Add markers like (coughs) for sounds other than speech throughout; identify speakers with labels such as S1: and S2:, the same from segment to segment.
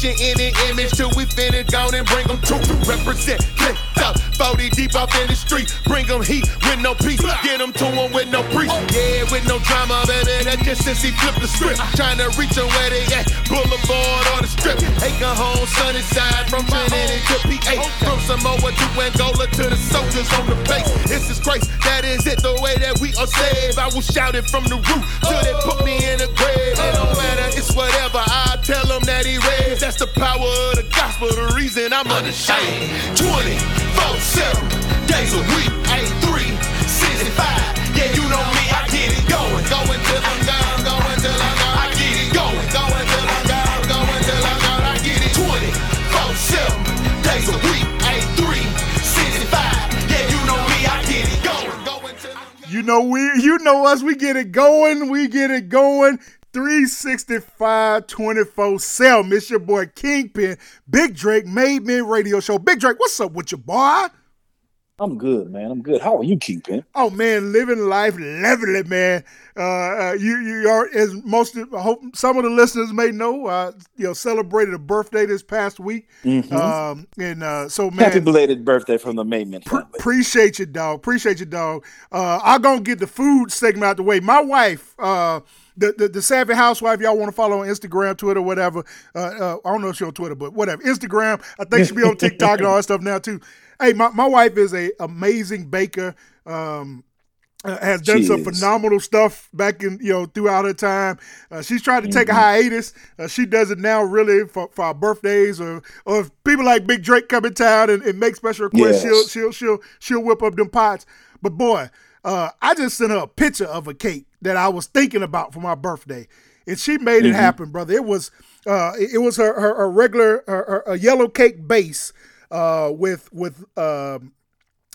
S1: In an image till we finish, gone and bring them to represent. Click up, 40 deep up in the street. Bring them heat with no peace. Get them to them with no priest. Yeah, with no drama, baby. That just since he flipped the script. Trying to reach them where they at. Boulevard or the strip. Acre home, sunny side from Trinity to PA. From Samoa to Angola to the soldiers on the base. This is grace. That is it, the way that we are saved. I will shout it from the roof till they put me in the grave. It don't matter, it's whatever. I tell them that he raised. Power of the gospel, the reason I'm unashamed. 24 7 days a week, 365. Yeah, you know me, I get it going. Going till I'm gone, going till I'm gone. I get it going. Going till I'm gone, going till I'm gone. I get it 24 7 days a week, 365. Yeah, you know me, I get it going.
S2: You know we you know us, we get it going, we get it going. 365 24 7. It's your boy Kingpin, Big Drake, Made Men Radio Show. Big Drake, what's up with your boy?
S3: I'm good, man. I'm good. How are you, Kingpin?
S2: Oh man, living life, loving it, man. Uh, uh, you you are as most of, I hope some of the listeners may know. Uh, you know, celebrated a birthday this past week,
S3: Mhm.
S2: um, and uh, so man,
S3: Happy belated birthday from the Mayman
S2: Pre- appreciate you, dog. Appreciate you, dog. Uh, I'm gonna get the food segment out the way. My wife, uh, the, the the savvy housewife, y'all want to follow on Instagram, Twitter, whatever. Uh, uh, I don't know if she's on Twitter, but whatever. Instagram. I think she'll be on TikTok and all that stuff now too. Hey, my, my wife is a amazing baker. Um, uh, has done
S3: She
S2: some
S3: is.
S2: phenomenal stuff back in you know throughout her time. Uh, she's tried to take
S3: Mm-hmm.
S2: a hiatus. Uh, she does it now, really, for, for our birthdays or or if people like Big Drake come in town and, and make special requests.
S3: Yes.
S2: She'll she'll she'll she'll whip up them pots. But boy, uh, I just sent her a picture of a cake that I was thinking about for my birthday, and she made it happen, brother. It was uh, it, was her her, her regular her, her, a yellow cake base uh, with with um,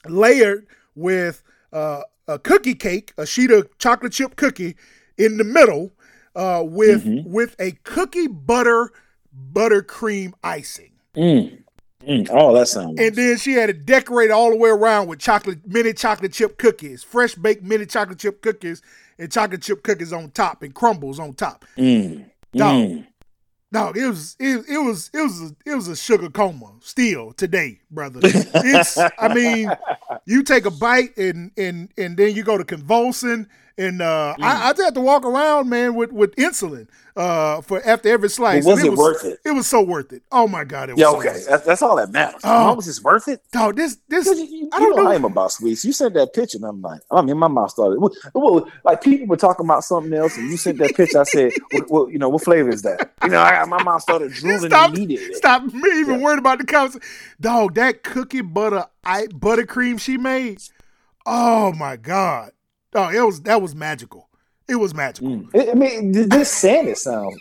S2: layered with uh, a cookie cake, a sheet of chocolate chip cookie in the middle, uh, with with a cookie butter buttercream icing.
S3: Mm. Mm. Oh, that sounds.
S2: And then she had it decorated all the way around with chocolate mini chocolate chip cookies, fresh baked mini chocolate chip cookies, and chocolate chip cookies on top and crumbles on top.
S3: Mm.
S2: Dog,
S3: Mm.
S2: dog, it was it, it was it was a, it was a sugar coma still today, brother. It's I mean, you take a bite and and and then you go to convulsing. And uh,
S3: Mm.
S2: I, I just have to walk around, man, with, with insulin uh, for after every slice.
S3: was
S2: And
S3: it worth it?
S2: It was so worth it. Oh my god, it was.
S3: Yeah,
S2: so
S3: okay.
S2: worth it.
S3: That's, that's all that matters.
S2: Oh.
S3: Much is worth it?
S2: Dog, this this
S3: you, you
S2: I don't
S3: know,
S2: know.
S3: I am about sweets. You sent that picture, and I'm like, I mean, my mouth started. Well, well, like people were talking about something else, and you sent that picture. I said, well, well, you know, what flavor is that? You know, I, my mouth started (laughs) drooling
S2: Stop,
S3: immediately.
S2: stop me even
S3: Yeah.
S2: worried about the conversation. Dog, that cookie butter I, buttercream she made. Oh my god. Oh, it was that was magical. It was magical.
S3: Mm. I mean, th- this saying it sounds.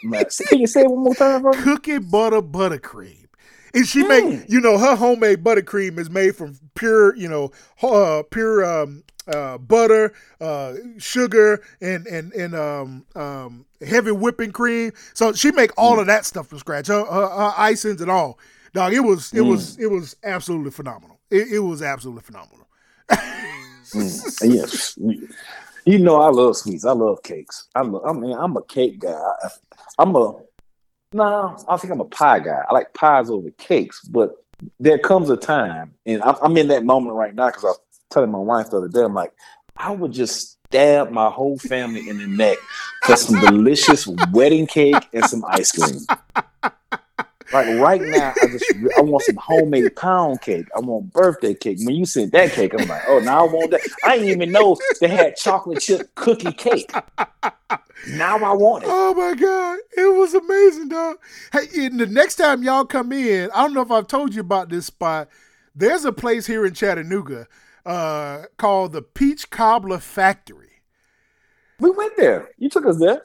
S3: Can you say it one more time, bro?
S2: Cookie butter buttercream. And she make
S3: Mm.
S2: you know her homemade buttercream is made from pure you know uh, pure um, uh, butter, uh, sugar, and and and um, um, heavy whipping cream. So she make all of that stuff from scratch. Her, her, her icings and all. Dog, it was it was it was absolutely phenomenal. It, it was absolutely phenomenal.
S3: Mm. Yes. You know, I love sweets. I love cakes. I'm I mean, I'm a cake guy. I- I'm a, no, I think I'm a pie guy. I like pies over cakes, but there comes a time, and I'm, I'm in that moment right now because I was telling my wife the other day, I'm like, I would just stab my whole family in the neck for some delicious wedding cake and some ice cream. Like right now, I just I want some homemade pound cake. I want birthday cake. When you sent that cake, I'm like, oh, now I want that. I didn't even know they had chocolate chip cookie cake. Now I want it.
S2: Oh my god, it was amazing, dog. Hey, the next time y'all come in, I don't know if I've told you about this spot. There's a place here in Chattanooga uh, called the Peach Cobbler Factory.
S3: We went there. You took us there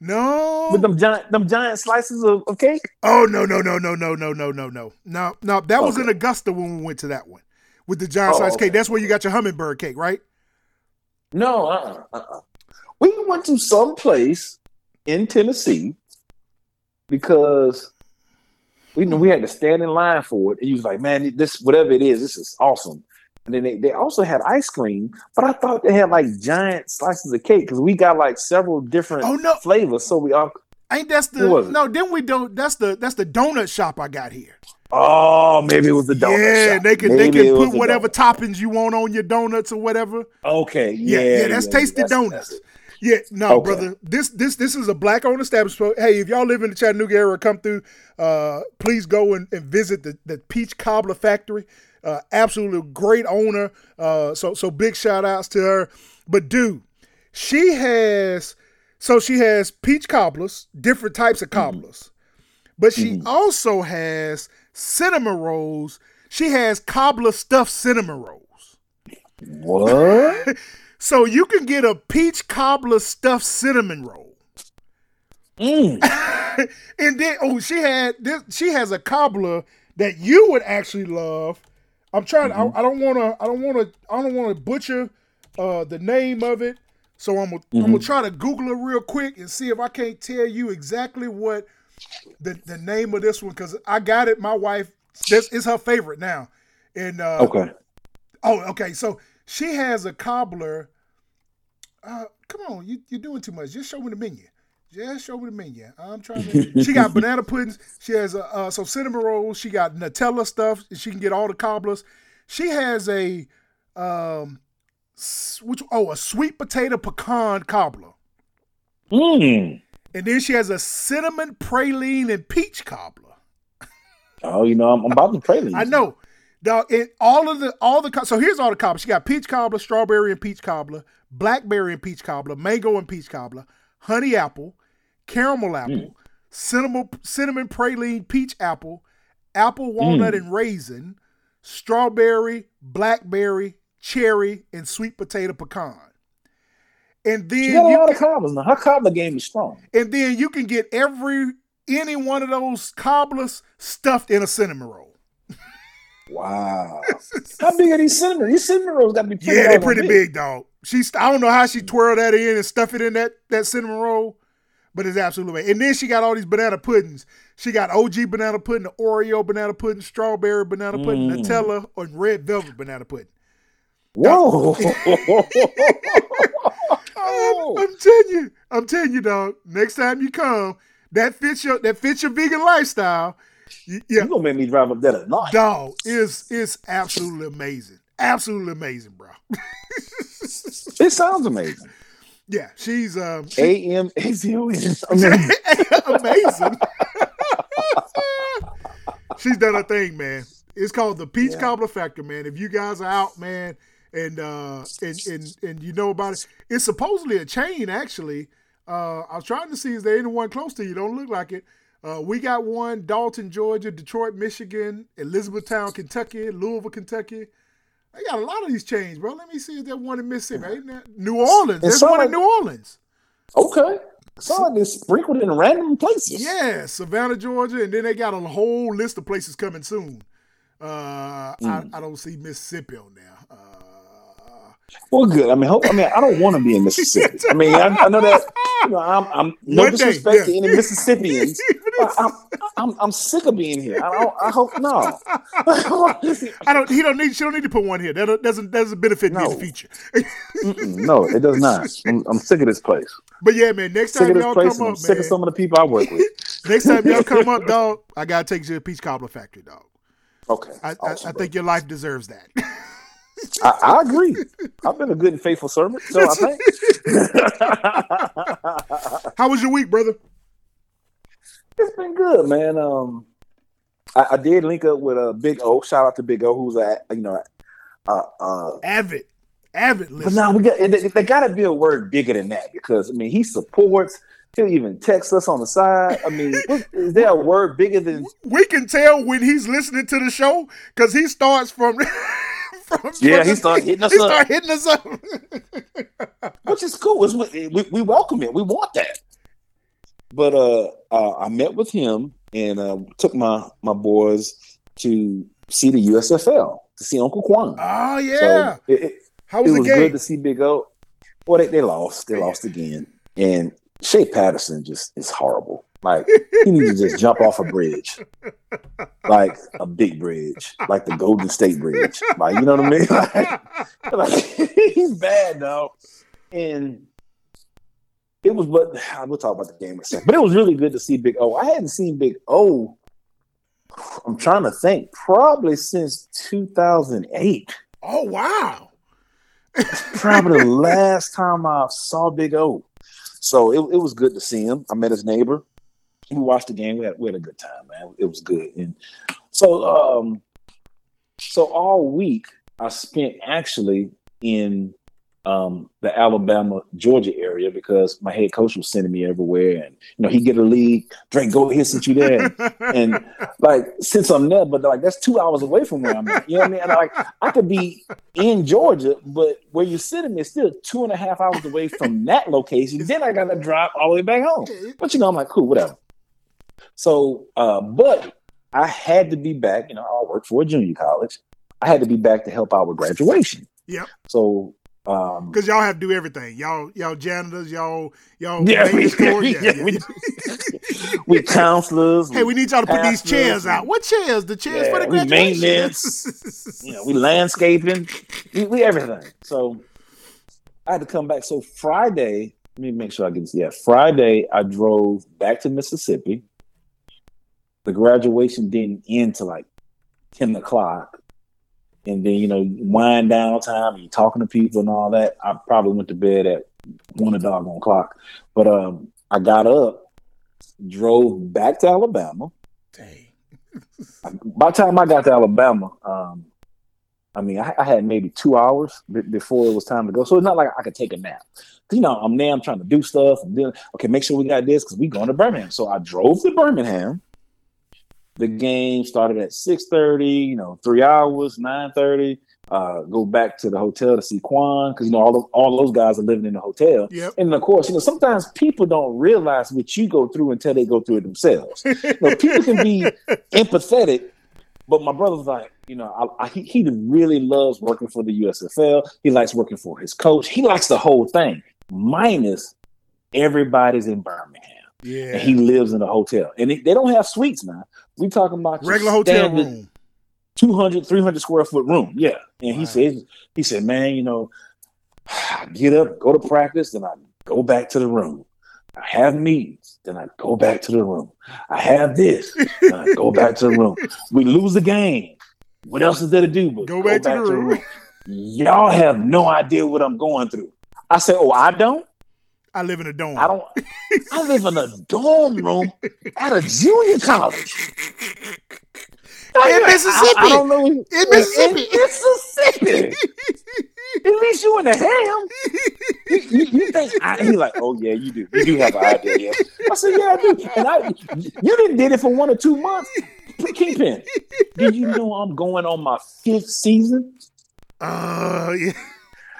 S2: No,
S3: with them giant, them giant slices of, of cake.
S2: oh no, no, no, no, no, no, no, no, no, no, no. That was
S3: Okay.
S2: in Augusta when we went to that one with the giant
S3: Oh,
S2: size
S3: okay.
S2: cake. That's where you got your hummingbird cake, right?
S3: No, uh, uh, uh. We went to some place in Tennessee because we know we had to stand in line for it. And you was like, man, this whatever it is, this is awesome. And then they, they also had ice cream, but I thought they had like giant slices of cake because we got like several different
S2: Oh, no.
S3: flavors. So we all
S2: Ain't that's the no? Then we don't. That's the that's the donut shop I got here.
S3: Oh, maybe it was the donut.
S2: yeah,
S3: shop.
S2: they can
S3: Maybe
S2: they can put whatever toppings you want on your donuts or whatever.
S3: Okay,
S2: Yeah,
S3: yeah,
S2: yeah, that's tasty
S3: that's-
S2: donuts.
S3: that's.
S2: Yeah, no,
S3: Okay.
S2: brother. This this this is a black owned establishment. Hey, if y'all live in the Chattanooga area, come through. Uh, please go and, and visit the, the Peach Cobbler Factory. Uh, absolutely great owner. Uh, so so big shout outs to her. But dude, she has so she has peach cobblers, different types of cobblers, but she also has cinnamon rolls. She has cobbler stuffed cinnamon rolls.
S3: What? (laughs)
S2: So you can get a peach cobbler stuffed cinnamon roll.
S3: Mm. (laughs)
S2: And then oh, she had this she has a cobbler that you would actually love. I'm trying I, I don't want to I don't want to I don't want to butcher uh the name of it. So I'm gonna I'm gonna try to Google it real quick and see if I can't tell you exactly what the the name of this one cuz I got it my wife this is her favorite now. And uh
S3: Okay.
S2: Oh, okay. So she has a cobbler. Uh, come on, you you're doing too much. Just show me the menu. Just show me the menu. I'm trying to. (laughs) she got banana puddings. She has uh, uh some cinnamon rolls. She got Nutella stuff. She can get all the cobblers. She has a um, which oh a sweet potato pecan cobbler,
S3: Mm.
S2: and then she has a cinnamon praline and peach cobbler.
S3: Oh, you know, I'm, I'm about to pray.
S2: I know. Dog, and all of the all the so here's all the cobblers. She got peach cobbler, strawberry and peach cobbler, blackberry and peach cobbler, mango and peach cobbler, honey apple, caramel mm. apple, cinnamon cinnamon praline peach apple, apple mm. walnut and raisin, strawberry, blackberry, cherry, and sweet potato pecan. And
S3: She
S2: then
S3: got a
S2: you
S3: lot of cobblers now. Her cobbler game is strong.
S2: and then you can get every any one of those cobblers stuffed in a cinnamon roll.
S3: Wow. (laughs) How big are these cinnamon? These cinnamon rolls got to be pretty
S2: Yeah, they're pretty big, dog. She's I don't know how she twirled that in and stuff it in that that cinnamon roll, but it's absolutely amazing. And then she got all these banana puddings. She got OG banana pudding, Oreo banana pudding, strawberry banana pudding,
S3: Mm.
S2: Nutella, or red velvet banana pudding.
S3: Whoa. (laughs)
S2: I'm telling you, I'm telling you, dog. Next time you come, that fits your that fits your vegan lifestyle. Yeah,
S3: You're gonna make me drive up there tonight?
S2: dog it's it's absolutely amazing, absolutely amazing, bro. (laughs)
S3: It sounds amazing.
S2: yeah, she's um
S3: A M A Z O N. Amazing.
S2: amazing. (laughs) She's done her thing, man. It's called the Peach
S3: Yeah.
S2: Cobbler Factory, man. If you guys are out, man, and uh and and and you know about it, it's supposedly a chain. Actually, uh, I was trying to see is there anyone close to you? Don't look like it. Uh, we got one Dalton, Georgia, Detroit, Michigan, Elizabethtown, Kentucky, Louisville, Kentucky. They got a lot of these chains, bro. Let me see if there's one in Mississippi. New Orleans? There's one in New Orleans.
S3: Okay. Like it's sprinkled in random places.
S2: Yeah, Savannah, Georgia, and then they got a whole list of places coming soon. Uh,
S3: Hmm.
S2: I, I don't see Mississippi on there.
S3: Well, good. I mean, hope, I mean, I don't want to be in Mississippi. I mean, I, I know that. You know, I'm, I'm no
S2: One day,
S3: disrespect to any Mississippians. (laughs) I'm, I'm, I'm sick of being here. I, don't, I hope no. (laughs)
S2: I don't. He don't need. She don't need to put one here. That doesn't doesn't benefit me in the
S3: No.
S2: future. (laughs)
S3: Mm-mm, no, it does not. I'm, I'm sick of this place.
S2: but yeah, man. Next
S3: Sick
S2: time y'all come up,
S3: sick of some of the people I work with.
S2: Next time y'all come up, dog, I gotta take you to the Peach Cobbler Factory, dog.
S3: Okay,
S2: I,
S3: awesome,
S2: I, I think your life deserves that.
S3: I, I agree. I've been a good and faithful servant, so I think. (laughs)
S2: How was your week, brother?
S3: It's been good, man. Um, I, I did link up with a uh, Big O. Shout out to Big O, who's a you know, uh, uh.
S2: Avid, avid
S3: But now we got. There, there got to be a word bigger than that because I mean he supports. He'll even text us on the side. I mean, is there a word bigger than?
S2: we can tell when he's listening to the show because he starts from. (laughs) from (laughs)
S3: Yeah, he started hitting us
S2: he
S3: up.
S2: start hitting us up. (laughs)
S3: Which is cool. It's, we, we welcome it. We want that. But uh, uh, I met with him and uh, took my my boys to see the USFL to see Uncle Quan.
S2: oh yeah.
S3: So it, it,
S2: How
S3: it
S2: was the
S3: was
S2: game?
S3: good to see Big O. Well, they, they lost. They lost again. And Shea Patterson just is horrible. Like he needs to just jump off a bridge, like a big bridge, like the Golden State Bridge. Like you know what I mean? (laughs) Like, like he's bad though, and it was. But we'll talk about the game in a second. But it was really good to see Big O. I hadn't seen Big O. I'm trying to think, probably since 2008.
S2: Oh wow!
S3: probably the (laughs) last time I saw Big O. So it, it was good to see him. I met his neighbor. We watched the game. We had, we had a good time, man. It was good. And so um so all week I spent actually in um, the Alabama, Georgia area because my head coach was sending me everywhere, and you know he get a lead. Drake, go here since you there, and like since I'm there, but like that's two hours away from where I'm at. You know what I mean? And like I could be in Georgia, but where you're sitting is still two and a half hours away from that location. Then I got to drive all the way back home. But you know, I'm like, cool, whatever. So, uh, but I had to be back. You know, I work for a junior college. I had to be back to help out with graduation.
S2: Yep.
S3: So um,
S2: Because y'all have to do everything. Y'all, y'all janitors, y'all, y'all.
S3: Yeah, (laughs) we, yeah,
S2: yeah, yeah.
S3: we, we counselors.
S2: Hey, we need y'all to put these chairs out. What chairs? The chairs for the graduation.
S3: maintenance. you know, we landscaping, we, we everything. So I had to come back. So Friday, let me make sure I get this. Yeah, Friday I drove back to Mississippi. The graduation didn't end till like ten o'clock, and then you know wind down time and you're talking to people and all that. I probably went to bed at one a doggone clock, but um, I got up, drove back to Alabama
S2: Dang. (laughs)
S3: by the time I got to Alabama, um, I mean, I, I had maybe two hours b- before it was time to go. So it's not like I could take a nap. You know, I'm there, I'm trying to do stuff. And then, okay, make sure we got this because we going to Birmingham. So I drove to Birmingham. The game started at 6.30, you know, three hours, 9.30. Uh, go back to the hotel to see Quan because, you know, all, those, all those guys are living in the hotel.
S2: Yep.
S3: And of course, you know, sometimes people don't realize what you go through until they go through it themselves. You know, people can be (laughs) empathetic, but my brother's like, you know, I, I, he, he really loves working for the USFL. He likes working for his coach. He likes the whole thing, minus everybody's in Birmingham.
S2: Yeah.
S3: And he lives in a hotel. And they, they don't have suites now. We talking about
S2: Regular hotel room.
S3: 200, 300 square foot room. Yeah. And he says, he said, man, you know, I get up, go to practice, then I go back to the room. I have meetings, then I go back to the room. I have this, then I go back to the room. (laughs) We lose the game. What else is there to do? But
S2: Go back to the room.
S3: Y'all have no idea what I'm going through. I said, Oh, I don't?
S2: I live in a dorm.
S3: I don't. I live in a dorm room at a junior college. (laughs)
S2: In Mississippi.
S3: I, I don't know.
S2: In Mississippi.
S3: In Mississippi. At least you in the ham. You, you, you think I, he like? Oh yeah, you do. You do have an idea. Yeah. I said yeah, I do. And I, you didn't did it for one or two months. Kingpin, did you know I'm going on my fifth season?
S2: Uh, yeah.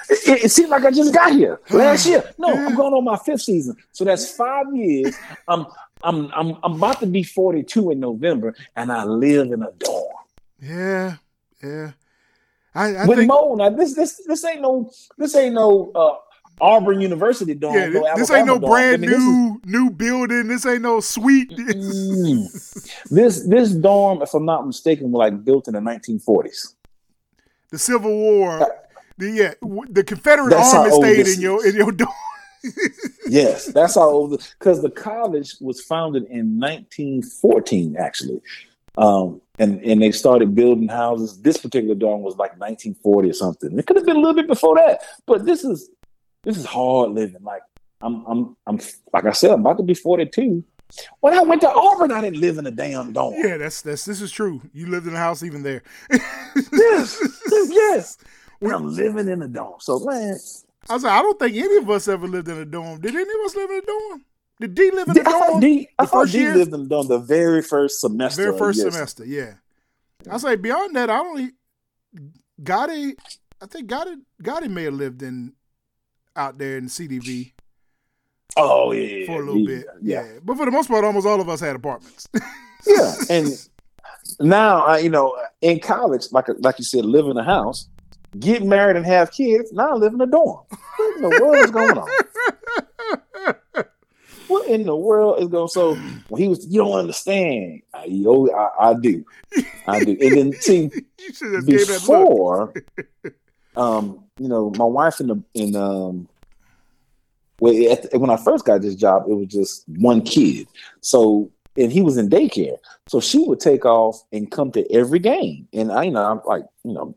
S3: It, it seemed like I just got here last year. (sighs) No, I'm going on my fifth season. So that's five years. I'm I'm I'm I'm about to be 42 in November, and I live in a dorm.
S2: Yeah. Yeah. I, I
S3: With
S2: think.
S3: Mo, now this this this ain't no this ain't no uh, Auburn University dorm.
S2: Yeah, this, this ain't no
S3: dorm.
S2: brand
S3: I mean, this is-
S2: new new building. This ain't no suite.
S3: This this dorm, if I'm not mistaken, was like built in the 1940s.
S2: the Civil War. The, yeah, the Confederate
S3: That's
S2: Army stayed in your
S3: is.
S2: in your dorm. (laughs)
S3: Yes, that's how old. Because the college was founded in 1914, actually, um, and and they started building houses. This particular dorm was like 1940 or something. It could have been a little bit before that, but this is this is hard living. Like I'm I'm I'm like I said, I'm about to be 42. When I went to Auburn, I didn't live in a damn dorm.
S2: Yeah, that's that's this is true. You lived in a house even there. (laughs)
S3: Yes, yes. I'm living in a dorm, so man,
S2: I was like, I don't think any of us ever lived in a dorm. Did any of us live in a dorm? Did D live in a
S3: I
S2: dorm?
S3: D, I
S2: The
S3: thought
S2: first
S3: D
S2: year?
S3: lived in a dorm the very first semester.
S2: Very first
S3: yes.
S2: semester, yeah. I say beyond that, I don't. Gotti, I think Gotti, Gotti may have lived in out there in CDV
S3: Oh yeah,
S2: for a little
S3: yeah,
S2: bit.
S3: yeah.
S2: Yeah. but for the most part, almost all of us had apartments. (laughs)
S3: yeah, and now I, you know, in college, like like you said, live in a house, get married and have kids. Now I live in a dorm. What in the world is going on? (laughs) what in the world is going? So when he was, you don't understand. I, yo, I, I do, I do. And then see, (laughs)
S2: You should have gave that look.
S3: before, um, you know, my wife in the in um, well, the- when I first got this job, it was just one kid. So and he was in daycare, so she would take off and come to every game. And I, you know, I'm like, you know,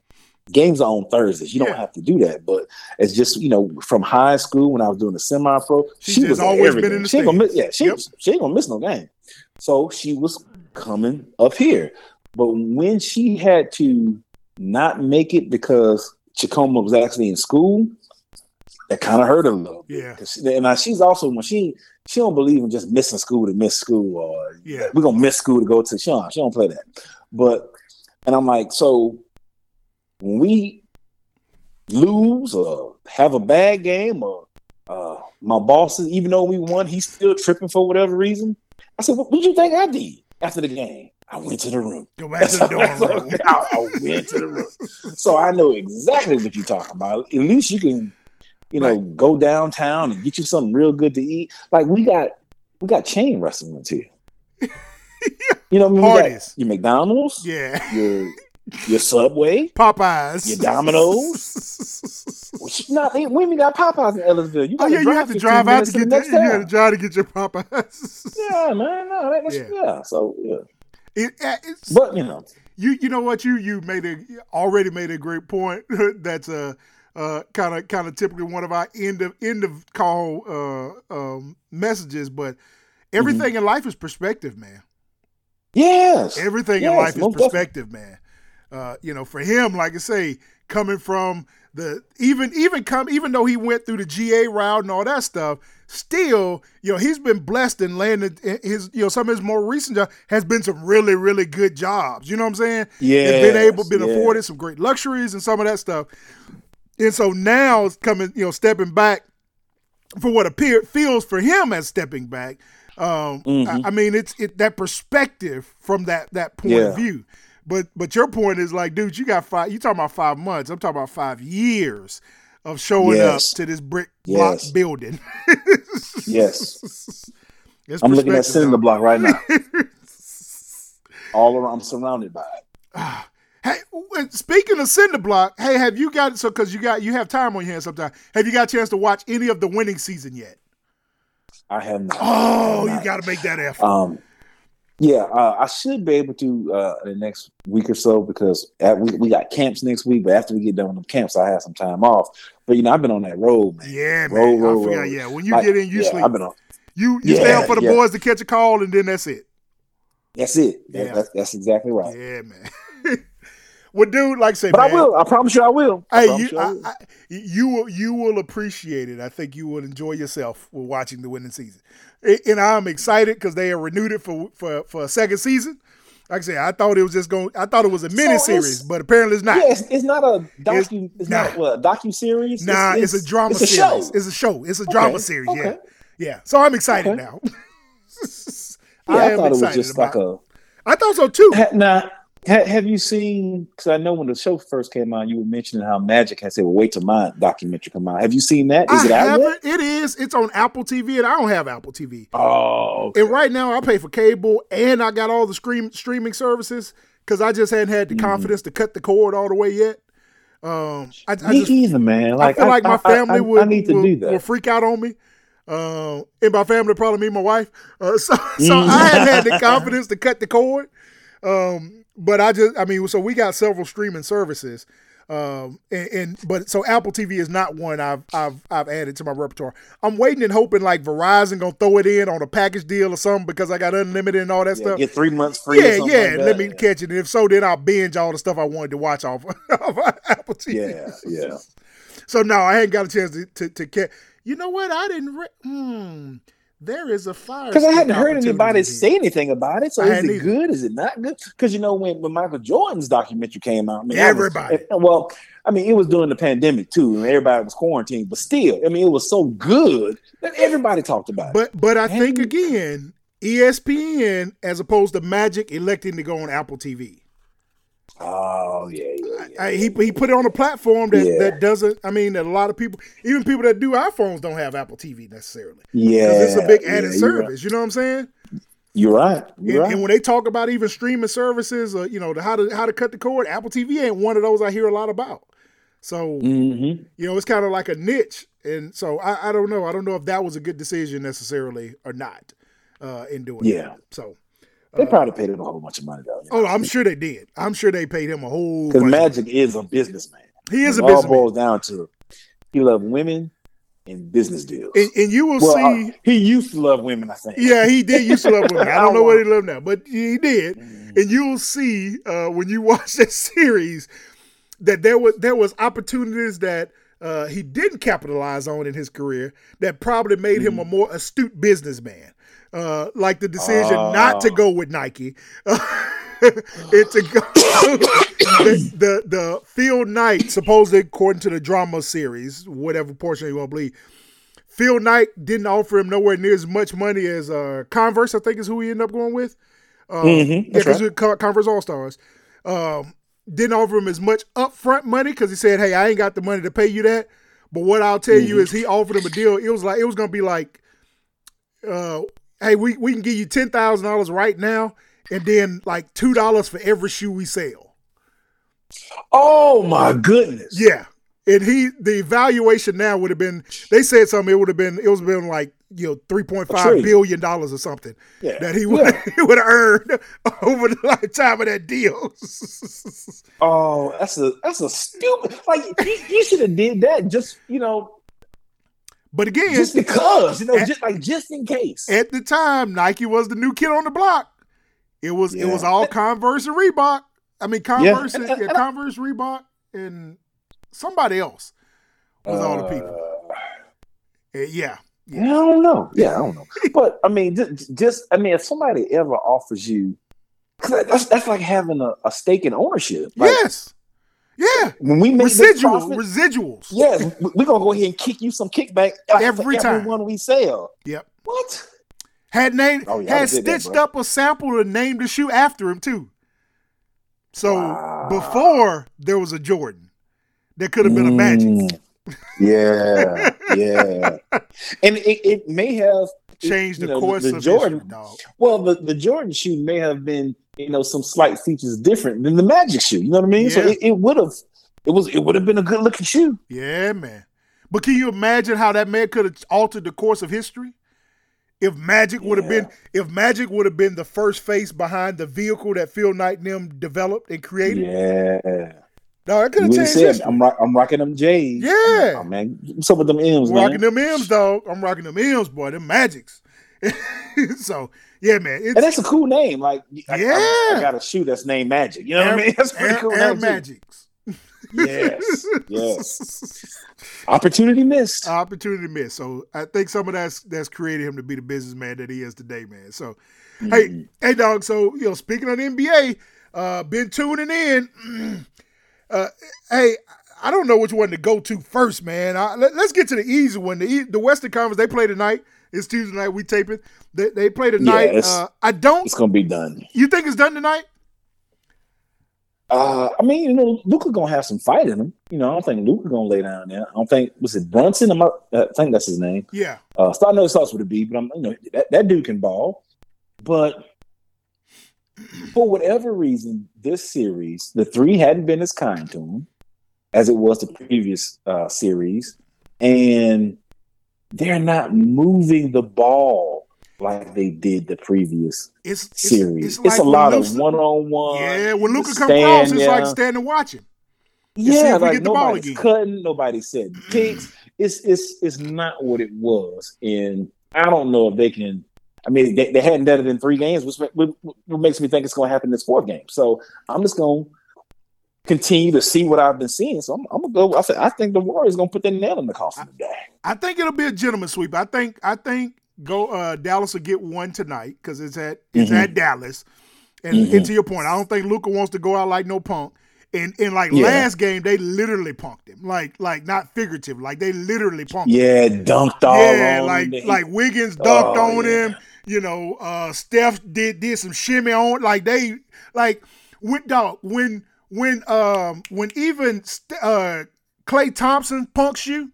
S3: games are on Thursdays. You
S2: Yeah.
S3: don't have to do that, but it's just you know, from high school when I was doing the semi-pro,
S2: She's
S3: she was
S2: always been in the
S3: She ain't gonna miss, yeah, she,
S2: Yep.
S3: she ain't gonna miss no game. So she was coming up here. But when she had to not make it because Chacoma was actually in school, that kind of hurt her a little. bit.
S2: Yeah.
S3: she- and now she's also when she she don't believe in just missing school to miss school or
S2: Yeah.
S3: we're gonna miss school to go to she don't, she don't play that. But and I'm like, so when we lose or have a bad game or uh, my bosses, even though we won, he's still tripping for whatever reason. I said, what did you think I did after the game? I went to the room.
S2: Go back to the (laughs) dorm room. (laughs)
S3: I, I went to the room. So I know exactly what you're talking about. At least you can, you know, go downtown and get you something real good to eat. Like we got we got chain restaurants here. (laughs) You know what I mean? We got
S2: Parties.
S3: your McDonald's,
S2: Yeah.
S3: your your Subway,
S2: Popeyes.
S3: your Domino's. (laughs) Not we even got Popeyes in Ellisville. You
S2: Oh yeah, you have to drive out to get that. You got to drive to get your Popeyes. (laughs)
S3: Yeah, man. No, that, that's,
S2: Yeah.
S3: yeah. So yeah,
S2: It, uh, it's,
S3: but you know,
S2: you you know what you you made a already made a great point. (laughs) That's a uh kind of kind of typically one of our end of end of call uh um messages, but everything
S3: Mm-hmm.
S2: in life is perspective, man.
S3: yes,
S2: Everything in life is
S3: most definitely.
S2: perspective, man. Uh, you know, for him, like I say, coming from the even even come even though he went through the GA route and all that stuff, still, you know, he's been blessed and landed his you know some of his more recent jobs has been some really really good jobs. You know what I'm saying? and been able been
S3: Yes,
S2: afforded some great luxuries and some of that stuff. And so now it's coming, you know, stepping back for what appear feels for him as stepping back. Um,
S3: Mm-hmm.
S2: I, I mean, it's it that perspective from that that point
S3: Yeah.
S2: of view. But but your point is like, dude, you got five. You talking about five months? I'm talking about five years of showing
S3: Yes.
S2: up to this brick block
S3: Yes.
S2: building.
S3: yes. (laughs)
S2: It's
S3: I'm looking at cinder block right now. (laughs) All around, I'm surrounded by it. (sighs)
S2: Hey, speaking of cinder block, hey, have you got so because you got you have time on your hands sometimes? Have you got a chance to watch any of the winning season yet?
S3: I have not.
S2: Oh,
S3: I
S2: you got to make that effort.
S3: Um, yeah, uh, I should be able to uh, the next week or so because at, we we got camps next week. But after we get done with them camps, I have some time off. But you know, I've been on that road, man.
S2: yeah, man.
S3: roll, roll,
S2: I forgot.
S3: roll.
S2: Yeah, when you
S3: Like,
S2: get in, you
S3: yeah,
S2: sleep.
S3: I've been on.
S2: You you stay up for the
S3: yeah.
S2: boys to catch a call, and then that's it.
S3: That's it. That-
S2: Yeah.
S3: that's, that's exactly right.
S2: Yeah, man. (laughs) well, dude, like I say,
S3: But
S2: man,
S3: I will. I promise you, I will.
S2: Hey,
S3: promise
S2: you,
S3: I
S2: I,
S3: will.
S2: I, you will you will appreciate it. I think you will enjoy yourself with watching the winning season, and I'm excited because they have renewed it for for for a second season. Like I said, I thought it was just going. I thought it was a mini series,
S3: it's-
S2: but apparently it's not.
S3: yeah, it's, it's not a docu. It's,
S2: nah.
S3: not what, a docu series.
S2: Nah, it's, a drama
S3: it's a
S2: series.
S3: show.
S2: It's a show. It's a drama series. Yeah,
S3: okay.
S2: yeah. So I'm excited
S3: Okay.
S2: now. (laughs)
S3: Yeah, I,
S2: am
S3: thought it was just like a.
S2: I thought so too.
S3: Now, ha, have you seen? Because I know when the show first came out, you were mentioning how Magic had said, "Well, wait till my documentary come out." Have you seen that? Is
S2: I
S3: it out yet?
S2: It is. It's on Apple TV, and I don't have Apple TV.
S3: Oh, okay.
S2: And right now, I pay for cable, and I got all the stream streaming services because I just hadn't had the
S3: Mm-hmm.
S2: confidence to cut the cord all the way yet. Um, I, I
S3: me
S2: just
S3: either, man. Like
S2: I feel like my family
S3: I, I,
S2: would,
S3: I need to
S2: will,
S3: do that.
S2: will freak out on me. Uh, and by family, probably me and my wife. Uh, (laughs) so, so
S3: Mm.
S2: I hadn't had the confidence to cut the cord. Um, but I just, I mean, so we got several streaming services. Um, and, and but so Apple TV is not one I've I've I've added to my repertoire. I'm waiting and hoping like Verizon gonna throw it in on a package deal or something because I got unlimited and all that
S3: Yeah,
S2: stuff.
S3: get three months free. or
S2: Yeah,
S3: something
S2: yeah.
S3: like
S2: let me catch it. And if so, then I'll binge all the stuff I wanted to watch off, (laughs) of Apple TV.
S3: Yeah, yeah.
S2: So no, I hadn't got a chance to to, to catch. You know what? I didn't. Re- hmm. There is a fire.
S3: Because I hadn't heard anybody
S2: here.
S3: say anything about it. So
S2: I
S3: is it
S2: either.
S3: good? Is it not good? Because you know when, when Michael Jordan's documentary came out, I mean, that was-
S2: Everybody.
S3: well, I mean, it was during the pandemic too, and everybody was quarantined. But still, I mean, it was so good that everybody talked about it.
S2: But but I think again, ESPN as opposed to Magic electing to go on Apple TV.
S3: Oh yeah, yeah, yeah.
S2: I, he he put it on a platform that,
S3: Yeah.
S2: that doesn't. I mean, that a lot of people, even people that do iPhones, don't have Apple TV necessarily.
S3: yeah.
S2: It's a big added
S3: you're right.
S2: service. You know what I'm saying?
S3: You're right.
S2: And,
S3: You're right.
S2: and when they talk about even streaming services, uh, you know, the, how to how to cut the cord, Apple TV ain't one of those I hear a lot about. So
S3: mm-hmm.
S2: you know, it's kind of like a niche, and so I, I don't know. I don't know if that was a good decision necessarily or not uh, in doing
S3: Yeah.
S2: that. So,
S3: They probably paid him a whole bunch of money though.
S2: oh, I'm sure they did. I'm sure they paid him a whole.
S3: Because Magic is a businessman.
S2: he is a
S3: It all boils down to he loves women and business deals.
S2: and, and you will
S3: well,
S2: see.
S3: uh, he used to love women, I think.
S2: Yeah, he did used to love women. (laughs) I don't know what he loved now, but he did.
S3: Mm.
S2: And you will see uh, when you (laughs) watch that series that there was there was opportunities that uh, he didn't capitalize on in his career that probably made him a
S3: Mm.
S2: more astute businessman. Uh, like the decision not to go with Nike. (laughs) and to go (coughs) the, the the Phil Knight, supposedly according to the drama series, whatever portion you want to believe, Phil Knight didn't offer him nowhere near as much money as uh, Converse. I think is who he ended up going with. Um,
S3: Mhm,
S2: yeah, because
S3: right.
S2: Converse All Stars um, didn't offer him as much upfront money because he said, "Hey, I ain't got the money to pay you that." But what I'll tell
S3: Mm-hmm.
S2: you is, he offered him a deal. It was like it was gonna be like, uh, "Hey, we we can give you ten thousand dollars right now, and then like two dollars for every shoe we sell."
S3: Oh my goodness.
S2: Yeah. And he the evaluation now would have been they said something, it would have been it was been like, you know, three point five billion dollars or something
S3: Yeah.
S2: that he would (laughs) he would have earned over the lifetime of that deal. (laughs)
S3: Oh, that's a that's a stupid. Like you, you should have did that just you know
S2: but again,
S3: just because you know
S2: At-
S3: just like just in case.
S2: at the time, Nike was the new kid on the block. It was it was all Converse and Reebok. I mean Converse
S3: And-
S2: and,
S3: and-
S2: yeah,
S3: and I-
S2: Converse, Reebok, and somebody else was all the people.
S3: Uh,
S2: Uh, yeah.
S3: I don't know. Yeah, I don't know. But I mean, just, just I mean, if somebody ever offers you, 'cause that's that's like having a, a stake in ownership. Like,
S2: yes. Yeah.
S3: When we make
S2: Residual,
S3: profit,
S2: residuals.
S3: yes, we- we're gonna go ahead and kick you some kickback
S2: Every
S3: every
S2: time.
S3: one we sell.
S2: Yep.
S3: What?
S2: Had named
S3: Oh, yeah,
S2: had
S3: did that,
S2: stitched up a sample and named the shoe after him too. So
S3: Wow.
S2: before there was a Jordan, there could have been a Magic.
S3: Mm. Yeah, yeah, and it, it may have
S2: Changed
S3: you
S2: the
S3: know,
S2: course
S3: the
S2: of
S3: Jordan.
S2: history, dog.
S3: Well, the, the Jordan shoe may have been, you know, some slight features different than the Magic shoe. You know what I mean? So it, it would have, it was, it would have been a good looking shoe.
S2: Yeah, man. But can you imagine how that man could have altered the course of history? If Magic would have been, if Magic would have been the first face behind the vehicle that Phil Knight and them developed and created,
S3: Yeah,
S2: no, it could have changed
S3: said. I'm, rock, I'm rocking them J's.
S2: Yeah.
S3: oh, man, what's up with them M's,
S2: I'm
S3: man?
S2: rocking them M's, dog. I'm rocking them M's, boy. Them Magics. (laughs) so yeah, man. It's
S3: and that's a cool name. Like, I, I- I, got a shoe that's named Magic. You know what I mean? (laughs) That's pretty
S2: Air,
S3: cool.
S2: Air. Magics.
S3: Yes, (laughs) yes. Opportunity missed.
S2: Opportunity missed. So I think some of that's that's created him to be the businessman that he is today, man. So
S3: Mm-hmm.
S2: hey, hey, dog. So you know, speaking of the NBA, uh, been tuning in. (clears throat) uh, hey, I don't know which one to go to first, man. I, let, us get to the easy one. The the Western Conference they play tonight. It's Tuesday night. We tape it. They, they play tonight.
S3: it's-
S2: uh, I don't.
S3: it's gonna be done.
S2: You think it's done tonight?
S3: Uh, I mean, you know, Luka gonna have some fight in him. You know, I don't think Luka gonna lay down there. I don't think was it Brunson? I'm not, I think that's his name.
S2: Yeah.
S3: Uh, so I know it starts with a B, but I'm you know that, that dude can ball. But for whatever reason, this series, the three hadn't been as kind to him as it was the previous uh, series, and they're not moving the ball like they did the previous
S2: It's, it's
S3: series. It's,
S2: like
S3: a lot of one on one.
S2: Yeah, when Luka comes across, it's like standing watching. see
S3: Yeah, like
S2: get the ball
S3: nobody's
S2: again.
S3: cutting, nobody's setting (clears throat) picks. It's it's it's not what it was, and I don't know if they can. I mean, they, they hadn't done it in three games, which, which what makes me think it's going to happen this fourth game. So I'm just going to continue to see what I've been seeing. So I'm, I'm gonna go. I, think- I think the Warriors going to put their nail in the coffin today.
S2: I think it'll be a gentleman sweep. I think I think go uh, Dallas will get one tonight because it's at it's
S3: Mhm.
S2: at Dallas. And,
S3: Mhm.
S2: and to your point, I don't think Luka wants to go out like no punk. And and like
S3: Yeah.
S2: last game, they literally punked him. Like like not figurative, like they literally punked him.
S3: Yeah, dunked all
S2: Yeah,
S3: on
S2: like
S3: him.
S2: like Wiggins dunked
S3: Oh,
S2: on
S3: yeah.
S2: him. You know, uh Steph did did some shimmy on like they like when dog when when um when even st- uh Klay Thompson punks you,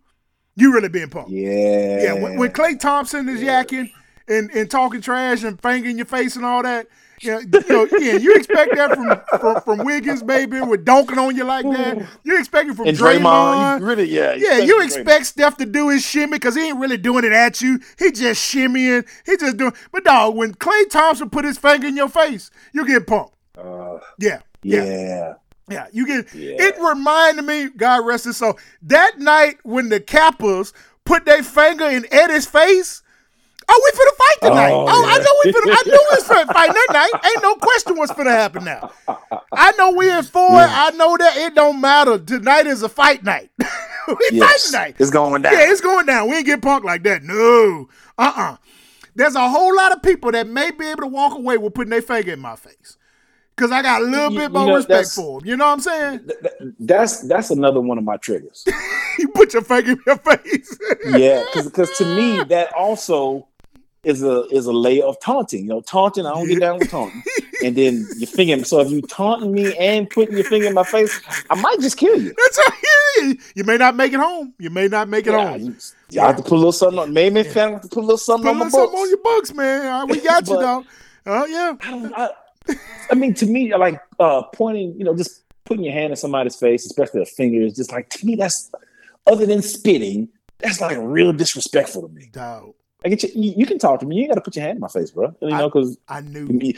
S2: you really being punked.
S3: Yeah.
S2: Yeah, when, when Klay Thompson is yakking and, and talking trash and fingering your face and all that, you know, you know, yeah, you expect that from, from from Wiggins, baby, with dunking on you like that. You expect it from
S3: and
S2: Draymond.
S3: Draymond, you really, yeah.
S2: yeah, you
S3: Draymond.
S2: expect Steph to do his shimmy because he ain't really doing it at you. He just shimmying. He just doing. But dog, when Klay Thompson put his finger in your face, you get punked.
S3: Uh,
S2: Yeah, yeah,
S3: yeah.
S2: Yeah. You get.
S3: Yeah.
S2: It reminded me, God rest his soul, that night when the Kappas put their finger in Eddie's face. Oh, we finna fight tonight. Oh,
S3: Oh,
S2: I know we finna. I knew we was finna fight that night. (laughs) Ain't no question what's finna happen now. I know we in four. I know that it don't matter. Tonight is a fight night. (laughs) we
S3: Yes.
S2: fight tonight.
S3: It's going down.
S2: Yeah, it's going down. We ain't get punked like that. No. Uh-uh. There's a whole lot of people that may be able to walk away with putting their finger in my face. Cause I got a little
S3: You-
S2: bit
S3: you
S2: more
S3: know,
S2: respect for him. You know what I'm saying?
S3: Th- th- That's that's another one of my triggers. (laughs)
S2: you put your finger in your face.
S3: yeah, because to me that also is a is a layer of taunting. You know, taunting. I don't get down with taunting. (laughs) And then your finger. So if you taunting me and putting your finger in my face, I might just kill you.
S2: That's how you, you may not make it home. You may not make it
S3: Yeah,
S2: home.
S3: you, you have to put a little something on. Maybe family have to put a little something
S2: Put
S3: on my
S2: little something on your books, man. Right, we got you,
S3: But-
S2: though. Oh, yeah.
S3: I. I, I mean, to me, like uh, pointing. You know, just putting your hand in somebody's face, especially a fingers, just like to me. That's other than spitting. That's like real disrespectful to me.
S2: Dog,
S3: I get you. You, you can talk to me. You ain't got to put your hand in my face, bro. You know, because
S2: I knew.
S3: you,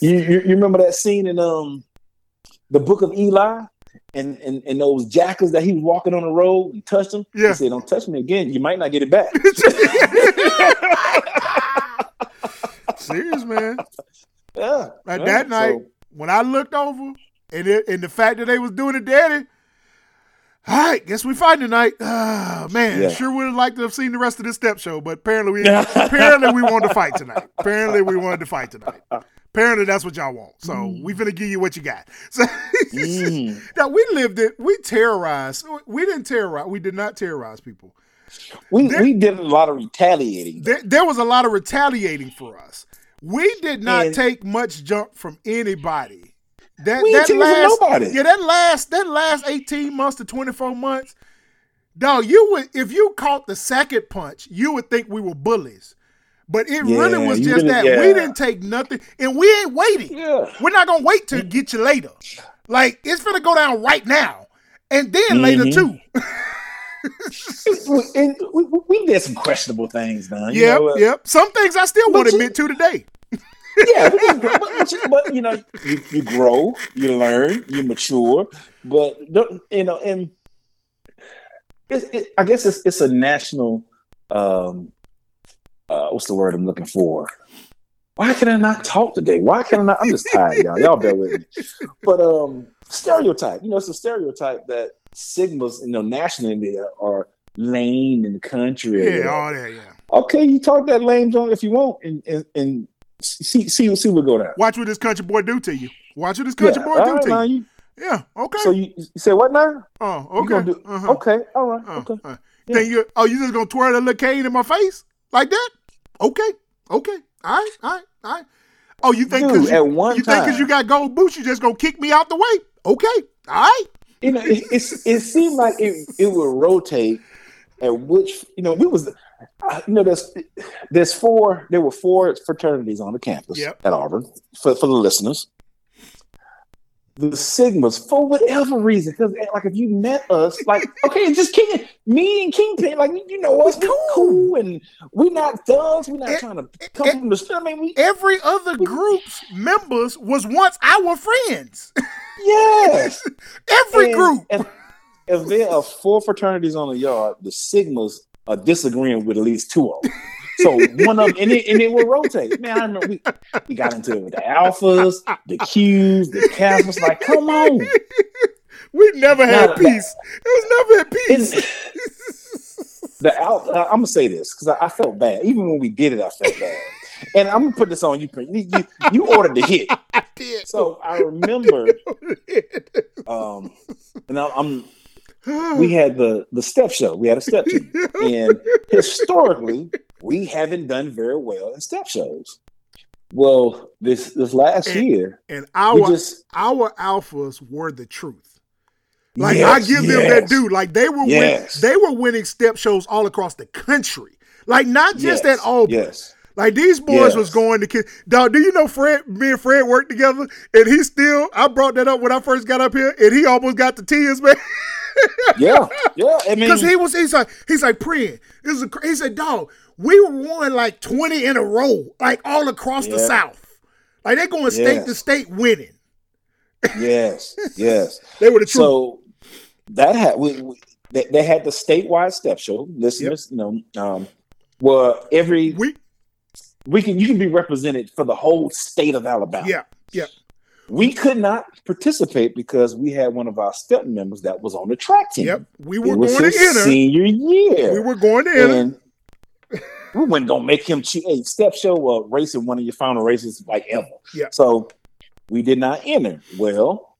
S3: you you remember that scene in um the Book of Eli, and and and those jackals that he was walking on the road and touched him.
S2: Yeah.
S3: He said, "Don't touch me again. You might not get it back." (laughs) (laughs)
S2: Serious, man. (laughs)
S3: yeah.
S2: Like
S3: yeah,
S2: that night,
S3: so-
S2: when I looked over and it, and the fact that they was doing it daddy, all right, guess we fighting tonight. (sighs) Ah, man,
S3: Yeah.
S2: sure would have liked to have seen the rest of this step show, but apparently we (laughs) apparently we wanted to fight tonight. Apparently we wanted to fight tonight. Apparently that's what y'all want. So we finna give you what you got. (laughs) So
S3: Mm.
S2: now we lived it. We terrorized. We didn't terrorize. We did not terrorize people.
S3: We
S2: There-
S3: we did a lot of retaliating.
S2: There, there was a lot of retaliating for us. We did not
S3: And-
S2: take much junk from anybody. That
S3: We
S2: that last
S3: nobody.
S2: yeah that last that last eighteen months to twenty four months, dog. You would if you caught the second punch, you would think we were bullies. But it really was just that
S3: yeah.
S2: we didn't take nothing, and we ain't waiting.
S3: Yeah.
S2: We're not gonna wait to get you later. Like it's gonna go down right now, and then later
S3: Mhm.
S2: too. (laughs) (laughs)
S3: We- and we, we- did some questionable things, man. You
S2: Yep,
S3: know, uh,
S2: yep. Some things I still won't
S3: you-
S2: admit to today. (laughs)
S3: yeah, but, but, you- but, you know, you, you grow, you learn, you mature, but you know, and it, I guess it's it's a national. Um, uh, what's the word I'm looking for? Why can I not talk today? Why can I not? I'm just tired, y'all. Y'all bear with me. But um, stereotype. You know, it's a stereotype that Sigmas, you know, nationally are lame in the country.
S2: Yeah, all that. Yeah.
S3: Okay, you talk that lame joint if you want, and and, and see see see what go down.
S2: Watch what this country boy do to you. Watch what this country
S3: Yeah,
S2: boy do
S3: right,
S2: to you.
S3: you-
S2: Yeah. Okay.
S3: So you, you say what now?
S2: oh, okay.
S3: do,
S2: uh-huh.
S3: Okay, all right,
S2: Uh,
S3: okay.
S2: uh. Then you oh you just gonna twirl that little cane in my face like that? Okay. Okay. All right. All right. All right. Oh, you think because you, you think 'cause
S3: time-
S2: you got gold boots, you just gonna kick me out the way? Okay. All right.
S3: You know, it, it's it seemed like it it would rotate at which you know we was you know there's there's four there were four fraternities on the campus
S2: Yep.
S3: at Auburn for for the listeners. The Sigmas, for whatever reason, because like if you met us, like okay, just King, me and Kingpin, like you know us, we
S2: cool.
S3: cool, and we not thugs, we not trying to come from the. Street. I mean, we
S2: Every other group's members was once our friends.
S3: yes. (laughs)
S2: Every
S3: And
S2: group.
S3: If, if there are four fraternities on the yard, the Sigmas are disagreeing with at least two of them. So one of them, and it, and it will rotate. Man, I remember we, we got into it with the Alphas, the Qs, the Kappas. Like, come on.
S2: We never had peace. It was never at peace.
S3: The Alpha, I'm gonna say this because I, I felt bad. Even when we did it, I felt bad. And I'm gonna put this on you. Prince. You, you, ordered the hit, (laughs)
S2: I did.
S3: so I remember. (laughs) Um, and I, I'm we had the the step show. We had a step team, (laughs) and historically, we haven't done very well in step shows. Well, this this last
S2: And-
S3: year,
S2: And our
S3: just
S2: our alphas were the truth. Like I
S3: Yes,
S2: give them that
S3: yes.
S2: due. Like they were
S3: Yes.
S2: win, they were winning step shows all across the country. Like not just
S3: yes,
S2: at Auburn.
S3: Yes.
S2: Like these boys
S3: Yes.
S2: was going to kids. Dog, do you know Fred? Me and Fred worked together, and he still. I brought that up when I first got up here, and he almost got the tears, (laughs) man.
S3: Yeah. Yeah. I mean,
S2: Because he was, he's like, he's like, praying. This is a, he said, dog, we were won like twenty in a row, like all across the South. Like they're going state
S3: Yes.
S2: to state winning.
S3: yes. (laughs) Yes.
S2: They were the truth.
S3: So that had we, we they, they had the statewide step show. Listeners, you know, um, where every
S2: we,
S3: we can you can be represented for the whole state of Alabama.
S2: yeah, yeah.
S3: We could not participate because we had one of our step members that was on the track team.
S2: Yep, we were going to enter.
S3: senior year.
S2: We were going to enter.
S3: and we wasn't gonna make him cheat. Hey, step show uh, racing one of your final races like ever.
S2: Yeah.
S3: So we did not enter. Well,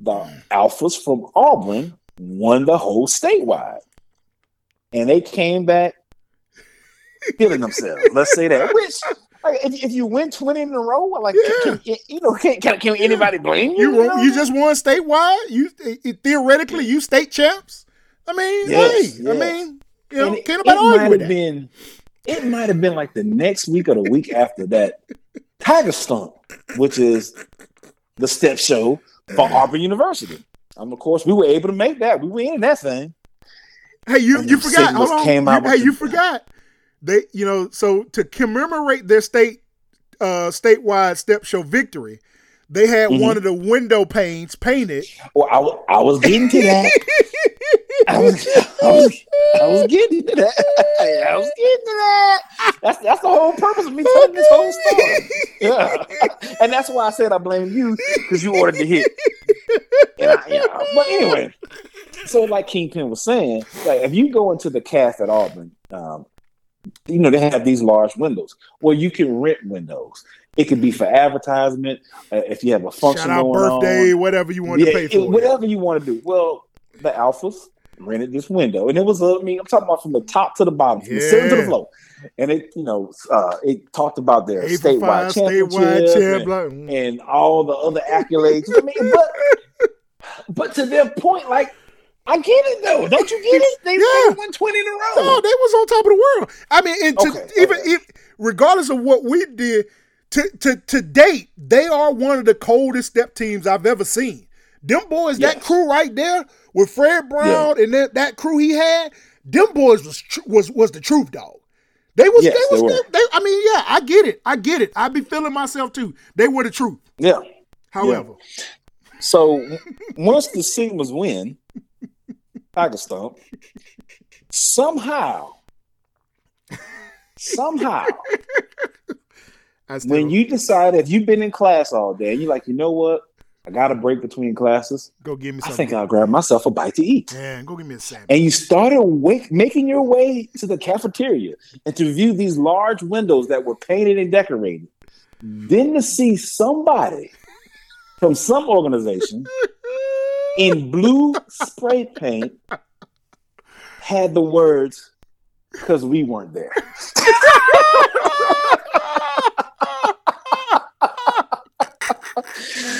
S3: the Alphas from Auburn won the whole statewide, and they came back feeling themselves. Let's say that. Which, like, if, if you win twenty in a row, like
S2: Yeah.
S3: can, you know, can, can, can anybody blame you?
S2: You
S3: you know?
S2: you just won statewide. You theoretically you state champs. I mean,
S3: Yes,
S2: hey, I mean, you know,
S3: And it,
S2: can't
S3: it
S2: nobody argue
S3: might
S2: with
S3: have
S2: that.
S3: been it might have been like the next week or the week after that Tiger Stomp which is the step show for (clears throat) auburn university um, of course we were able to make that we were in that thing
S2: Hey, you
S3: And
S2: you forgot. Hold on.
S3: came out
S2: You- hey,
S3: the-
S2: you forgot. They, you know, so to commemorate their state uh statewide step show victory, they had
S3: Mhm.
S2: one of the window panes painted.
S3: well i, I was getting to that (laughs) I was, I was, I was getting to that. I was getting to that. That's that's the whole purpose of me telling this whole story. Yeah, (laughs) and that's why I said I blame you because you ordered the hit. I, yeah. But anyway, so like Kingpin was saying, like if you go into the caf at Auburn, um, you know they have these large windows. Well, you can rent windows. It could be for advertisement. Uh, if you have a function
S2: Shout out birthday,
S3: on,
S2: whatever you want
S3: yeah,
S2: to pay for. it.
S3: whatever you want to do. Well, the alphas rented this window, and it was. Uh, I mean, I'm talking about from the top to the bottom, from the ceiling to the floor, and it, you know, uh, it talked about their
S2: for
S3: statewide
S2: five, statewide
S3: championship
S2: champ.
S3: and,
S2: mm.
S3: and all the other accolades. I mean, but (laughs) but to their point, like. I get it though. Don't you get it? They,
S2: Yeah.
S3: won 20 in a row.
S2: Oh, they was on top of the world. I mean, and to,
S3: Okay,
S2: even
S3: okay.
S2: if, regardless of what we did, to, to to date, they are one of the coldest step teams I've ever seen. Them boys, that crew right there with Fred Brown and that, that crew he had, them boys was tr- was was the truth, dog. They was
S3: Yes,
S2: they was
S3: they
S2: they, I mean, yeah, I get it, I get it. I be feeling myself too. They were the truth.
S3: Yeah.
S2: However,
S3: So once the Sigmas win, Tiger Stomp, somehow, somehow, (laughs) when you decide if you've been in class all day and you're like, you know what, I got a break between classes,
S2: go give me
S3: I think I'll grab myself a bite to eat.
S2: Man, go give me a sandwich.
S3: And you started wake, making your way to the cafeteria and to view these large windows that were painted and decorated. Then to see somebody from some organization (laughs) in blue spray paint had the words because we weren't there. (laughs) (laughs)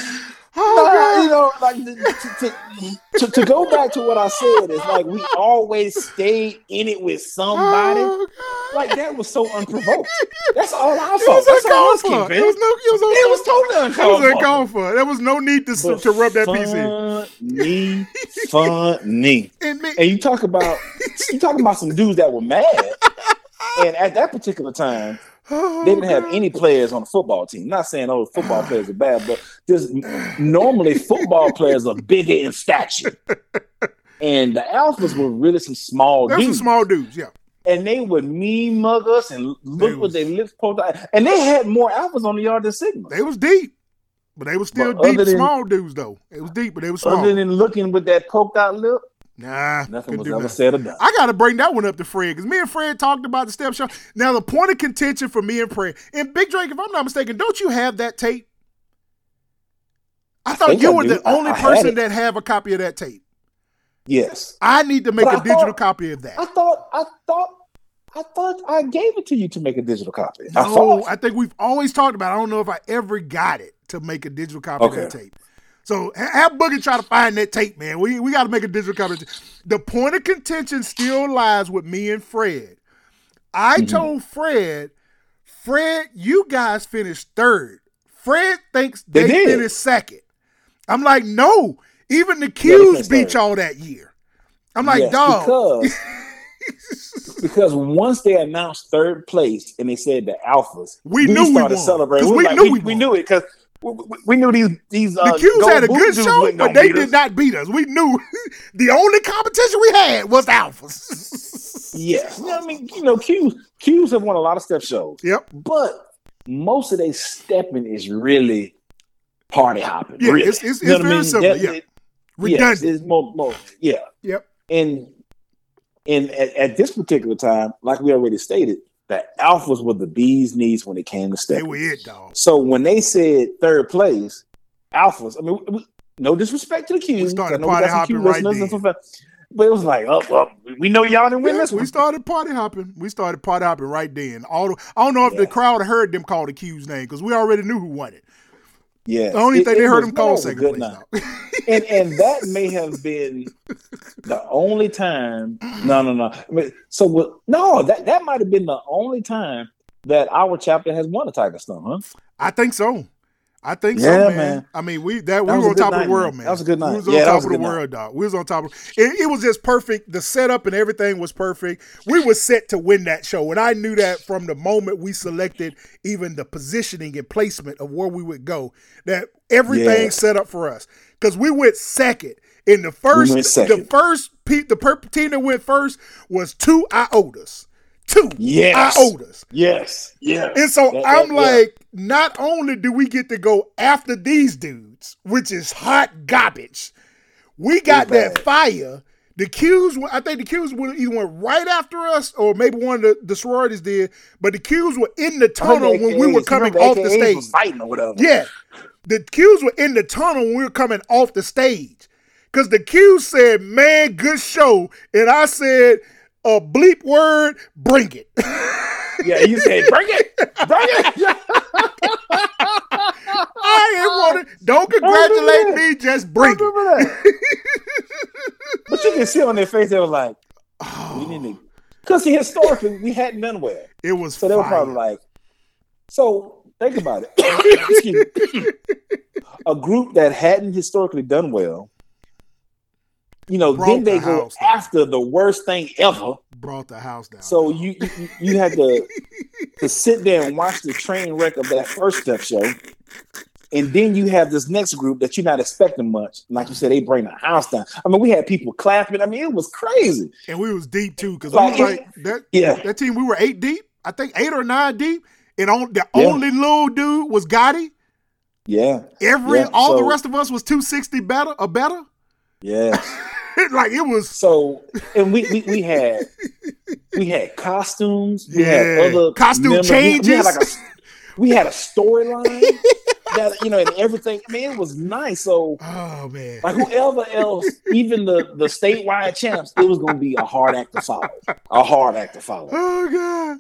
S3: you know, like to, to, to, to go back to what I said is like we always stayed in it with somebody.
S2: Oh,
S3: Like that was so unprovoked. That's all I
S2: It
S3: thought.
S2: was
S3: That's all
S2: uncalled for. It was no. It was,
S3: It was totally
S2: It was
S3: uncalled for.
S2: uncalled for. There was no need to
S3: But
S2: to rub that piece in.
S3: Funny, funny. (laughs)
S2: And me,
S3: And you talk about you talking about some dudes that were mad. And at that particular time,
S2: oh,
S3: they didn't have any players on the football team. Not saying oh football players are bad, but just normally football players are bigger in stature. And the alphas were really some small
S2: was some
S3: dudes.
S2: small dudes. Yeah.
S3: and they would mean mug us and
S2: They
S3: look
S2: was-
S3: what their lips poked out. And they had more alphas on the yard than Sigma.
S2: They was deep, but they was still
S3: But
S2: deep.
S3: than-
S2: small dudes though. It was deep, but they was small.
S3: Other than looking with that poked out lip,
S2: nah,
S3: nothing was ever said or done.
S2: I got to bring that one up to Fred because me and Fred talked about the step show. Now the point of contention for me and Fred and Big Drake, if I'm not mistaken, don't you have that tape? I thought you
S3: I
S2: were
S3: do.
S2: the only
S3: I
S2: person that have a copy of that tape.
S3: Yes.
S2: I need to make
S3: But
S2: a
S3: I
S2: digital
S3: thought-
S2: copy of that.
S3: I thought I thought I thought I gave it to you to make a digital copy.
S2: No,
S3: I.
S2: I think we've always talked about. it. I don't know if I ever got it to make a digital copy
S3: Okay.
S2: of that tape. So ha- have Boogie try to find that tape, man. We we got to make a digital copy. The point of contention still lies with me and Fred. I
S3: Mm-hmm.
S2: told Fred, Fred, you guys finished third. Fred thinks
S3: They
S2: they,
S3: did.
S2: finished second. I'm like, no. Even the Q's beat y'all that year. I'm like,
S3: Yes,
S2: dog.
S3: because (laughs) because once they announced third place and they said the alphas,
S2: We knew we
S3: started
S2: won.
S3: celebrating. We,
S2: we knew
S3: like,
S2: we
S3: we, we knew it because we, we- we knew these these uh,
S2: The Q's had a good show, but they did
S3: us.
S2: not beat us. We knew (laughs) the only competition we had was the Alphas.
S3: Yes, you know I mean, you know, Q's Q's have won a lot of step shows,
S2: yep.
S3: but most of their stepping is really party hopping.
S2: Yeah,
S3: really.
S2: it's- it's-
S3: You know
S2: it's
S3: what I
S2: very
S3: mean?
S2: similar,
S3: That-
S2: yeah. Redundant.
S3: Yes, it's more, more, yeah.
S2: Yep.
S3: And and at, at this particular time, like we already stated, the alphas were the bees knees when it came to
S2: They
S3: stepping.
S2: were it, dog.
S3: So when they said third place, alphas. I mean, we, no disrespect to the Q's.
S2: started party hopping right then.
S3: But it was like, oh, well, we know y'all didn't win
S2: Yeah,
S3: this
S2: we
S3: one.
S2: started party hopping. We started party hopping right then. All the, I don't know if the crowd heard them call the Q's name because we already knew who won it.
S3: Yeah,
S2: The only
S3: It-
S2: thing
S3: it
S2: they heard him call second
S3: good
S2: place.
S3: night. (laughs) and and that may (laughs) have been the only time. No, no, no. I mean, so no, that that might have been the only time that our chapter has won a Tiger Stone, huh?
S2: I think so. I think
S3: Yeah,
S2: so, man.
S3: man.
S2: I mean, we that, we were on top of the world,
S3: man.
S2: man.
S3: That was a good night.
S2: We
S3: night.
S2: was on
S3: Yeah,
S2: top of the
S3: night.
S2: world, dog. We was on top of it. It was just perfect. The setup and everything was perfect. We were set to win that show, and I knew that from the moment we selected even the positioning and placement of where we would go. That everything
S3: Yeah.
S2: set up for us because we went second. In the first,
S3: went
S2: the first pe- the per- team that went first was two iotas, two
S3: Yes.
S2: iotas.
S3: Yes, yes.
S2: And so
S3: That-
S2: I'm
S3: that- yeah.
S2: like, not only do we get to go after these dudes, which is hot garbage, we got that fire. The Qs, I think the Qs would either went right after us or maybe one of the, the sororities did, but the Qs were in the tunnel when we were coming off the stage.
S3: fighting or whatever.
S2: Yeah. The Qs were in the tunnel when we were coming off the stage. Because the Qs said, man, good show. And I said, a bleep word, bring it. (laughs)
S3: yeah. You said, bring it, bring it. (laughs)
S2: I ain't want. Don't congratulate me. Just bring it. (laughs)
S3: but you can see on their face they were like, we
S2: Oh,
S3: need to, (sighs) because historically we hadn't done well.
S2: it was
S3: So they were
S2: fire.
S3: probably like, so think about it. (coughs) Excuse me. A group that hadn't historically done well, you know, then they
S2: the
S3: go
S2: house down.
S3: after the worst thing ever.
S2: brought the house down.
S3: So you you, you had to (laughs) to sit there and watch the train wreck of that first step show. And then you have this next group that you're not expecting much. Like you said, they bring the house down. I mean, we had people clapping. I mean, it was crazy.
S2: and we was deep too because
S3: Like,
S2: like that.
S3: Yeah.
S2: That team, we were eight deep. I think eight or nine deep. And on the
S3: Yeah.
S2: only little dude was Gotti.
S3: Yeah.
S2: Every
S3: Yeah,
S2: all the rest of us was two sixty better or better.
S3: Yeah. (laughs) (laughs)
S2: like it was.
S3: So and we we, we had we had costumes, we
S2: Yeah.
S3: had other
S2: Costume
S3: members. We- We,
S2: changes.
S3: had like a (laughs) we had a storyline that you know and everything. I mean, it was nice. So
S2: Oh man.
S3: like whoever else, even the the statewide champs, it was gonna be a hard act to follow. A hard act to follow.
S2: Oh god.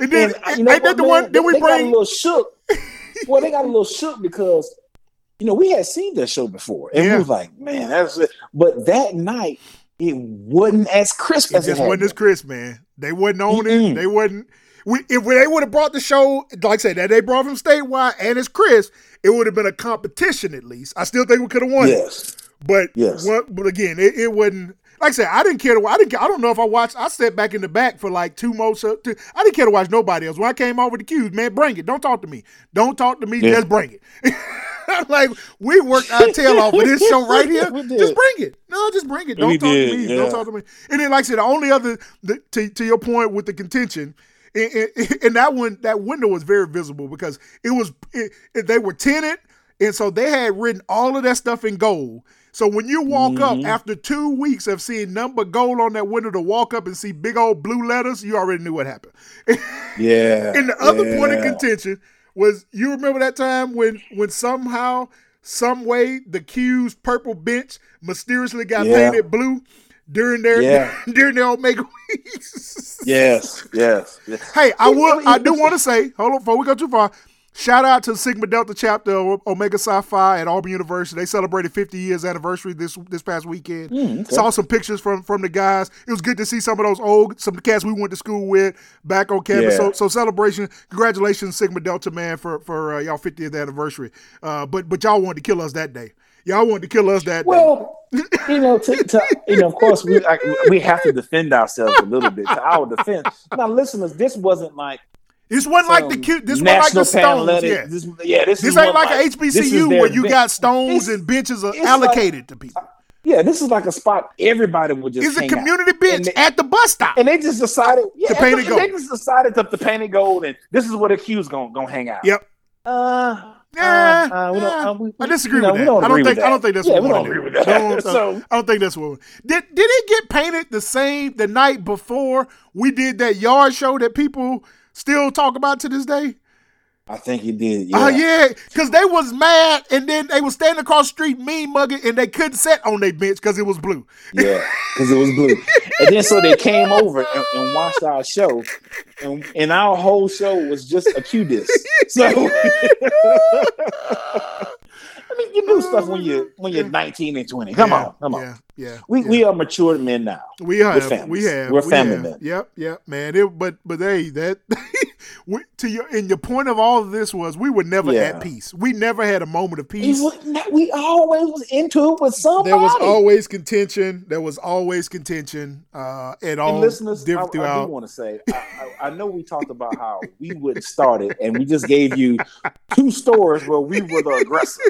S2: And then
S3: And uh, you know
S2: ain't that the
S3: man?
S2: one? Then we
S3: got a little shook. well, they got a little shook because you know we had seen that show before, and
S2: Yeah.
S3: we was like, man, that's it. But that night, it wasn't as crisp
S2: It
S3: as it
S2: just
S3: had
S2: wasn't as crisp, man. They wasn't on it.
S3: Mm-mm.
S2: They wasn't. We, if they would have brought the show, like I said, that they brought from statewide and it's Chris, it would have been a competition at least. I still think we could have won it.
S3: Yes.
S2: But
S3: Yes.
S2: what, but again, it, it wasn't. Like I said, I didn't care to. I didn't. I don't know if I watched. I sat back in the back for like two two, I didn't care to watch nobody else. When I came over the cues, man, bring it. Don't talk to me. Don't talk to me.
S3: Yeah.
S2: Just bring it. (laughs) I'm (laughs) like we worked our tail off with this show right here. (laughs) Just bring it. No, just bring it. Don't
S3: We
S2: talk
S3: did,
S2: to me.
S3: yeah.
S2: Don't talk to me. And then, like I said, the only other the, to to your point with the contention. And, and- (laughs) and that one, that window was very visible because it was it, it- they were tinted, and so they had written all of that stuff in gold. So when you walk up
S3: Mhm.
S2: after two weeks of seeing number gold on that window to walk up and see big old blue letters, you already knew what happened.
S3: Yeah.
S2: And the other point of contention was you remember that time when when somehow, some way, the Q's purple bench mysteriously got
S3: Yeah.
S2: painted blue during their
S3: Yeah. (laughs)
S2: during their Omega weeks.
S3: yes, yes, yes.
S2: Hey, I would. I do want to say, hold on, before we go too far. Shout out to Sigma Delta chapter of Omega Psi Phi at Auburn University. They celebrated 50 years anniversary this this past weekend.
S3: Mm, okay.
S2: Saw some pictures from from the guys. It was good to see some of those old some the cats we went to school with back on campus.
S3: Yeah.
S2: So so celebration, congratulations Sigma Delta man for for uh, y'all 50th anniversary. Uh, but but y'all wanted to kill us that day. Y'all wanted to kill us that day.
S3: Well, (laughs) you know, to, to, you know, of course, we I, we have to defend ourselves a little bit. To our defense, now, listeners, this wasn't like
S2: This wasn't like the cute. This wasn't like the Stones.
S3: Panalytic-
S2: Yeah.
S3: This, yeah, this,
S2: This
S3: is
S2: ain't like a
S3: this is
S2: HBCU where you got stones
S3: It's-
S2: and benches are
S3: it's like-
S2: allocated to people.
S3: Yeah, this is like a spot everybody would just.
S2: It's a
S3: hang out.
S2: community bench
S3: they-
S2: at the bus stop.
S3: and they just decided, yeah,
S2: To paint it gold.
S3: They just decided to, to paint it gold, and this is where the Q's gonna gonna hang out.
S2: Yep.
S3: Uh,
S2: Yeah,
S3: uh, uh, we don't,
S2: yeah.
S3: uh, we,
S2: I disagree
S3: you know,
S2: with that.
S3: don't
S2: I don't think
S3: with
S2: I don't think that's
S3: yeah,
S2: what
S3: we
S2: we
S3: don't agree
S2: do.
S3: with that. So
S2: I don't think that's what. Did did it get painted the same the night before we did that yard show that people still talk about to this day?
S3: I think he did.
S2: Oh
S3: Yeah.
S2: Uh, yeah, because they was mad and then they was standing across the street mean mugging and they couldn't sit on their bench because it was blue.
S3: Yeah, because it was blue. and then so they came over and, and watched our show, and, and our whole show was just a Q disc. So (laughs) I mean, you do stuff when you when you're 19 and 20. Come
S2: Yeah,
S3: on, come on.
S2: Yeah, yeah.
S3: We
S2: yeah.
S3: we are matured men now.
S2: We are. we have,
S3: We're
S2: we
S3: family
S2: have.
S3: men.
S2: Yep, yep, man. It, but, but hey, that (laughs) we, to your and your point of all of this was we were never
S3: Yeah.
S2: at peace. We never had a moment of peace.
S3: was- we always was into it with somebody.
S2: There was always contention. There was always contention uh, at all
S3: and listeners, I, I do want to say, I, I, I know we talked about how we wouldn't start it, and we just gave you two stories where we were the aggressor.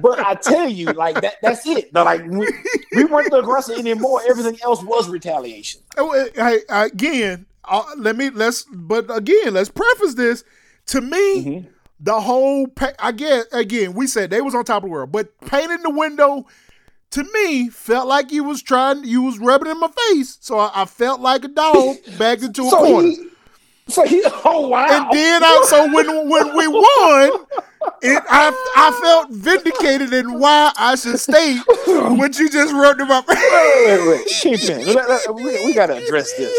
S3: But I tell you, like that—that's it. No, like we, we weren't the aggressor anymore. Everything else was retaliation.
S2: Oh, eh, hey, again, uh, let me let's. But again, let's preface this. To me,
S3: Mm-hmm.
S2: the whole I again, again, we said they was on top of the world, but painting the window to me felt like you was trying, you was rubbing in my face. So I, I felt like a dog (laughs) backed into a
S3: So
S2: corner.
S3: he, (laughs) so he, oh wow!
S2: and then I, so when when we won, it I I felt vindicated in why I should stay. what you just wrote in my
S3: wait, wait, wait. Kingpin, (laughs) let- let- we, we got to address this.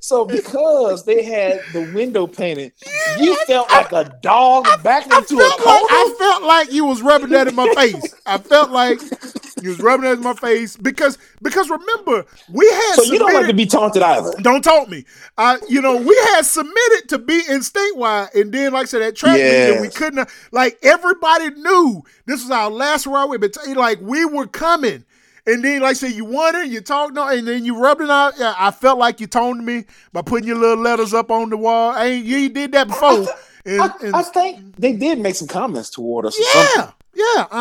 S3: So because they had the window painted, you felt like a dog
S2: back
S3: into a
S2: felt like. I felt like you was rubbing that in my face. I felt like you was rubbing that in my face because because remember we had
S3: so you don't like to be taunted either.
S2: Don't taunt me. Uh, you know, we had submitted to be in statewide, and then, like I said, at track meeting, we couldn't. Like everybody knew this was our last ride. We but like we were coming, and then, like I said, you won it, you talked, no, and then you rubbed it out. Yeah, I felt like you toned me by putting your little letters up on the wall. I ain't, you did that before. And,
S3: I,
S2: and-
S3: I think they did make some comments toward us. or something.
S2: yeah, yeah. Uh,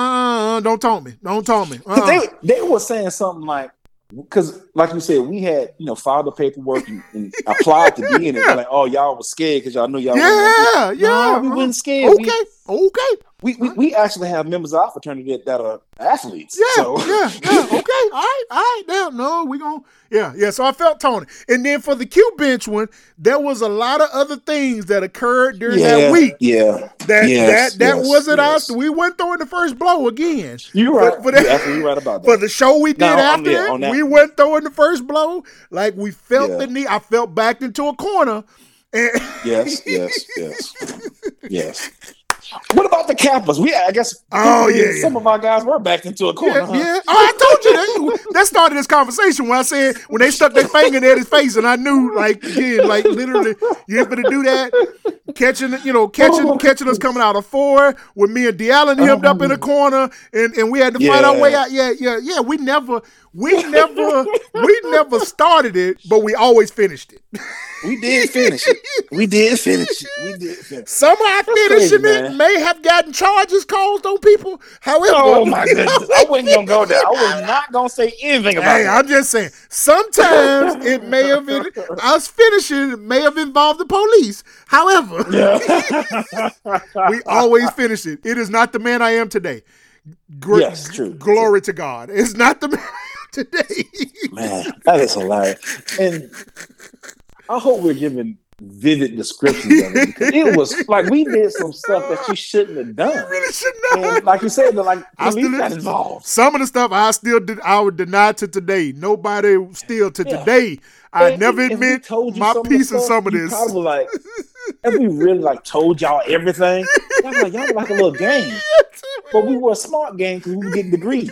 S2: uh, don't taunt me. Don't taunt me. Uh-uh.
S3: they they were saying something like, because like you said, we had you know filed the paperwork and, and applied to be in it. They're like, oh, y'all was scared because y'all knew y'all.
S2: yeah, yeah.
S3: No, we wasn't scared. We-
S2: Okay, okay.
S3: We, we, we actually have members of our fraternity that, that are athletes.
S2: Yeah,
S3: so.
S2: yeah, yeah. (laughs) Okay, all right, all right. Now, no, we gonna, yeah, yeah. So I felt Tony, and then for the Q bench one, there was a lot of other things that occurred during
S3: yeah,
S2: that week.
S3: Yeah,
S2: That
S3: Yes,
S2: that that
S3: yes,
S2: wasn't
S3: yes.
S2: us. We went through in the first blow again.
S3: You're
S2: For-
S3: right.
S2: for that-
S3: You're right about (laughs)
S2: For the show we did
S3: No,
S2: after
S3: yeah,
S2: that, we went through in the first blow. Like we felt
S3: Yeah.
S2: the knee. I felt backed into a corner. And
S3: yes, (laughs) yes, yes, yes. What about the Kappas? We, I guess,
S2: Oh, yeah, yeah.
S3: some of our guys were backed into a corner.
S2: Yeah,
S3: huh?
S2: yeah. Oh, I told you that. That started this conversation when I said when they stuck their finger in his face, and I knew, like, again, like literally, you ain't gonna do that. Catching, you know, catching, (laughs) catching us coming out of four with me and D'Allen hemmed up in the oh. corner, and, and we had to fight our way out. Yeah, yeah, yeah. We never, we never, we never started it, but we always finished it.
S3: We did finish it. We did finish it. We did finish it.
S2: Somehow
S3: crazy,
S2: finishing it
S3: man.
S2: may have gotten charges caused on people. However,
S3: Oh my goodness. I wasn't gonna go there. I was not gonna say anything about
S2: Hey,
S3: it.
S2: I'm just saying. Sometimes it may have been us finishing it may have involved the police. However, (laughs) we always finish it. It is not the man I am today. Gr-
S3: Yes, true.
S2: Glory to God. It's not the man (laughs) today.
S3: Man, that is hilarious. And I hope we're giving vivid descriptions of it because it was like we did some stuff that you shouldn't have done.
S2: really should
S3: And
S2: not.
S3: like you said, like
S2: I still-
S3: got involved.
S2: Some of the stuff I still did. I would deny to today. Nobody still to
S3: Yeah.
S2: today. I
S3: And
S2: never admit
S3: told you
S2: my
S3: of
S2: piece in
S3: stuff,
S2: some of
S3: you
S2: this.
S3: Probably like (laughs) if we really like told y'all everything, y'all like y'all like a little game, (laughs) but we were a smart game because we were getting degrees.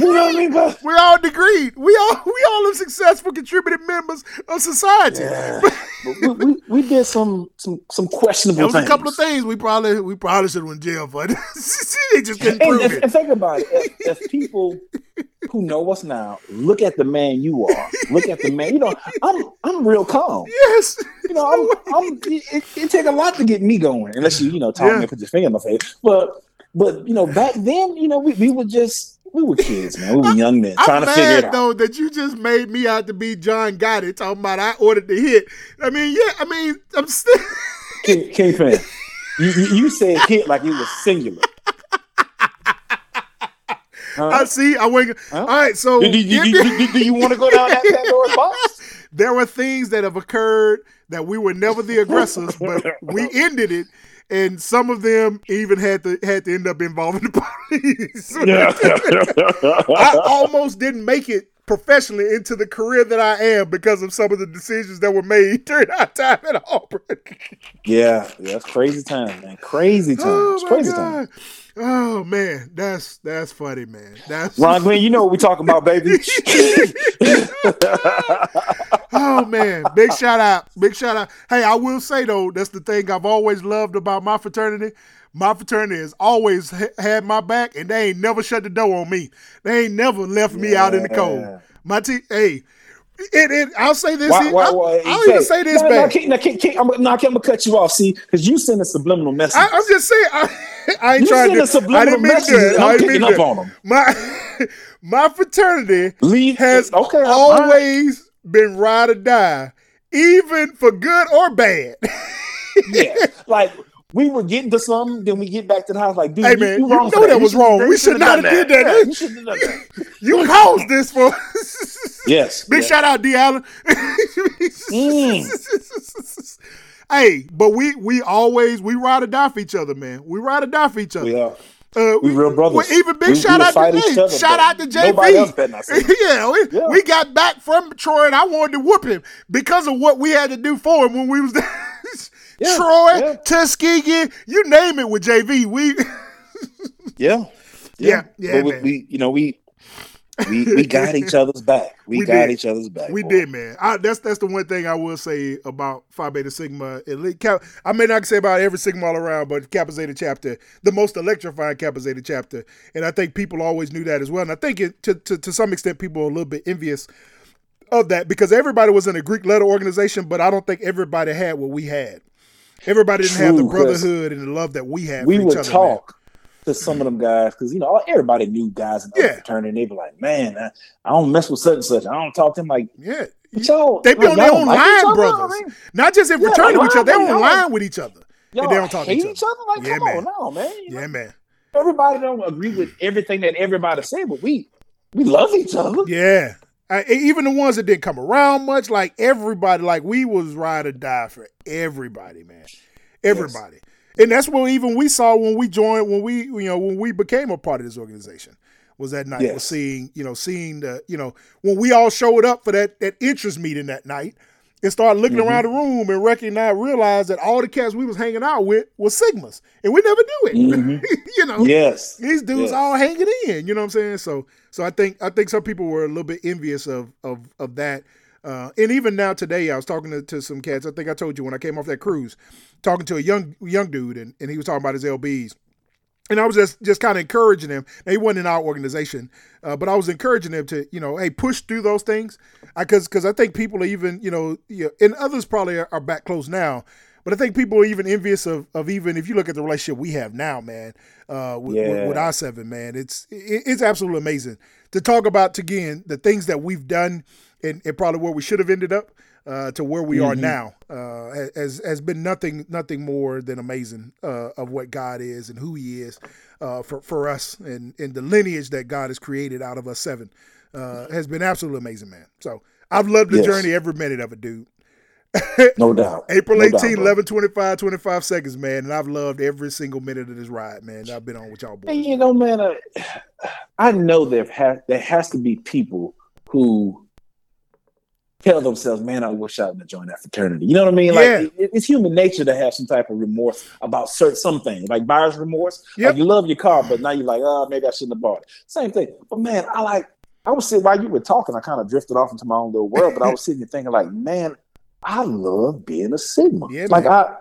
S3: You know what I mean? But
S2: We all degreed. We all (laughs) we all are successful contributing members of society.
S3: Yeah. (laughs) We, we, we did some some some questionable
S2: There was
S3: things.
S2: a couple of things we probably we probably should have went jail for. (laughs) they just couldn't
S3: And,
S2: prove
S3: and,
S2: it.
S3: and think about it. If, if people who know us now look at the man you are, look at the man. You know, I'm I'm real calm.
S2: Yes.
S3: You know, I'm, I'm it, it take a lot to get me going, unless you you know talk
S2: Yeah.
S3: me and put your finger in my face. But but you know, back then, you know, we, we were just we were kids, man. We were (laughs) young men trying
S2: I'm
S3: to figure it out.
S2: though that you just made me out to be John Gotti talking about I ordered the hit. I mean, yeah, I mean, I'm still (laughs)
S3: King, King fan, you, you, said hit like it was singular. Huh? (laughs)
S2: I see. I went.
S3: Huh?
S2: All right, so
S3: do, do, do, do you want to go down that Pandora's box?
S2: there were things that have occurred that we were never the aggressors, but we ended it, and some of them even had to had to end up involving the police. (laughs) yeah. I almost didn't make it professionally into the career that I am because of some of the decisions that were made (laughs) during our time at Auburn.
S3: Yeah, yeah, that's crazy time, man. Crazy oh, time.
S2: Oh
S3: it's
S2: my
S3: crazy time.
S2: god! Oh man, that's that's funny, man. That's
S3: Ron Glenn, you know what we're talking about, baby. (laughs)
S2: oh man, big shout out, big shout out. Hey, I will say though, that's the thing I've always loved about my fraternity. My fraternity has always ha- had my back, and they ain't never shut the door on me. They ain't never left me out in the cold. My te- hey, it, it, I'll say this.
S3: Why-
S2: here.
S3: why-
S2: I'll,
S3: why-
S2: I'll
S3: say-
S2: even say this,
S3: no, no. King, no, King, King, I'm, no, I'm gonna cut you off, see, because you send a subliminal message.
S2: I, I'm just saying, I, (laughs) I ain't
S3: You
S2: trying to.
S3: a subliminal
S2: I didn't mean to do
S3: messages,
S2: it.
S3: and
S2: I
S3: I'm
S2: didn't
S3: picking up on 'em.
S2: My (laughs) my fraternity
S3: Leave
S2: has
S3: okay. I'm-
S2: always been ride or die, even for good or bad. (laughs)
S3: yeah, like we were getting to something, then we get back to the house, like, dude,
S2: Hey,
S3: you,
S2: man,
S3: you
S2: you
S3: wrong.
S2: know
S3: for
S2: that was wrong. We
S3: should
S2: not have did that.
S3: Yeah, you should have done that. (laughs)
S2: you caused this for. (laughs)
S3: Yes.
S2: Big
S3: yes.
S2: shout out, D. Allen.
S3: Mm.
S2: hey, but we we always we ride or die for each other, man. We ride or die for each other.
S3: We are.
S2: Uh,
S3: We real brothers.
S2: well, even big
S3: We-
S2: shout
S3: we
S2: out
S3: fight
S2: to
S3: each
S2: hey,
S3: other,
S2: shout out to JV.
S3: nobody else better not (laughs)
S2: yeah, we,
S3: Yeah.
S2: we got back from Troy, and I wanted to whoop him because of what we had to do for him when we was there. (laughs)
S3: Yeah,
S2: Troy,
S3: yeah.
S2: Tuskegee, you name it with JV. We (laughs)
S3: Yeah.
S2: Yeah, yeah,
S3: But we, we, you know, we we we got each other's back. We,
S2: We
S3: got
S2: did.
S3: each other's back.
S2: We
S3: boy.
S2: did, man. I, that's that's the one thing I will say about Phi Beta Sigma. Elite Cap, I may not say about every Sigma all around, but Kappa Zeta chapter, the most electrifying Kappa Zeta chapter, and I think people always knew that as well. And I think it, to, to to some extent, people are a little bit envious of that because everybody was in a Greek letter organization, but I don't think everybody had what we had. Everybody didn't have the brotherhood and the love that we had.
S3: We
S2: for
S3: would
S2: each other,
S3: talk to some of them guys because you know everybody knew guys in the
S2: Yeah.
S3: fraternity. And they'd be like, "Man, I, I don't mess with such and such. I don't talk to them like
S2: Yeah,
S3: y'all."
S2: they be
S3: like,
S2: on their own
S3: like
S2: line,
S3: other?
S2: brothers.
S3: Mean,
S2: Not just in
S3: Yeah,
S2: fraternity with each other, they're on line with each other.
S3: Y'all
S2: they don't talk to
S3: hate
S2: each
S3: each other. Like,
S2: Yeah,
S3: come
S2: man.
S3: on, now, man. You know,
S2: Yeah, man.
S3: everybody don't agree with everything that everybody said, but we we love each other.
S2: Yeah. I, even the ones that didn't come around much, like everybody, like we was ride or die for everybody, man. Everybody. And that's what even we saw when we joined, when we, you know, when we became a part of this organization. Was that night? Was seeing, you know, seeing the, you know, when we all showed up for that that interest meeting that night and started looking
S3: Mm-hmm.
S2: around the room and recognize, realized that all the cats we was hanging out with was Sigmas, and we never knew it.
S3: Mhm. (laughs)
S2: you know,
S3: Yes,
S2: these dudes
S3: Yes.
S2: all hanging in. You know what I'm saying? So so I think I think some people were a little bit envious of of of that. Uh, and even now today, I was talking to, to some cats. I think I told you when I came off that cruise, talking to a young young dude, and, and he was talking about his LBs. And I was just just kind of encouraging him. Now, he wasn't in our organization, uh, but I was encouraging him to, you know, hey, push through those things, because because I think people are even, you know, you know, and others probably are, are back close now, but I think people are even envious of, of even if you look at the relationship we have now, man, uh, with, with,
S3: Yeah.
S2: with our seven, man, it's it, it's absolutely amazing to talk about again the things that we've done and, and probably where we should have ended up uh, to where we are
S3: Mhm.
S2: now uh, has has been nothing nothing more than amazing uh, of what God is and who He is uh, for for us and and the lineage that God has created out of us seven uh, has been absolutely amazing, man. So I've loved the
S3: Yes.
S2: journey every minute of it, dude.
S3: no doubt. (laughs)
S2: April
S3: No
S2: 18,
S3: doubt,
S2: 11, 25, 25 seconds, man. And I've loved every single minute of this ride, man. I've been on with y'all
S3: And
S2: boys.
S3: you know, man, I, I know there has there has to be people who tell themselves, "Man, I wish I would joined that fraternity." You know what I mean? Like
S2: Yeah.
S3: it- it's human nature to have some type of remorse about certain some things, like buyer's remorse.
S2: Yep.
S3: Like you love your car, but now you're like, "Oh, maybe I shouldn't have bought it." Same thing. But man, I like. I was sitting while you were talking. I kind of drifted off into my own little world, but I was sitting here thinking, like, man, I love being a Sigma.
S2: Yeah,
S3: like I,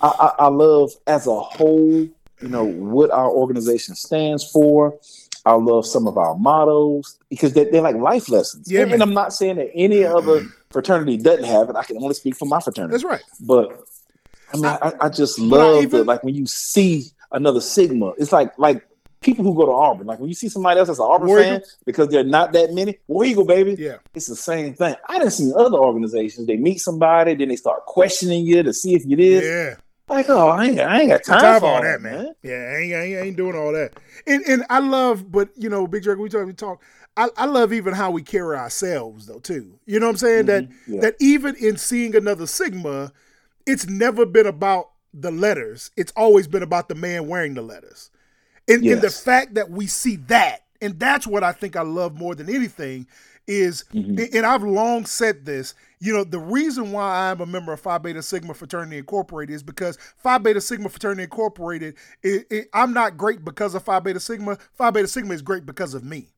S3: I, I love as a whole, you know, what our organization stands for. I love some of our mottos because they, they're like life lessons.
S2: Yeah,
S3: and, and I'm not saying that any other fraternity doesn't have it. I can only speak for my fraternity.
S2: That's right.
S3: But I mean, I, I just love
S2: even-
S3: the like when you see another Sigma. It's like like people who go to Auburn. Like when you see somebody else that's an Auburn
S2: War
S3: fan because they're not that many. War Eagle, baby.
S2: Yeah.
S3: It's the same thing. I didn't see other organizations. They meet somebody, then they start questioning you to see if you did.
S2: Yeah.
S3: Like, oh, I ain't, I ain't got time,
S2: time
S3: for
S2: all that, man. Yeah, I ain't, I ain't, I ain't doing all that. And and I love, but you know, Big Drake, we talk, we talk. I, I love even how we carry ourselves though too. You know what I'm saying? That mm-hmm.
S3: Yeah.
S2: that even in seeing another Sigma, it's never been about the letters. It's always been about the man wearing the letters. And, and the fact that we see that, and that's what I think I love more than anything, is
S3: Mm-hmm.
S2: and- I've long said this, you know, the reason why I'm a member of Phi Beta Sigma Fraternity Incorporated is because Phi Beta Sigma Fraternity Incorporated, it, it, I'm not great because of Phi Beta Sigma. Phi Beta Sigma is great because of me.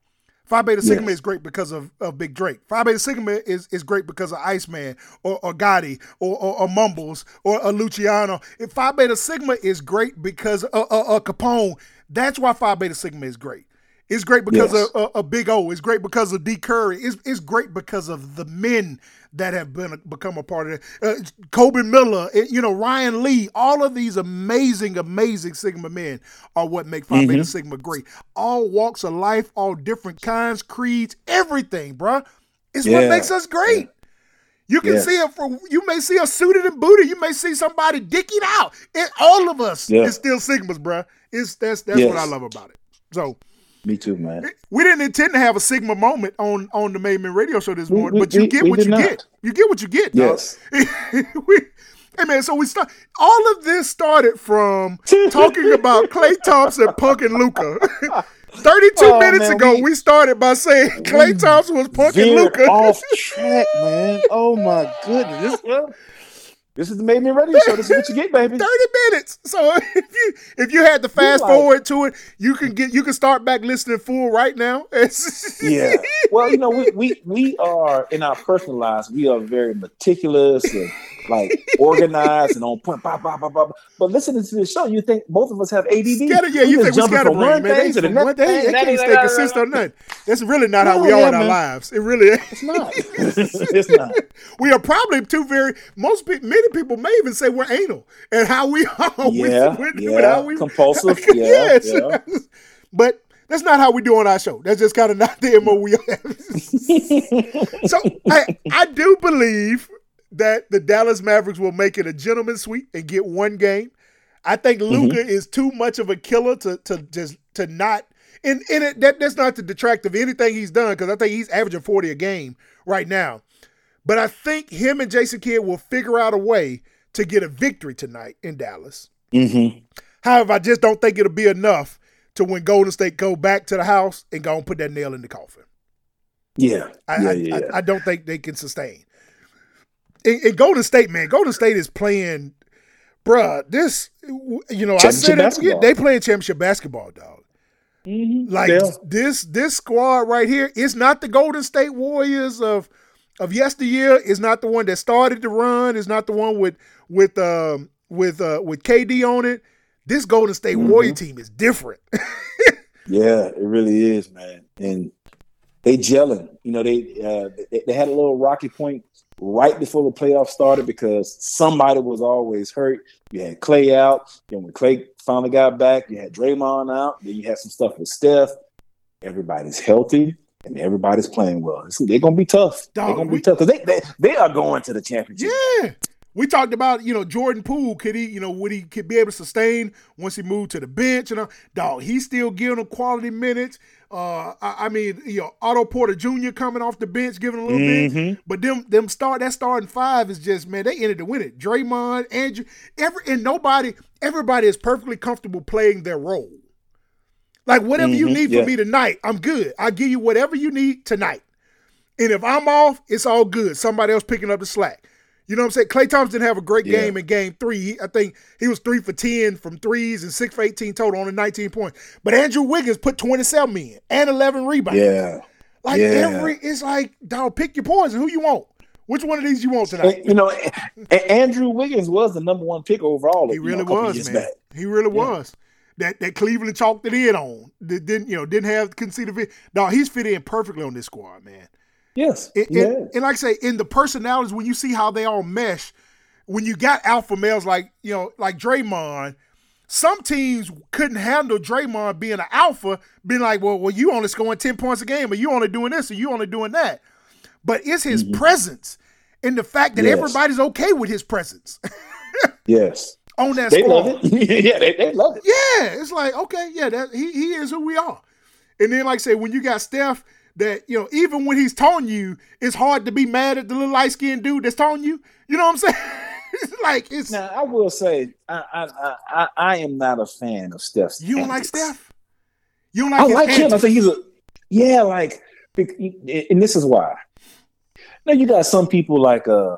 S2: Phi Beta Sigma
S3: Yes.
S2: is great because of, of Big Drake. Phi Beta Sigma is, is great because of Iceman or, or Gotti or, or, or Mumbles or, or Luciano. If Phi Beta Sigma is great because of uh, uh, Capone, that's why Phi Beta Sigma is great. It's great because
S3: Yes.
S2: of a, Big O. It's great because of D Curry. It's, it's great because of the men that have been become a part of it. Uh, Kobe Miller, eh, you know Ryan Lee. All of these amazing, amazing Sigma men are what make Phi
S3: Mm-hmm.
S2: Beta Sigma great. All walks of life, all different kinds, creeds, everything, bruh. It's what makes us great. You can
S3: Yes.
S2: see it for you may see us suited and booted. You may see somebody dicking out. It, all of us
S3: Yeah.
S2: is still Sigmas, bruh. It's that's that's what I love about it. So
S3: Me too, man.
S2: we didn't intend to have a Sigma moment on on the MadeMen Radio Show this morning,
S3: we-
S2: but you
S3: we-
S2: get
S3: we
S2: what you
S3: not.
S2: get. You get what you get.
S3: Yes. (laughs)
S2: we, hey man, so we start. All of this started from (laughs) talking about Klay Thompson punking Luka. (laughs) Thirty-two
S3: Oh,
S2: minutes
S3: man,
S2: ago,
S3: we-
S2: we, started by saying Klay Thompson was punking
S3: Veered
S2: Luka.
S3: off track, man. Oh my goodness. This, is the MadeMen Radio Show. This is what you get, baby. (laughs)
S2: 30 minutes. So (laughs) if you if you had to fast
S3: like-
S2: forward to it, you can get you can start back listening full right now. (laughs)
S3: Yeah. Well, you know, we, we we are in our personal lives, we are very meticulous and like organized and on point. Bah, bah, bah, bah. But listening to the show, you think both of us have ADD.
S2: Scatter, yeah, you think we
S3: just jumping
S2: scatterbrained,
S3: from
S2: man.
S3: one
S2: They,
S3: thing to the
S2: one
S3: next
S2: thing,
S3: thing,
S2: they can't
S3: da,
S2: stay
S3: da, da,
S2: consistent on nothing. That's really not how
S3: No,
S2: we are
S3: yeah,
S2: in our lives. It really is.
S3: It's not. (laughs) it's not.
S2: we are probably two very most pe- many people may even say we're anal and how we (laughs) are with-
S3: Yeah,
S2: with, with
S3: yeah.
S2: how we
S3: Compulsive, (laughs) yeah,
S2: Yes.
S3: yeah.
S2: but that's not how we do on our show. That's just kind of not the mo we are. so I, I do believe that the Dallas Mavericks will make it a gentleman's sweep and get one game. I think Luka is too much of a killer to to just to not and, and it, that, that's not to detract of anything he's done because I think he's averaging 40 a game right now. But I think him and Jason Kidd will figure out a way to get a victory tonight in Dallas.
S3: Mm-hmm.
S2: However, I just don't think it'll be enough to when Golden State go back to the house and go and put that nail in the coffin.
S3: Yeah.
S2: I,
S3: yeah,
S2: I,
S3: yeah,
S2: I. I don't think they can sustain. In, in Golden State, man, Golden State is playing, bruh. This, you know, I said it. They playing championship basketball, dog.
S3: Mhm.
S2: Like
S3: Yeah.
S2: this, this squad right here is not the Golden State Warriors of of yesteryear. Is not the one that started the run. Is not the one with with um with uh with KD on it. This Golden State
S3: Mm-hmm.
S2: Warrior team is different. (laughs)
S3: Yeah, it really is, man. And they gelling. You know, they, uh, they they had a little rocky point right before the playoffs started because somebody was always hurt. You had Klay out. Then when Klay finally got back, you had Draymond out. Then you had some stuff with Steph. Everybody's healthy and everybody's playing well. They're gonna be tough.
S2: Dog,
S3: they're gonna
S2: we-
S3: be tough because they, they they are going to the championship.
S2: yeah. We talked about, you know, Jordan Poole. Could he, you know, would he could be able to sustain once he moved to the bench? You know, dog, he's still giving them quality minutes. Uh, I, I, mean, you know, Otto Porter Jr. coming off the bench, giving a little mm-hmm. bit. But them, them start that starting five is just man, they ended to win it. Draymond, Andrew, every and nobody, everybody is perfectly comfortable playing their role. Like whatever mm-hmm. you need yeah. from me tonight, I'm good. I give you whatever you need tonight. And if I'm off, it's all good. Somebody else picking up the slack. You know what I'm saying? Klay Thompson didn't have a great yeah. game in game three. He, I think he was three for 10 from threes and six for 18 total on the 19 points. But Andrew Wiggins put 27 in and 11 rebounds.
S3: Yeah.
S2: Like yeah. every, it's like, dog, pick your poison. Who you want? Which one of these you want tonight?
S3: You know, (laughs) Andrew Wiggins was the number one pick overall.
S2: He really know, was, man. Back. He really yeah. was. That that Cleveland chalked it in on. That didn't you know didn't have conceded. No, he's fit in perfectly on this squad, man.
S3: Yes.
S2: And,
S3: yeah.
S2: and, and like I say, in the personalities, when you see how they all mesh, when you got alpha males like, you know, like Draymond, some teams couldn't handle Draymond being an alpha, being like, well, well, you only scoring 10 points a game, or you only doing this, or you only doing that. But it's his mm-hmm. presence and the fact that yes. everybody's okay with his presence. (laughs)
S3: yes.
S2: On that
S3: they love it. (laughs) yeah, they, they love it.
S2: Yeah. It's like, okay, yeah, that he, he is who we are. And then, like I say, when you got Steph – that you know even when he's taunting you, it's hard to be mad at the little light skinned dude that's taunting you. You know what I'm saying? it's (laughs) like it's.
S3: Now I will say I I I, I am not a fan of Steph.
S2: You don't antics. like Steph? You don't like? I
S3: like
S2: antics?
S3: him. I think he's a yeah. Like and this is why. Now you got some people like uh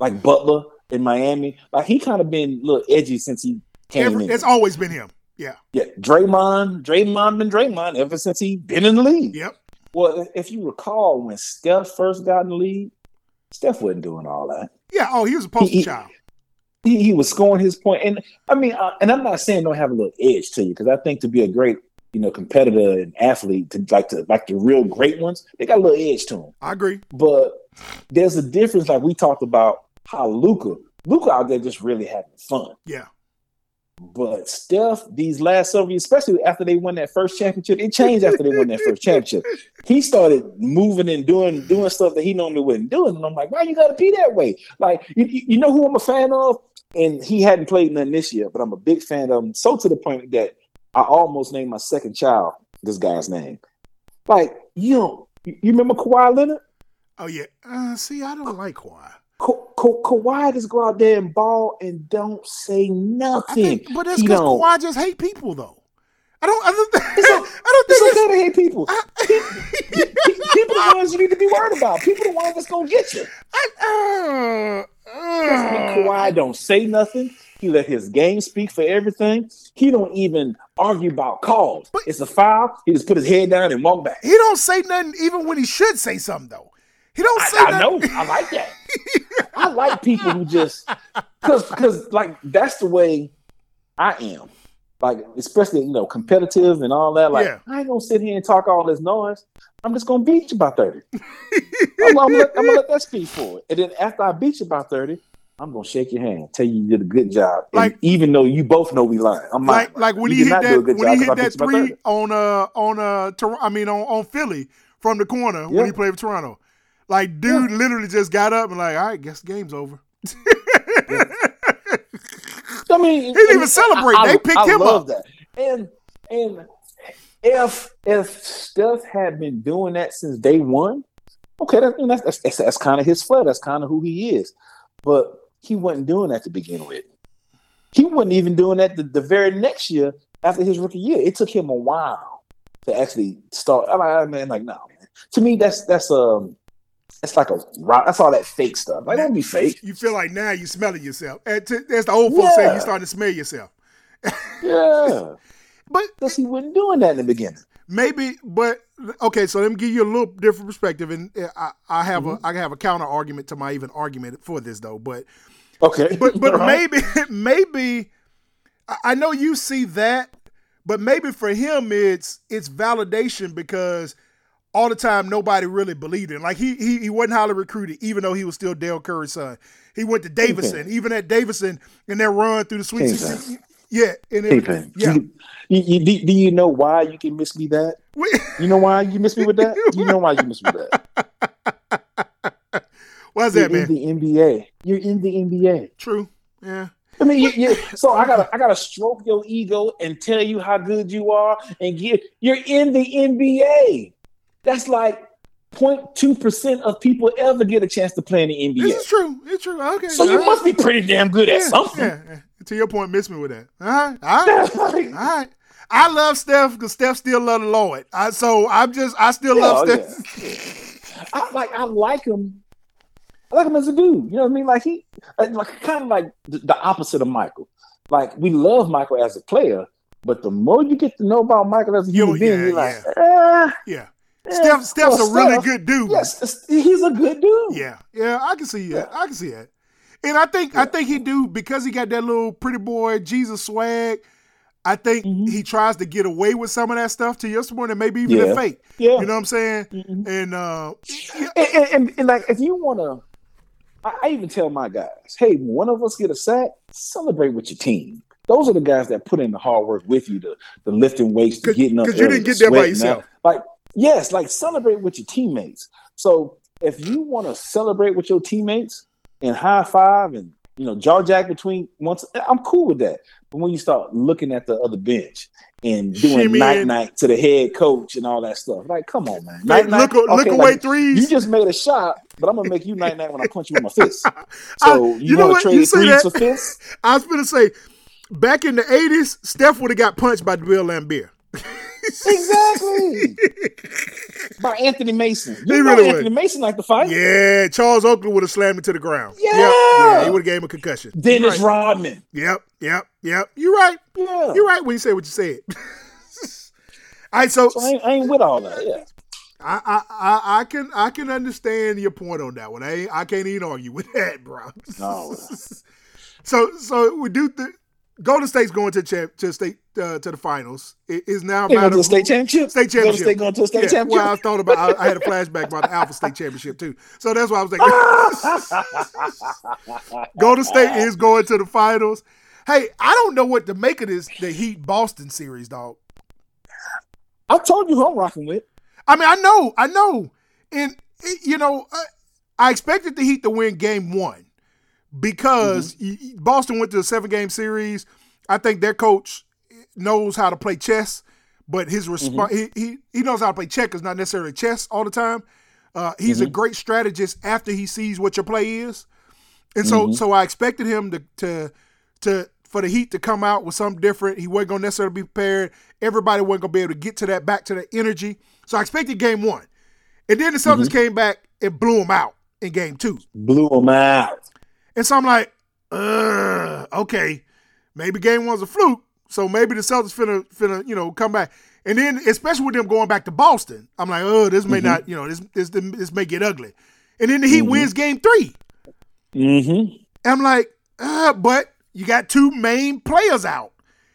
S3: like Butler in Miami. Like he kind of been a little edgy since he came
S2: Ever,
S3: in.
S2: It's always been him. Yeah.
S3: Yeah. Draymond, Draymond been Draymond ever since he been in the league.
S2: Yep.
S3: Well, if you recall, when Steph first got in the league, Steph wasn't doing all that.
S2: Yeah. Oh, he was a poster he, child.
S3: He, he was scoring his point, and I mean, uh, and I'm not saying don't have a little edge to you because I think to be a great, you know, competitor and athlete, to like to like the real great ones, they got a little edge to them.
S2: I agree,
S3: but there's a difference. Like we talked about how Luka, Luka out there just really having fun.
S2: Yeah.
S3: But Steph, these last several years, especially after they won that first championship, it changed after they won that first championship. (laughs) He started moving and doing doing stuff that he normally wouldn't do. And I'm like, why you gotta be that way? Like, you, you know who I'm a fan of? And he hadn't played none this year, but I'm a big fan of him. So to the point that I almost named my second child this guy's name. Like, you know, you remember Kawhi Leonard?
S2: Oh yeah. Uh, see, I don't like Kawhi.
S3: Ka- Ka- Kawhi just go out there and ball and don't say nothing.
S2: Think, but that's because Kawhi just hate people, though. I don't. I don't, (laughs) I don't
S3: think it's okay to hate people. I, people are the ones you need to be worried about. People are the ones that's gonna get you. I, uh, uh, Kawhi don't say nothing. He let his game speak for everything. He don't even argue about calls. But, it's a foul. He just put his head down and walk back.
S2: He don't say nothing even when he should say something though. He don't say
S3: I, I know. I like that. I like people who just because because like that's the way I am. Like especially you know competitive and all that. Like yeah. I ain't gonna sit here and talk all this noise. I'm just gonna beat you by thirty. I'm, (laughs) I'm, gonna, I'm, gonna, let that speak for it. And then after I beat you by thirty, I'm gonna shake your hand, tell you you did a good job. Like and even though you both know we lying, I'm
S2: like like when you he hit that when he hit that three on uh on uh Tor- I mean on on Philly from the corner yeah. when he played for Toronto. Like, dude yeah. literally just got up and like, all right, guess the game's over.
S3: yeah. I mean, (laughs)
S2: he didn't even celebrate. I, they picked I, him up.
S3: That. And and if if Steph had been doing that since day one, okay, that, that's that's, that's, that's kind of his flair. That's kind of who he is. But he wasn't doing that to begin with. He wasn't even doing that the, the very next year after his rookie year. It took him a while to actually start. I mean, like, no, man. To me, that's that's um it's like a that's all that fake stuff. Like don't be fake.
S2: You feel like now you're smelling yourself. As the old folks yeah. say, you starting to smell yourself. (laughs)
S3: yeah, but because he wasn't doing that in the beginning.
S2: Maybe, but okay. So let me give you a little different perspective, and I, I have mm-hmm. a I have a counter argument to my even argument for this though. But
S3: okay, (laughs)
S2: but but right. maybe (laughs) maybe I know you see that, but maybe for him it's it's validation because all the time nobody really believed in. Like he he he wasn't highly recruited, even though he was still Dell Curry's son. He went to Davidson, even at Davidson in their run through the Sweet Sixteen. Yeah, and
S3: it, yeah. You, you, do, do you know why you can miss me that? you know why you miss me with that? Do you know why you miss me with that? (laughs)
S2: Why's
S3: You're
S2: that, man?
S3: in the NBA. You're in the NBA.
S2: True. Yeah.
S3: I mean, you, you, (laughs) so I gotta I gotta stroke your ego and tell you how good you are, and get you're in the NBA. That's like 0.2 percent of people ever get a chance to play in the NBA.
S2: This is true. It's true. Okay.
S3: So you
S2: All
S3: must be pretty damn good at something.
S2: Yeah, yeah. To your point, miss me with that. All right. All right. All right. I love Steph because Steph still love the Lord. I, so I'm just, I still love
S3: Yeah,
S2: Steph.
S3: I like I like him. I like him as a dude. You know what I mean? Like he uh, like kind of like the, the opposite of Michael. Like we love Michael as a player, but the more you get to know about Michael as a
S2: Yo,
S3: human being,
S2: yeah,
S3: you're like,
S2: yeah.
S3: eh,
S2: Yeah. Steph, Steph's
S3: well,
S2: a really
S3: Steph,
S2: good dude.
S3: Yes, he's a good dude.
S2: Yeah, yeah, I can see that. I can see that. And I think I think he do because he got that little pretty boy Jesus swag. I think
S3: Mhm.
S2: he tries to get away with some of that stuff to your point, and maybe even
S3: Yeah.
S2: the fake.
S3: Yeah.
S2: You know what I'm saying?
S3: Mhm.
S2: And uh, yeah,
S3: And, and, and, and, like if you want to, I, I even tell my guys, hey, when one of us get a sack, celebrate with your team. Those are the guys that put in the hard work with you, the, the lifting weights, the getting up.
S2: 'cause you didn't get there by yourself.
S3: out. Like, yes, like celebrate with your teammates. So if you want to celebrate with your teammates and high five and you know jaw jack between once, I'm cool with that. But when you start looking at the other bench and doing night night to the head coach and all that stuff, like come on, man. Night-night-
S2: look look away
S3: like,
S2: threes.
S3: you just made a shot, but I'm gonna make you night night when I punch you in my fist. (laughs)
S2: I-
S3: So
S2: you
S3: you,
S2: know
S3: want
S2: what?
S3: to
S2: You
S3: trade
S2: say
S3: threes
S2: that.
S3: for fists? (laughs)
S2: I was gonna say, back in the '80s, Steph would have got punched by Bill Laimbeer. (laughs)
S3: exactly. (laughs) By Anthony Mason. You
S2: He
S3: know
S2: really
S3: Anthony
S2: would.
S3: Mason like to fight.
S2: Yeah, Charles Oakley would have slammed him to the ground.
S3: Yeah.
S2: Yep, yeah, he would have gave him a concussion.
S3: Dennis
S2: right.
S3: Rodman.
S2: Yep, yep, yep. You're right.
S3: Yeah.
S2: You're right when you say what you said. (laughs) All right, so
S3: So I ain't, I ain't with all that. Yeah.
S2: I, I I I can I can understand your point on that one. I I can't even argue with (laughs) that, bro.
S3: No.
S2: so so we do the Golden State's going to champ to state uh, to the finals. It is now a
S3: They
S2: matter
S3: the state championship.
S2: State
S3: Golden
S2: championship.
S3: State going to the state
S2: Yeah,
S3: championship.
S2: Well, I thought about. I, I had a flashback about the (laughs) Alpha State Championship too. So that's why I was thinking. (laughs) Golden State is going to the finals. Hey, I don't know what to make of this the Heat Boston series, dog.
S3: I told you who I'm rocking with.
S2: I mean, I know, I know, and you know, I, I expected the Heat to win Game One because mm-hmm. y- Boston went to a seven game series. I think their coach knows how to play chess, but his response mm-hmm. he, he he knows how to play checkers, not necessarily chess all the time. Uh, he's a mm-hmm. great strategist after he sees what your play is, and so so I expected him to to to for the Heat to come out with something different. He wasn't gonna necessarily be prepared. Everybody wasn't gonna be able to get to that back to that energy. So I expected Game One, and then the Celtics came back and blew them out in Game Two.
S3: Blew him out.
S2: And so I'm like, uh, okay, maybe game one's a fluke. So maybe the Celtics finna finna, you know, come back. And then especially with them going back to Boston, I'm like, oh, this may not, you know, this this this may get ugly. And then the Heat wins game three.
S3: Mm-hmm.
S2: And I'm like, uh, but you got two main players out.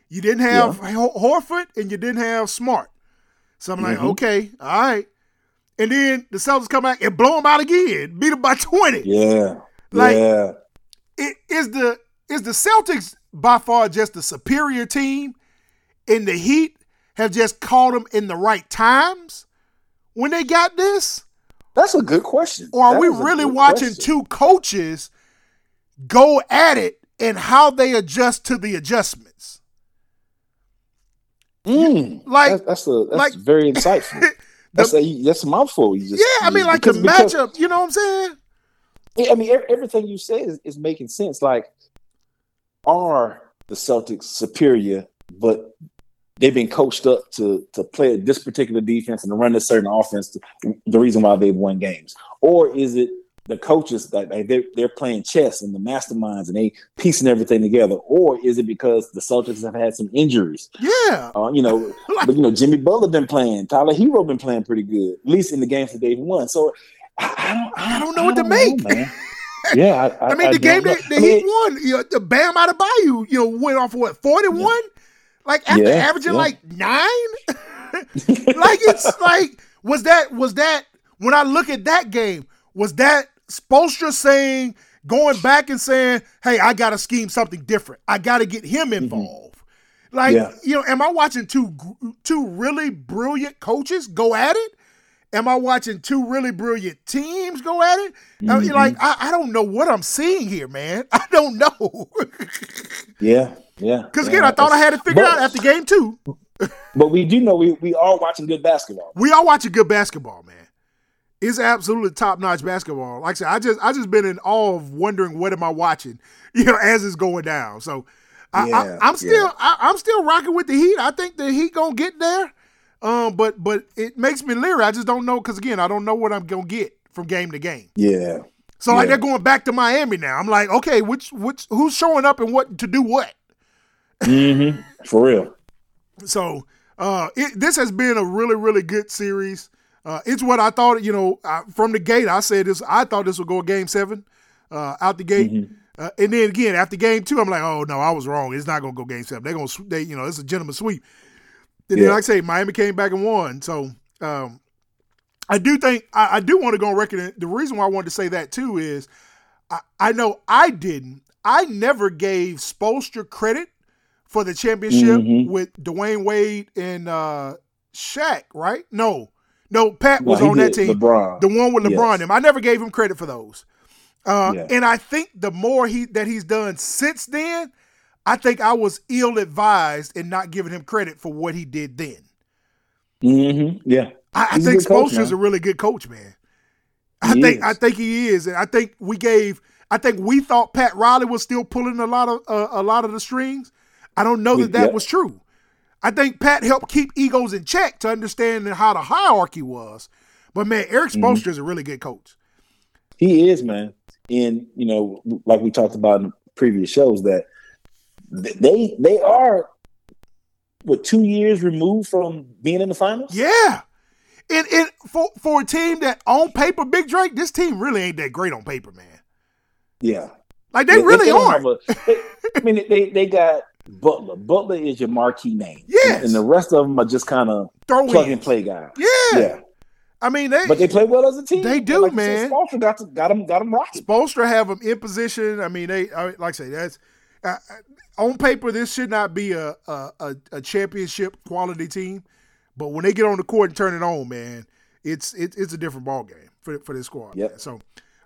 S2: You didn't have Hor- Horford and you didn't have Smart. So I'm like, okay, all right. And then the Celtics come back and blow them out again, beat them by 20.
S3: Yeah.
S2: Like-
S3: yeah.
S2: It is the is the Celtics by far just the superior team, and the Heat have just caught them in the right times when they got this,
S3: That's a good question.
S2: or are
S3: That
S2: we really watching
S3: question.
S2: two coaches go at it and how they adjust to the adjustments?
S3: Mm,
S2: Like-
S3: that's, that's a that's
S2: like-
S3: very insightful. (laughs) That's a, that's a mouthful. You just,
S2: Yeah, I mean, like
S3: because-
S2: the
S3: because-
S2: matchup. You know what I'm saying?
S3: Yeah, I mean, everything you say is, is making sense. Like, are the Celtics superior, but they've been coached up to to play this particular defense and to run this certain offense? To, the reason why they've won games, or is it the coaches that like, they're they're playing chess and the masterminds and they piecing everything together, or is it because the Celtics have had some injuries?
S2: Yeah.
S3: Uh, you know, (laughs) but you know, Jimmy Butler been playing, Tyler Herro been playing pretty good, at least in the games that they've won. So I, I don't,
S2: I don't know what to make.
S3: man. (laughs) Yeah, I,
S2: I mean, the game
S3: don't
S2: that
S3: know. I mean,
S2: Heat won, you know, the Bam Adebayo, you know, went off what forty one, like after
S3: Yeah,
S2: averaging
S3: yeah.
S2: like nine. (laughs) like it's (laughs) like was that was that when I look at that game was that Spoelstra saying going back and saying, "Hey, I got to scheme something different. I got to get him involved." Like
S3: Mm-hmm. Yeah.
S2: you know, am I watching two two really brilliant coaches go at it? Am I watching two really brilliant teams go at it? I mean, like I, I don't know what I'm seeing here, man. (laughs) I don't know.
S3: Yeah, yeah. (laughs)
S2: Because
S3: yeah,
S2: again, I thought I had it figured
S3: but-
S2: out after game two. (laughs)
S3: But we do know we, we are watching good basketball.
S2: We are watching good basketball, man. It's absolutely top notch basketball. Like I said, I just I just been in awe of wondering what am I watching, you know, as it's going down. So I,
S3: Yeah,
S2: I, I'm still
S3: yeah.
S2: I, I'm still rocking with the Heat. I think the Heat gonna get there. Um, but but it makes me leery. I just don't know because again, I don't know what I'm gonna get from game to game.
S3: Yeah.
S2: So like they're going back to Miami now. I'm like, okay, which which who's showing up and what to do what?
S3: Mm-hmm. For real.
S2: So uh, it, this has been a really, really good series. Uh, it's what I thought. You know, I, from the gate, I said this. I thought this would go game seven uh, out the gate,
S3: Mm-hmm.
S2: uh, and then again after game two, I'm like, oh no, I was wrong. It's not gonna go game seven. They're gonna, they, you know, it's a gentleman sweep. And then,
S3: Yeah.
S2: like I say, Miami came back and won. So um, I do think I, I do want to go on record. The reason why I wanted to say that too is I, I know I didn't. I never gave Spoelstra credit for the championship
S3: Mhm.
S2: with Dwyane Wade and uh, Shaq, right? No, no, Pat was on that team.
S3: LeBron.
S2: The one with LeBron.
S3: Yes.
S2: Them. I never gave him credit for those. Uh,
S3: Yeah.
S2: And I think the more he that he's done since then, I think I was ill advised in not giving him credit for what he did then.
S3: Mm-hmm. Yeah.
S2: I, I think
S3: good is
S2: a really good coach, man. I
S3: He
S2: think
S3: is.
S2: I think he is, and I think we gave. I think we thought Pat Riley was still pulling a lot of uh, a lot of the strings. I don't know that that
S3: Yeah.
S2: was true. I think Pat helped keep egos in check to understand how the hierarchy was. But man, Erik
S3: Mm-hmm.
S2: Is a really good coach.
S3: He is, man. And you know, like we talked about in previous shows, that th- they they are what two years removed from being in the finals.
S2: Yeah. And, and for for a team that on paper, Big Drake, this team really ain't that great on paper, man.
S3: Yeah,
S2: Like they, really
S3: don't
S2: aren't.
S3: a- they- I mean, they they got Butler. Butler is your marquee name.
S2: Yes.
S3: and the rest of them are just kind of plug
S2: in.
S3: and play guys.
S2: Yeah.
S3: Yeah,
S2: I mean, they,
S3: but they play well as a team.
S2: They do,
S3: like
S2: man.
S3: said, Spoelstra got to, got them got them rocking.
S2: Spoelstra have them in position. I mean, they I, like I say that's on paper. This should not be a, a a championship quality team, but when they get on the court and turn it on, man, it's it, it's a different ball game for for this squad. Yeah. So.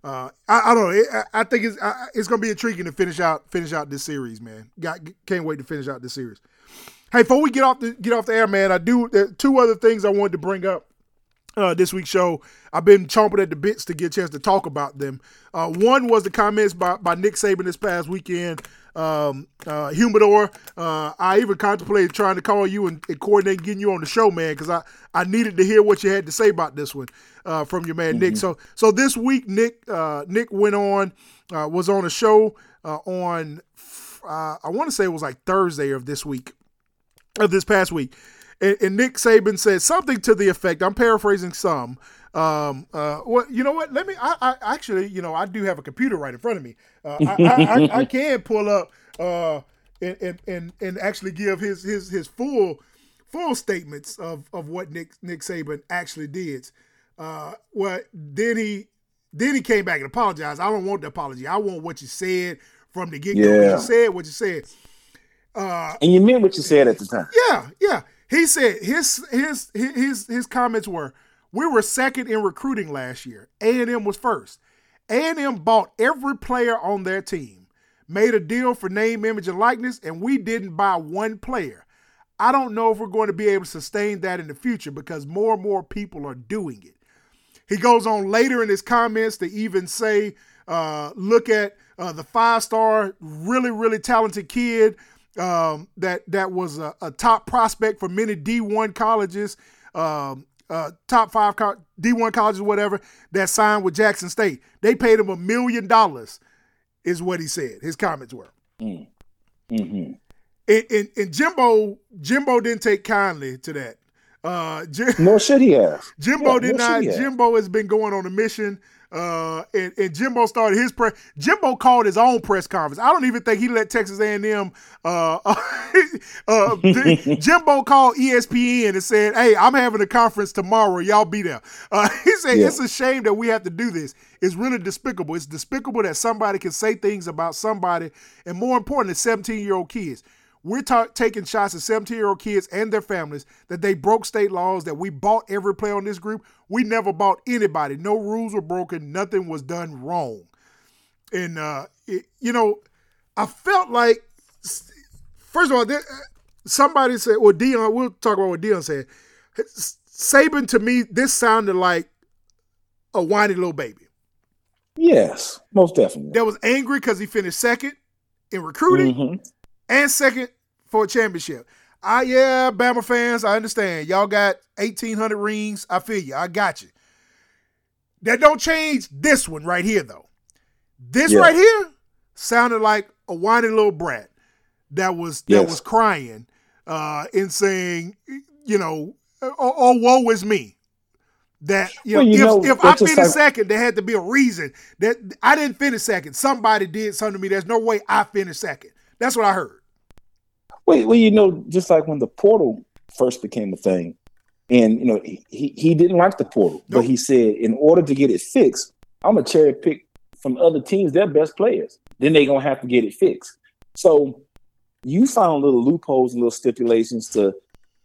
S2: Uh, I, I don't know. It, I, I think it's I, it's gonna be intriguing to finish out finish out this series, man. Got can't wait to finish out this series. Hey, before we get off the get off the air, man, I do two other things I wanted to bring up uh, this week's show. I've been chomping at the bits to get a chance to talk about them. Uh, one was the comments by, by Nick Saban this past weekend. Um, uh, Humidor, uh, I even contemplated trying to call you and, and coordinate getting you on the show, man, because I, I needed to hear what you had to say about this one uh, from your man Nick. So so this week, Nick uh, Nick went on uh, was on a show uh, on uh, I want to say it was like Thursday of this week of this past week. And, and Nick Saban said something to the effect. I'm paraphrasing some. Um, uh, well, you know what? Let me. I, I actually, you know, I do have a computer right in front of me. Uh, I, I, I, (laughs) can pull up uh, and, and and and actually give his his his full full statements of of what Nick Nick Saban actually did. Uh, well, then he then he came back and apologized. I don't want the apology. I want what you said from the get go.
S3: Yeah.
S2: You said what you said.
S3: Uh, And you meant what you said at the time.
S2: Yeah, yeah. He said his his his his comments were, "We were second in recruiting last year. A and M was first. A and M bought every player on their team, made a deal for name, image, and likeness, and we didn't buy one player. I don't know if we're going to be able to sustain that in the future because more and more people are doing it." He goes on later in his comments to even say, uh, look at uh, the five star, really, really talented kid um, that that was a, a top prospect for many D1 colleges, um, uh, top five co- D1 colleges, whatever, that signed with Jackson State. They paid him a million dollars, is what he said. His comments were.
S3: Mm-hmm.
S2: And, and, and Jimbo, Jimbo didn't take kindly to that. Uh, Jim,
S3: Nor should he have.
S2: Jimbo
S3: Yeah,
S2: did not.
S3: should he have?
S2: Jimbo has been going on a mission. Uh, and, and Jimbo started his press. Jimbo called his own press conference. I don't even think he let Texas A&M. Uh, (laughs) uh, (laughs) Jimbo called ESPN and said, "Hey, I'm having a conference tomorrow. Y'all be there." Uh, (laughs) he said,
S3: Yeah.
S2: "It's a shame that we have to do this. It's really despicable. It's despicable that somebody can say things about somebody, and more importantly, 17 year old kids. We're ta- taking shots at 17 year old kids and their families that they broke state laws, that we bought every player on this group. We never bought anybody. No rules were broken. Nothing was done wrong. And, uh, it, you know, I felt like, first of all, there, somebody said, well, Deion, we'll talk about what Deion said. Saban, to me, this sounded like a whiny little baby.
S3: Yes, most definitely.
S2: That was angry because he finished second in recruiting mm-hmm. And second for a championship. I yeah, Bama fans, I understand. Y'all got 1,800 rings. I feel you. I got you. That don't change this one right here, though. This yeah. right here sounded like a whiny little brat that was that yes. was crying uh, and saying, you know, oh, oh woe is me that you well, know, you if, know, if I finished like, second, there had to be a reason that I didn't finish second. Somebody did something to me. There's no way I finished second. That's what I heard.
S3: Well, well, you know, just like when the portal first became a thing, and you know, he he didn't like the portal, nope. but he said, in order to get it fixed, I'm gonna cherry pick from other teams their best players. Then they're gonna have to get it fixed. So you found little loopholes and little stipulations to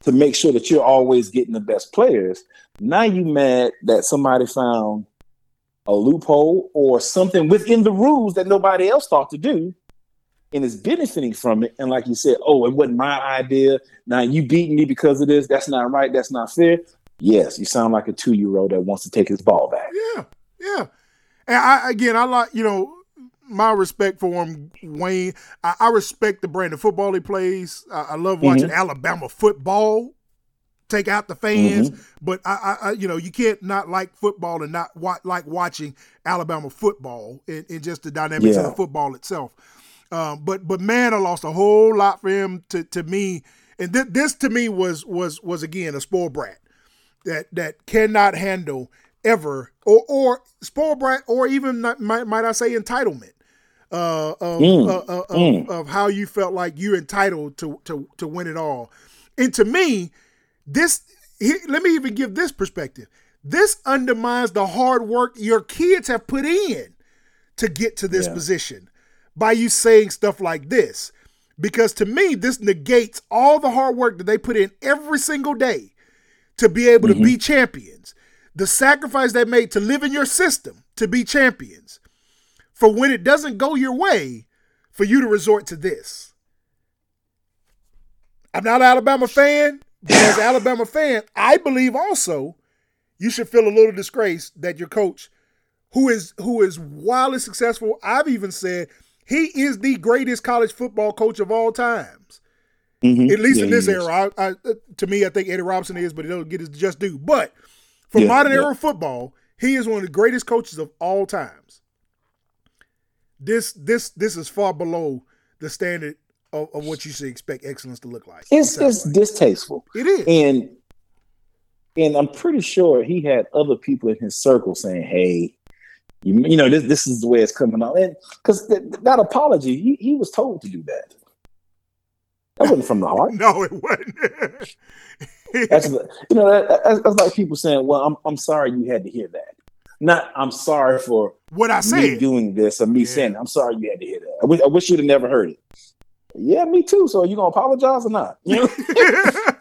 S3: to make sure that you're always getting the best players. Now you mad that somebody found a loophole or something within the rules that nobody else thought to do and is benefiting from it. And like you said, oh, it wasn't my idea. Now you beat me because of this. That's not right. That's not fair. Yes, you sound like a two year old that wants to take his ball back.
S2: Yeah, yeah. And I again, I like you know my respect for him, Wayne. I, I respect the brand of football he plays. I, I love watching mm-hmm. Alabama football. Take out the fans, mm-hmm. but I, I, you know, you can't not like football and not wa- like watching Alabama football and, and just the dynamics yeah. of the football itself. Um, but but man, I lost a whole lot for him to to me, and th- this to me was was was again a spoiled brat that that cannot handle ever or or spoiled brat or even not, might might I say entitlement uh, of, mm. uh, uh, mm. Of, of, how you felt like you're entitled to to to win it all. And to me, this let me even give this perspective. This undermines the hard work your kids have put in to get to this yeah. position by you saying stuff like this. Because to me, this negates all the hard work that they put in every single day to be able mm-hmm. to be champions. The sacrifice they made to live in your system to be champions for when it doesn't go your way, for you to resort to this. I'm not an Alabama fan, but as an Alabama fan, I believe also you should feel a little disgraced that your coach, who is who is wildly successful, I've even said he is the greatest college football coach of all times. Mm-hmm. At least yeah, in this era, I, I, to me, I think Eddie Robinson is, but he'll get his just due. But for yeah, modern yeah. era football, he is one of the greatest coaches of all times this this this is far below the standard of, of what you should expect excellence to look like.
S3: It's it's like. distasteful.
S2: It is.
S3: And and I'm pretty sure he had other people in his circle saying, "Hey, you, you know this this is the way it's coming out." And because th- that apology, he, he was told to do that. That wasn't from the heart. (laughs)
S2: no, it wasn't. (laughs)
S3: that's you know that, that's like people saying, "Well, I'm I'm sorry you had to hear that." not I'm sorry for
S2: what I said
S3: doing this or me yeah. saying I'm sorry you had to hear that. I wish, I wish you'd have never heard it. Yeah, me too. So you gonna apologize or not? You know? (laughs)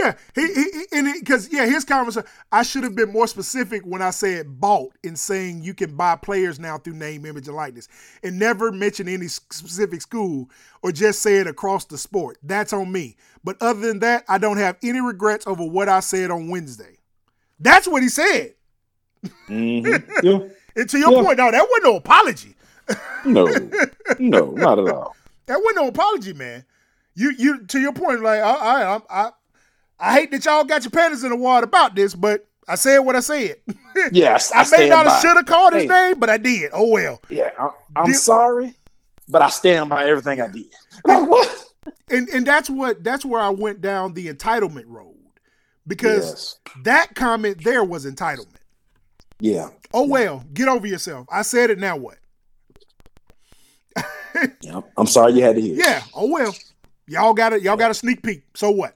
S2: yeah, he, he and because yeah, his conversation. I should have been more specific when I said bought in saying you can buy players now through name, image, and likeness, and never mention any specific school or just say it across the sport. That's on me. But other than that, I don't have any regrets over what I said on Wednesday. That's what he said. Mm-hmm. (laughs) Yeah. and to your yeah. point, now that wasn't no apology.
S3: no, no, (laughs) not at all.
S2: That wasn't no apology, man. You, you, to your point, like I, I, I, I hate that y'all got your panties in the water about this, but I said what I said. (laughs)
S3: Yes,
S2: I, I may not have should have called his name, but I did. Oh well.
S3: Yeah, I, am sorry, but I stand by everything I did. (laughs) (laughs)
S2: and and that's what that's where I went down the entitlement road because yes. that comment there was entitlement.
S3: Yeah.
S2: Oh well, get over yourself. I said it. Now what?
S3: yeah, I'm sorry you had to hear.
S2: Yeah. Oh well, y'all got it. Y'all got a sneak peek. So what?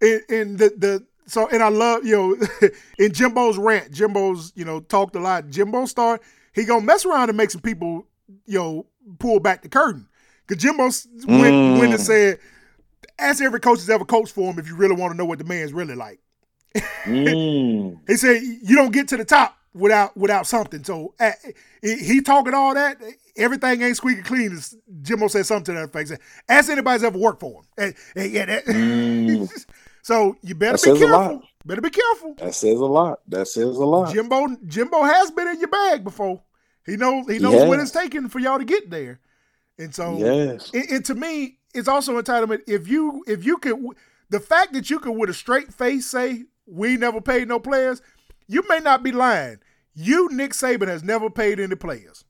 S2: And, and the the so and I love you (laughs) know in Jimbo's rant. Jimbo's you know talked a lot. Jimbo start he gonna mess around and make some people you know pull back the curtain Because Jimbo went, mm. went and said, ask every coach that's ever coached for him if you really want to know what the man's really like. mm. (laughs) he said, you don't get to the top without without something. So uh, he talking all that. Everything ain't squeaky clean. Jimbo said something to that effect. Ask anybody's ever worked for him. And, and, yeah, that, mm. (laughs) so you better that be careful. Better be careful.
S3: That says a lot. That says a lot.
S2: Jimbo Jimbo has been in your bag before. He knows he knows yes. what it's taking for y'all to get there. And so yes. and, and to me, it's also entitlement. If you if you could the fact that you could with a straight face say we never paid no players, you may not be lying. You, Nick Saban, has never paid any players.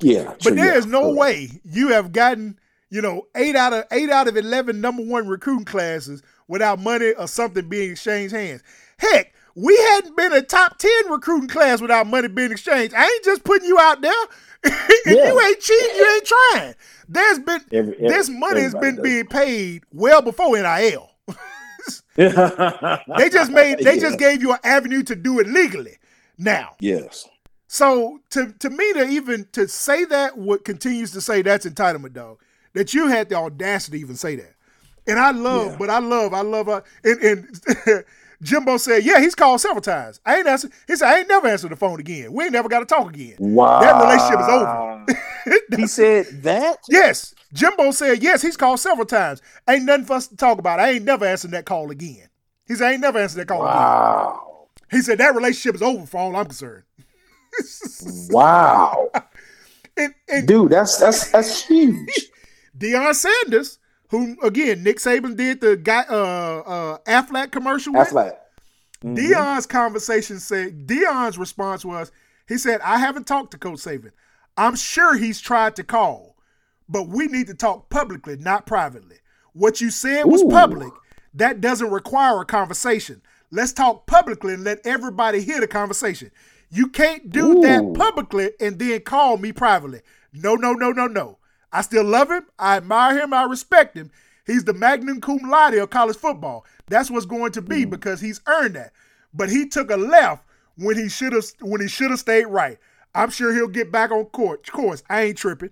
S3: Yeah.
S2: But there is no way you have gotten, you know, eight out of eight out of eleven number one recruiting classes without money or something being exchanged hands. Heck, we hadn't been a top 10 recruiting class without money being exchanged. I ain't just putting you out there. (laughs) if yeah. you ain't cheating, you ain't trying. There's been every, every, this money has been does. being paid well before NIL. (laughs) they just made they yeah. just gave you an avenue to do it legally now.
S3: Yes.
S2: So to to me to even to say that what continues to say that's entitlement, dog. That you had the audacity to even say that. And I love, yeah. but I love, I love, uh, and, and (laughs) Jimbo said, yeah, he's called several times. I ain't answered. He said, I ain't never answered the phone again. We ain't never got to talk again.
S3: Wow.
S2: That relationship is
S3: over. (laughs) he said that?
S2: Yes. Jimbo said, yes, he's called several times. Ain't nothing for us to talk about. I ain't never answered that call again. He said, I ain't never answered that call wow. again. He said, that relationship is over for all I'm concerned. (laughs)
S3: wow. And, and, Dude, that's that's that's huge.
S2: Deion Sanders who again Nick Saban did the guy uh uh Aflac commercial with. Aflac. Mm-hmm. Deion's conversation said Deion's response was he said I haven't talked to Coach Saban. I'm sure he's tried to call, but we need to talk publicly, not privately. What you said was Ooh. public. That doesn't require a conversation. Let's talk publicly and let everybody hear the conversation. You can't do Ooh. that publicly and then call me privately. No, no, no, no, no. I still love him. I admire him. I respect him. He's the magnum cum laude of college football. That's what's going to be mm. because he's earned that. But he took a left when he should have when he should have stayed right. I'm sure he'll get back on court. Of course, I ain't tripping.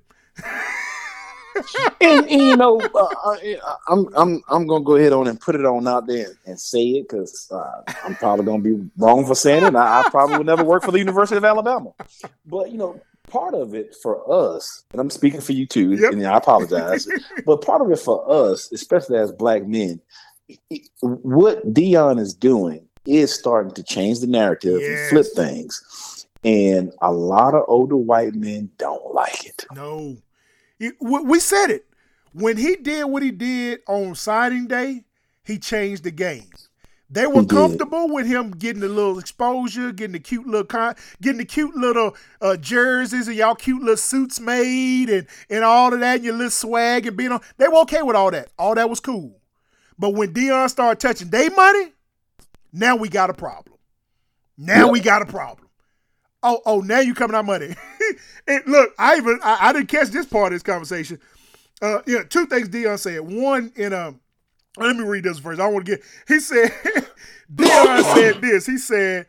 S3: and, and, you know, (laughs) uh, uh, I'm I'm I'm gonna go ahead on and put it on out there and say it because uh, I'm probably gonna be wrong for saying it. I, I probably will never work for the University of Alabama, but you know, part of it for us, and I'm speaking for you too, yep. and I apologize, (laughs) but part of it for us, especially as black men, what Deion is doing is starting to change the narrative yes. and flip things. And a lot of older white men don't like it.
S2: No. We said it. When he did what he did on signing day, he changed the game. They were comfortable with him getting a little exposure, getting the cute little con- getting the cute little uh, jerseys and y'all cute little suits made and and all of that, and your little swag and being on. They were okay with all that. All that was cool. But when Deion started touching their money, now we got a problem. Now yep. we got a problem. Oh, oh, now you coming out money. (laughs) and look, I even I, I, didn't catch this part of this conversation. Uh, yeah, two things Deion said. One in um let me read this first. I want to get. He said, (laughs) Deion said this. He said,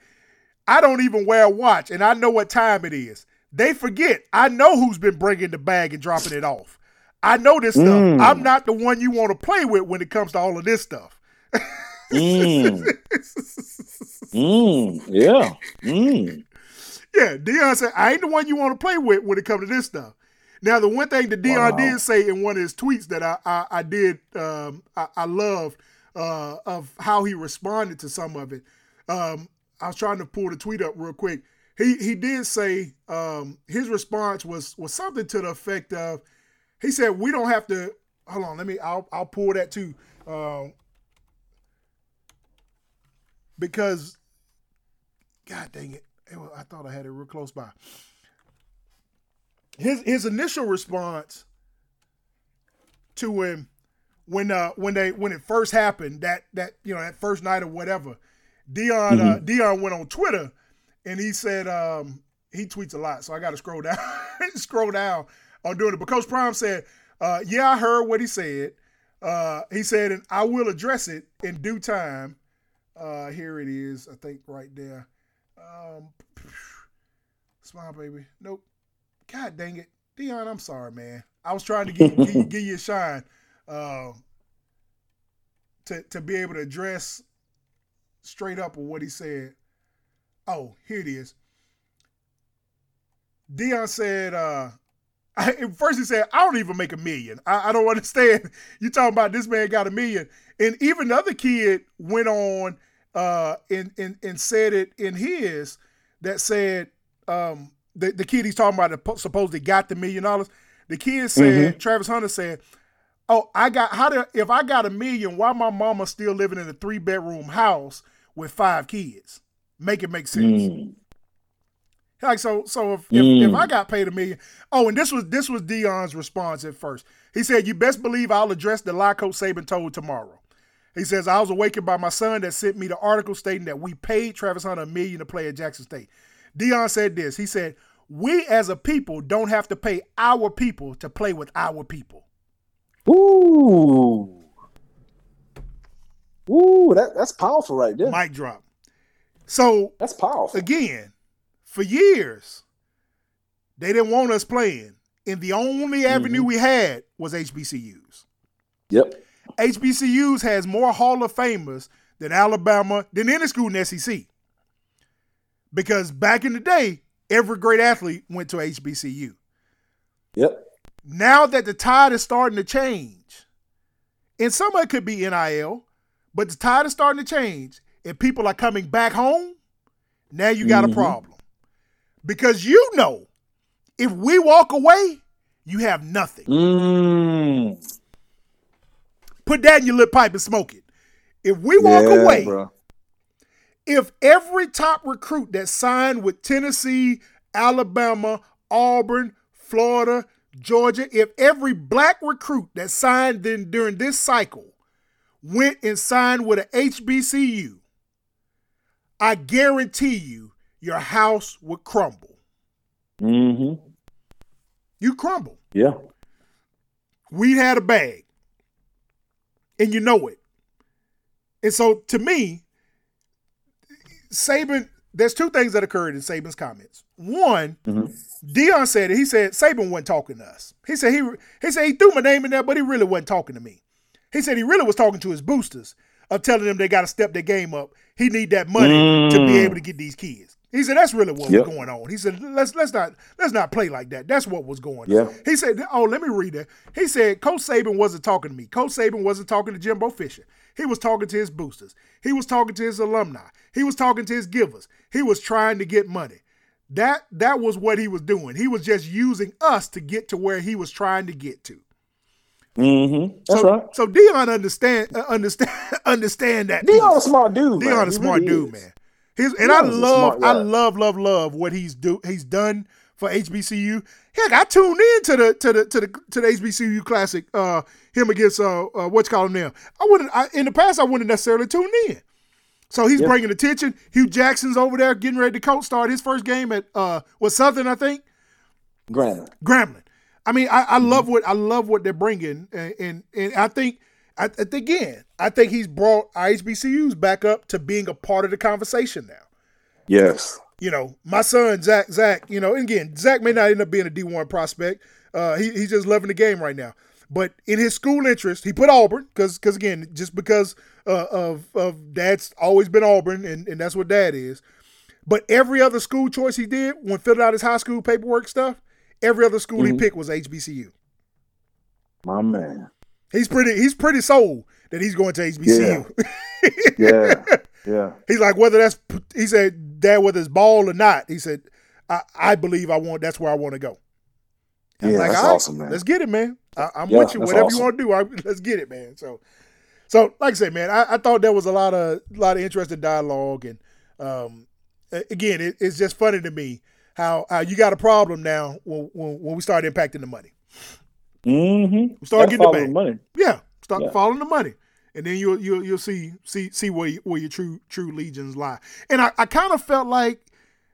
S2: I don't even wear a watch, and I know what time it is. They forget. I know who's been bringing the bag and dropping it off. I know this stuff. Mm. I'm not the one you want to play with when it comes to all of this stuff.
S3: mm. (laughs) mm. Yeah. Mm.
S2: Yeah. Deion said, I ain't the one you want to play with when it comes to this stuff. Now, the one thing that Deion wow. did say in one of his tweets that I I, I did um, I, I love uh, of how he responded to some of it. Um, I was trying to pull the tweet up real quick. He he did say um, his response was was something to the effect of he said we don't have to hold on let me I'll I'll pull that too um, because God dang it I thought I had it real close by his his initial response to him when uh when they when it first happened that that you know that first night or whatever Deion uh, mm-hmm. uh Deion went on Twitter and he said um he tweets a lot so I got to scroll (laughs) down scroll down on doing it. But Coach Prime said uh yeah I heard what he said. Uh he said and I will address it in due time. Uh here it is I think right there. Um (sighs) smile baby. Nope God dang it. Deion, I'm sorry, man. I was trying to give, give, (laughs) give you a shine uh, to to be able to address straight up what he said. Oh, here it is. Deion said, uh, (laughs) I, first he said, I don't even make a million. I, I don't understand. (laughs) You talking about this man got a million. And even the other kid went on uh, and, and, and said it in his that said, um, the, the kid he's talking about supposedly got the million dollars. The kid said, mm-hmm. Travis Hunter said, Oh, I got how do if I got a million, why my mama still living in a three bedroom house with five kids? Make it make sense. Mm. Like so, so if, mm. if, if I got paid a million, oh, and this was this was Deion's response at first. He said, "You best believe I'll address the lie Coach Saban told tomorrow." He says, "I was awakened by my son that sent me the article stating that we paid Travis Hunter a million to play at Jackson State." Deion said this. He said, "We as a people don't have to pay our people to play with our people."
S3: Ooh. Ooh, that, that's powerful right there.
S2: Mic drop. So
S3: that's powerful.
S2: Again, for years, they didn't want us playing. And the only avenue mm-hmm. we had was HBCUs.
S3: Yep.
S2: HBCUs has more Hall of Famers than Alabama, than any school in SEC. Because back in the day, every great athlete went to HBCU.
S3: Yep
S2: now that the tide is starting to change, and some of it could be NIL, but the tide is starting to change, and people are coming back home, now you got mm-hmm. a problem. Because you know, if we walk away, you have nothing.
S3: Mm.
S2: Put that in your lip pipe and smoke it. If we walk yeah, away, bro. If every top recruit that signed with Tennessee, Alabama, Auburn, Florida, Georgia, if every black recruit that signed then during this cycle went and signed with a HBCU, I guarantee you your house would crumble.
S3: Mm-hmm.
S2: You crumble.
S3: Yeah.
S2: We had a bag. And you know it. And so to me, Saban, there's two things that occurred in Saban's comments. One, mm-hmm. Deion said it. He said Saban wasn't talking to us. He said he he said he threw my name in there, but he really wasn't talking to me. He said he really was talking to his boosters of telling them they got to step their game up. He need that money mm. to be able to get these kids. He said that's really what yep. was going on. He said let's let's not let's not play like that. That's what was going
S3: yeah.
S2: on. He said, oh, let me read that. He said Coach Saban wasn't talking to me. Coach Saban wasn't talking to Jimbo Fisher. He was talking to his boosters. He was talking to his alumni. He was talking to his givers. He was trying to get money. That that was what he was doing. He was just using us to get to where he was trying to get to.
S3: Mm-hmm. That's
S2: so,
S3: right.
S2: So Deion understand uh, understand (laughs) understand that.
S3: Deion a smart dude.
S2: Deion a smart really dude, is. man. His, and I love I love love love what he's do he's done for HBCU. Heck, I tuned in to the to the to the to the HBCU classic. Uh, him against uh, uh what's calling them. I wouldn't. I, in the past, I wouldn't necessarily tune in. So he's yep. bringing attention. Hue Jackson's over there getting ready to coach start his first game at uh was Southern, I think.
S3: Grambling.
S2: Grambling. I mean, I, I mm-hmm. love what I love what they're bringing, and and, and I think, I, I again, I think he's brought HBCUs back up to being a part of the conversation now.
S3: Yes.
S2: You know, my son Zach, Zach. You know, again, Zach may not end up being a D one prospect. Uh, he, he's just loving the game right now. But in his school interest, he put Auburn because because again, just because uh, of of dad's always been Auburn and, and that's what dad is. But every other school choice he did when filling out his high school paperwork stuff, every other school mm-hmm. he picked was HBCU.
S3: My man.
S2: He's pretty he's pretty sold that he's going to HBCU.
S3: Yeah. yeah. (laughs) Yeah.
S2: He's like whether that's he said dad whether it's ball or not, he said I, I believe I want that's where I want to go.
S3: yeah, like, that's awesome, man.
S2: Let's get it, man. I, am yeah, with you. Whatever awesome. you want to do, I, (laughs) let's get it, man. So, so like I said, man, I, I, thought there was a lot of a lot of interesting dialogue, and um, again, it, it's just funny to me how how you got a problem now when when, when we start impacting the money.
S3: Mm-hmm.
S2: We start getting the, the money. Yeah, start yeah. following the money, and then you'll you'll you'll see see see where you, where your true true legions lie. And I, I kind of felt like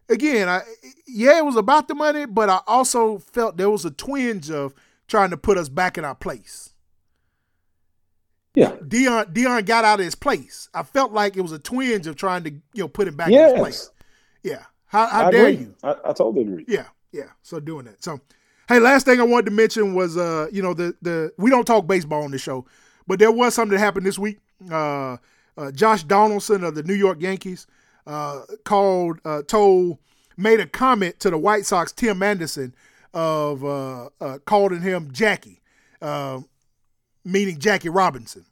S2: again, I yeah, it was about the money, but I also felt there was a twinge of trying to put us back in our place.
S3: Yeah.
S2: Deion Deion got out of his place. I felt like it was a twinge of trying to, you know, put him back yes. in his place. Yeah. How, how dare
S3: agree.
S2: you?
S3: I, I, totally agree.
S2: Yeah, yeah. So doing that. So Hey, last thing I wanted to mention was uh, you know, the the we don't talk baseball on the show, but there was something that happened this week. Uh, uh Josh Donaldson of the New York Yankees uh, called uh, told made a comment to the White Sox Tim Anderson of uh, uh, calling him Jackie, meaning Jackie Robinson.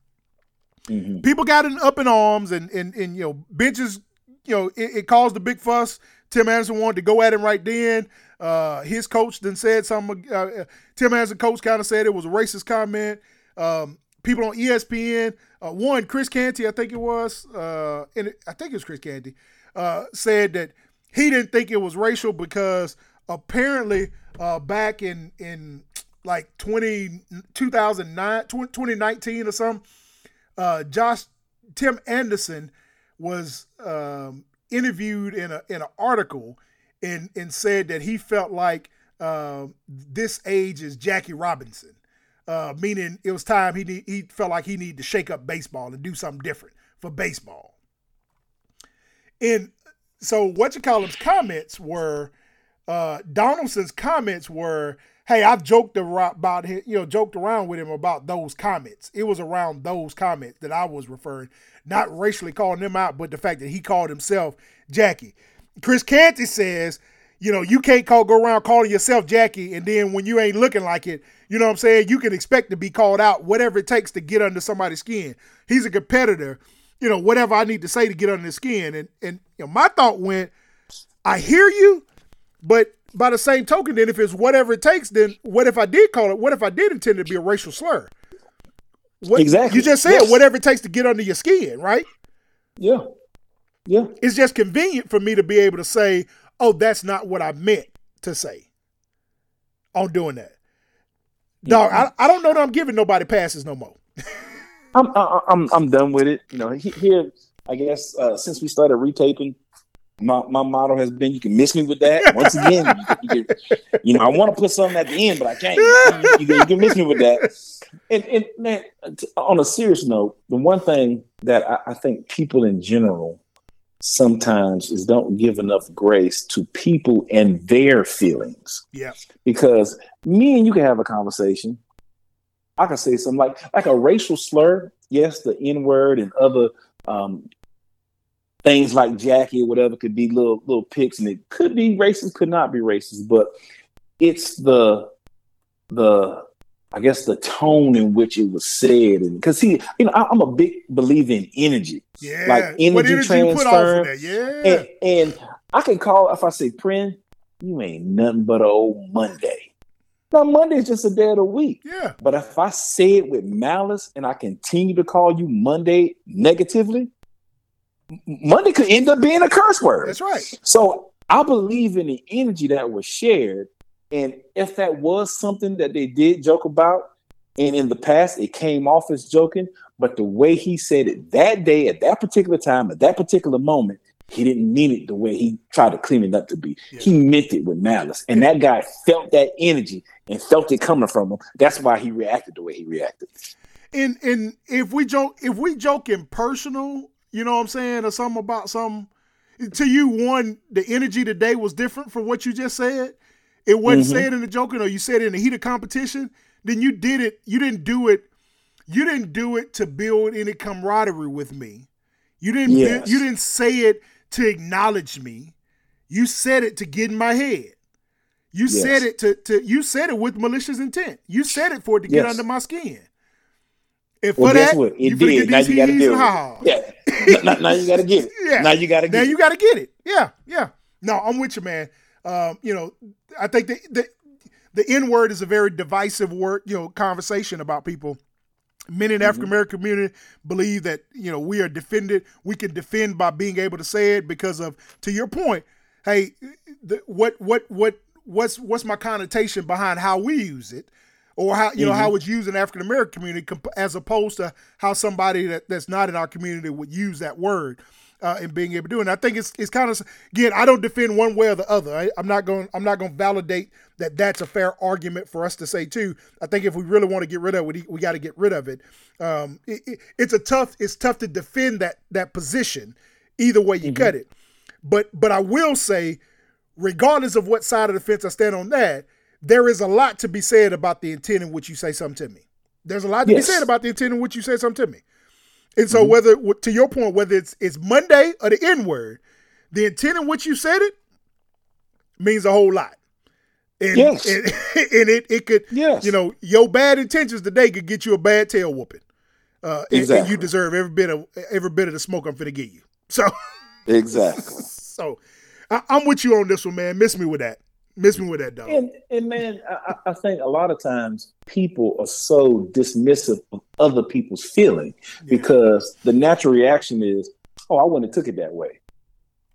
S2: Mm-hmm. People got in, up in arms, and, and and you know benches, you know it, it, caused a big fuss. Tim Anderson wanted to go at him right then. Uh, his coach then said something. Uh, uh, Tim Anderson coach kind of said it was a racist comment. Um, people on ESPN, uh, one Chris Canty, I think it was, uh, and it, I think it was Chris Canty, uh, said that he didn't think it was racial because apparently uh, back in in like 20, 2009, 2019 or something, uh, Josh Tim Anderson was um, interviewed in a in an article and and said that he felt like uh, this age is Jackie Robinson, uh, meaning it was time he need, he felt like he needed to shake up baseball and do something different for baseball. And so what you call him's comments were uh, Donaldson's comments were, "Hey, I've joked about him, you know, joked around with him about those comments. It was around those comments that I was referring, not racially calling them out, but the fact that he called himself Jackie." Chris Canty says, "You know, you can't call go around calling yourself Jackie, and then when you ain't looking like it, you know what I'm saying? You can expect to be called out, whatever it takes to get under somebody's skin. He's a competitor." You know, whatever I need to say to get under the skin. And and you know, my thought went, I hear you, but by the same token, then if it's whatever it takes, then what if I did call it? What if I did intend to be a racial slur? What,
S3: exactly.
S2: You just said yes. whatever it takes to get under your skin, right?
S3: Yeah. Yeah.
S2: It's just convenient for me to be able to say, "Oh, that's not what I meant to say." On doing that, dog. I, I don't know that I'm giving nobody passes no more. (laughs)
S3: I'm I'm I'm done with it. You know, here I guess uh, since we started retaping, my, my motto has been you can miss me with that once again you, you, you know i want to put something at the end but i can't you, you, can miss me with that and, and man on a serious note the one thing that I, I think people in general sometimes is don't give enough grace to people and their feelings.
S2: Yeah.
S3: Because me and you can have a conversation. I can say something like like a racial slur. Yes the n word and other um, things like Jackie or whatever could be little little picks, and it could be racist, could not be racist, but it's the the I guess the tone in which it was said, and because he, you know, I, am a big believer in energy,
S2: yeah,
S3: like energy, energy transfer,
S2: yeah,
S3: and, and, I can call if I say, "Prin, you ain't nothing but an old Monday." Now Monday is just a day of the week,
S2: yeah.
S3: But if I say it with malice and I continue to call you Monday negatively, Monday could end up being a curse word.
S2: That's right.
S3: So I believe in the energy that was shared. And if that was something that they did joke about, and in the past it came off as joking, but the way he said it that day, at that particular time, at that particular moment, he didn't mean it the way he tried to clean it up to be. Yeah. He meant it with malice. And that guy felt that energy and felt it coming from him. That's why he reacted the way he reacted.
S2: And and if we joke if we joke in personal you know what I'm saying, or something about something. To you, one, the energy today was different from what you just said. It wasn't mm-hmm. said in the joking, or you said it in the heat of competition. Then you did it. You didn't do it. You didn't do it to build any camaraderie with me. You didn't. Yes. You didn't say it to acknowledge me. You said it to get in my head. You yes. said it to, to you said it with malicious intent. You said it for it to yes. get under my skin.
S3: If well, guess that, what? It did. Now you got to do it. Yeah. now, now, you got to get it. (laughs) Yeah. Now you got to get
S2: now
S3: it.
S2: you got to get it. Yeah. Yeah. No, I'm with you, man. Um, you know, I think the, the the N word is a very divisive word. You know, conversation about people. Many in the mm-hmm. African American community believe that you know we are defended. We can defend by being able to say it because of, to your point. Hey, the, what what what what's what's my connotation behind how we use it? or how you know mm-hmm. how it's used in African American community as opposed to how somebody that, that's not in our community would use that word uh, and being able to do it. And I think it's it's kind of again I don't defend one way or the other. I, am not going I'm not going to validate that that's a fair argument for us to say too. I think if we really want to get rid of it, we, we got to get rid of it. Um, it, it. It's a tough it's tough to defend that that position either way you mm-hmm. cut it. But but I will say, regardless of what side of the fence I stand on that there is a lot to be said about the intent in which you say something to me. There's a lot to
S3: Yes.
S2: be said about the intent in which you say something to me. And so whether to your point, whether it's it's Monday or the N word, the intent in which you said it means a whole lot. And,
S3: Yes.
S2: and, (laughs) and it it could
S3: Yes.
S2: you know your bad intentions today could get you a bad tail whooping. Uh, and- and,
S3: Exactly.
S2: you deserve every bit of every bit of the smoke I'm finna get you. So (laughs)
S3: Exactly.
S2: so I, I'm with you on this one, man. Miss me with that. Miss me with that, dog.
S3: And and man, I, I think a lot of times people are so dismissive of other people's feeling because the natural reaction is, "Oh, I wouldn't have took it that way."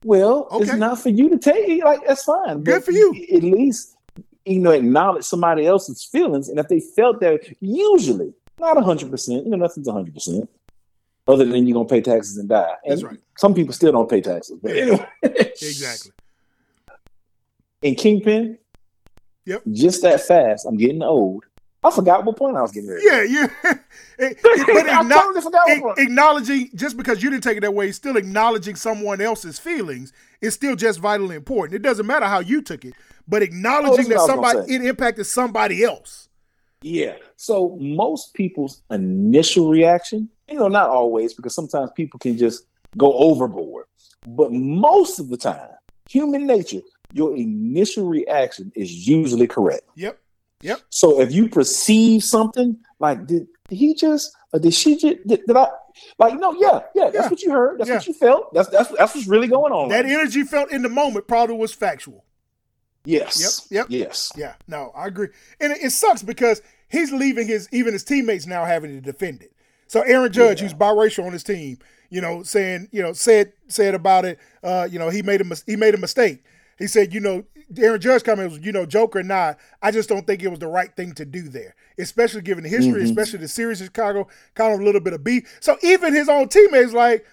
S3: Well, it's not for you to take it. Like that's fine.
S2: Good
S3: but
S2: for you.
S3: At least you know acknowledge somebody else's feelings, and if they felt that, usually not hundred percent. You know, nothing's hundred percent. Other than you're gonna pay taxes and die. And
S2: That's right.
S3: Some people still don't pay taxes. But anyway.
S2: Exactly.
S3: In Kingpin.
S2: Yep.
S3: Just that fast. I'm getting old. I forgot what point I was getting ready.
S2: Yeah, yeah. (laughs) It- (laughs) it- but
S3: I
S2: acknow-
S3: totally forgot what point.
S2: acknowledging just because you didn't take it that way, still acknowledging someone else's feelings is still just vitally important. It doesn't matter how you took it, but acknowledging
S3: that's
S2: that
S3: what I was gonna
S2: somebody it impacted somebody else.
S3: Yeah. So most people's initial reaction, you know, not always, because sometimes people can just go overboard. But most of the time, human nature, your initial reaction is usually correct.
S2: Yep. Yep.
S3: So if you perceive something like did, he just or did she just did, did I like no yeah yeah that's
S2: Yeah.
S3: what you heard that's
S2: Yeah.
S3: what you felt that's that's that's what's really going on
S2: That
S3: right now.
S2: energy felt in the moment probably was factual.
S3: yes
S2: Yep, yep.
S3: yes
S2: Yeah, no, I agree. And it, it sucks because he's leaving his even his teammates now having to defend it. So Aaron Judge,
S3: Yeah.
S2: who's biracial on his team, you know, saying, you know, said said about it, uh, you know, he made a mis- he made a mistake. He said, you know, Aaron Judge comment was, you know, joke or not, I just don't think it was the right thing to do there, especially given the history,
S3: Mhm.
S2: especially the series in Chicago, kind of a little bit of beef. So even his own teammates like,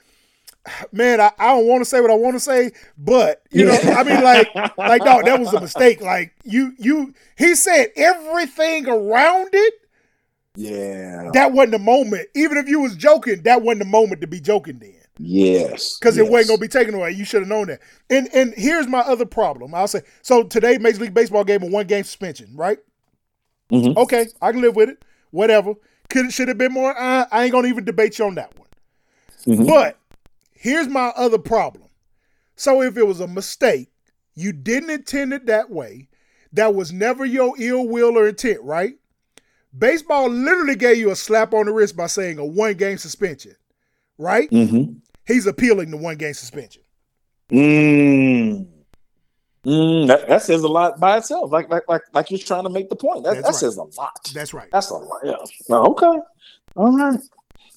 S2: (sighs) man, I, I don't want to say what I want to say, but you know, I mean, like, like, no, that was a (laughs) mistake. Like, you, you, he said everything around it.
S3: yeah
S2: That wasn't the moment. Even if you was joking, that wasn't the moment to be joking then,
S3: yes
S2: because it wasn't gonna be taken away. You should have known that. And and here's my other problem. I'll say so today. Major League Baseball gave a one game suspension, right?
S3: Mhm.
S2: Okay, I can live with it. Whatever. Could should have been more. Uh, I ain't gonna even debate you on that one.
S3: Mhm.
S2: But here's my other problem. So if it was a mistake, you didn't intend it that way, that was never your ill will or intent, right? Baseball literally gave you a slap on the wrist by saying a one game suspension, right?
S3: Mhm.
S2: He's appealing the one game suspension.
S3: Mm. Mm, that, that says a lot by itself. Like, like, like, like you're trying to make the point. That, that
S2: right.
S3: says a lot.
S2: That's right.
S3: That's a lot. Yeah. Oh, okay. All right.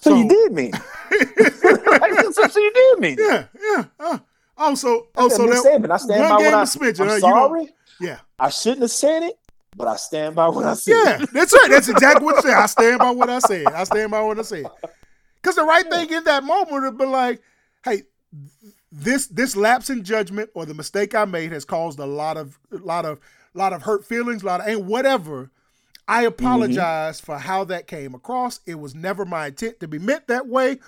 S3: So,
S2: So- (laughs)
S3: you did mean. so, so you did mean.
S2: Yeah, yeah. Uh, oh, so oh, so that
S3: statement. I stand
S2: one
S3: by
S2: game
S3: what I.
S2: suspension.
S3: I'm
S2: uh,
S3: sorry.
S2: yeah,
S3: I shouldn't have said it, but I stand by what I said.
S2: yeah. That's right. That's exactly what I said. I stand by what I said. I stand by what I said. Because the right thing in that moment would have been like, hey, this this lapse in judgment or the mistake I made has caused a lot of a lot of a lot of hurt feelings, a lot of and whatever. I mm-hmm. apologize for how that came across. It was never my intent to be meant that way.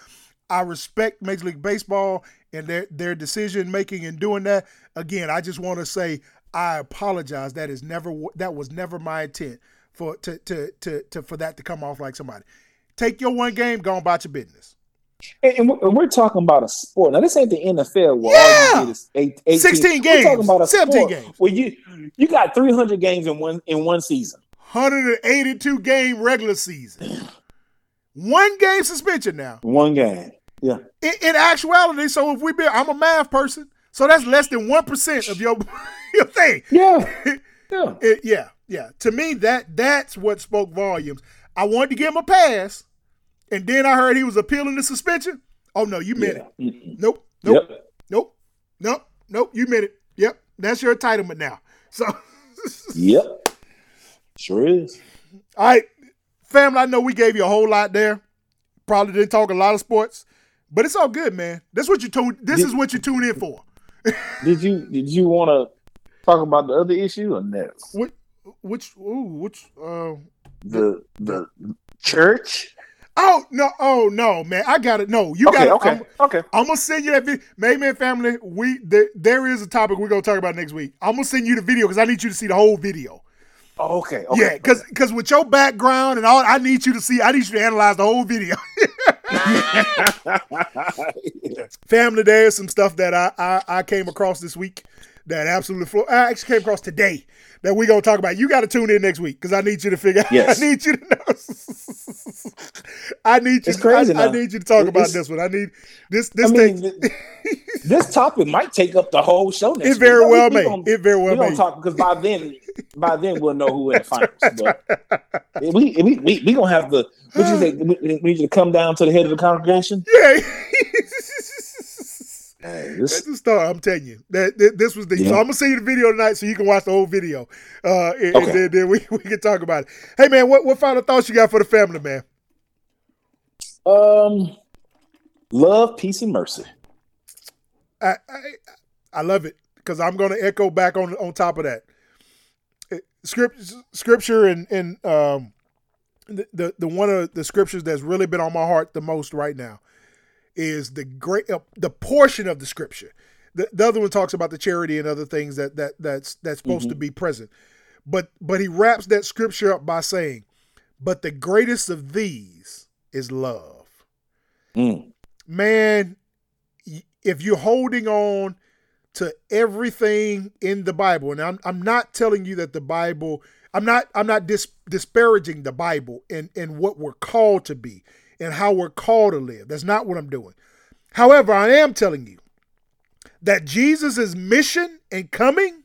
S2: I respect Major League Baseball and their their decision making and doing that. Again, I just want to say I apologize. That is never that was never my intent for to to to, to for that to come off like somebody. Take your one game, go about your business.
S3: And, and we're, we're talking about a sport. Now, this ain't the NFL where
S2: Yeah.
S3: all you get is eight, 18.
S2: 16
S3: We're talking about a
S2: 17
S3: sport
S2: games.
S3: where you you got 300 games in one in one season.
S2: 182 game regular season. One game suspension now.
S3: One game. Yeah.
S2: In, in actuality, so if we be, I'm a math person, so that's less than one percent of your (laughs) your thing.
S3: Yeah. (laughs) Yeah.
S2: It- yeah, yeah. To me, that that's what spoke volumes. I wanted to give him a pass, and then I heard he was appealing the suspension. Oh no, you meant
S3: Yeah.
S2: it. Nope, nope,
S3: Yep.
S2: nope, nope, nope. You meant it. Yep, that's your entitlement now. (laughs) So,
S3: Yep. Sure is.
S2: all right, family. I know we gave you a whole lot there. Probably didn't talk a lot of sports, but it's all good, man. This what you tune. This
S3: Did-
S2: is what you tune in for. (laughs)
S3: Did you did you want to talk about the other issue or next?
S2: Which, which, ooh, which, uh,
S3: The the church.
S2: Oh no, oh no, man, I got it. No, you
S3: Okay.
S2: got it.
S3: Okay. okay.
S2: I'm gonna send you that video. MadeMen family, we there, there is a topic we're gonna talk about next week. I'm gonna send you the video because I need you to see the whole video.
S3: Oh, okay, okay.
S2: Yeah, because because with your background and all, I need you to see. I need you to analyze the whole video. (laughs) (laughs) Family, there's some stuff that I, I I came across this week that absolutely flew. I actually came across today that we're gonna talk about. You got to tune in next week because I need you to figure. out (laughs)
S3: Yes.
S2: I need you to know. (laughs) I need you.
S3: It's crazy
S2: I, I need you to talk about this one. I need this.
S3: I
S2: This
S3: mean,
S2: thing.
S3: th- (laughs) this topic might take up the whole show next week.
S2: It
S3: very
S2: well
S3: we,
S2: may.
S3: We gonna,
S2: It very well
S3: we
S2: may.
S3: talk because by then, by then we'll know who in the finals. But we, we we we gonna have the. What you say? (sighs) We, we need you to come down to the head of the congregation.
S2: Yeah.
S3: Hey,
S2: That's the start. I'm telling you that, that this was the. So I'm gonna send you the video tonight so you can watch the whole video. Uh, and, and then, then we, (laughs) we can talk about it. Hey man, what what final thoughts you got for the family, man?
S3: um, love, peace, and mercy.
S2: I I, I love it because I'm gonna echo back on on top of that. It- Script, scripture and and um, the, the the one of the scriptures that's really been on my heart the most right now is the great uh, the portion of the scripture. The, the other one talks about the charity and other things that that that's that's supposed to be present. But but he wraps that scripture up by saying, "But the greatest of these is love."
S3: Mm.
S2: man, if you're holding on to everything in the Bible, and I'm I'm not telling you that the Bible, I'm not I'm not dis, disparaging the Bible and and what we're called to be and how we're called to live. That's not what I'm doing. However, I am telling you that Jesus' mission and coming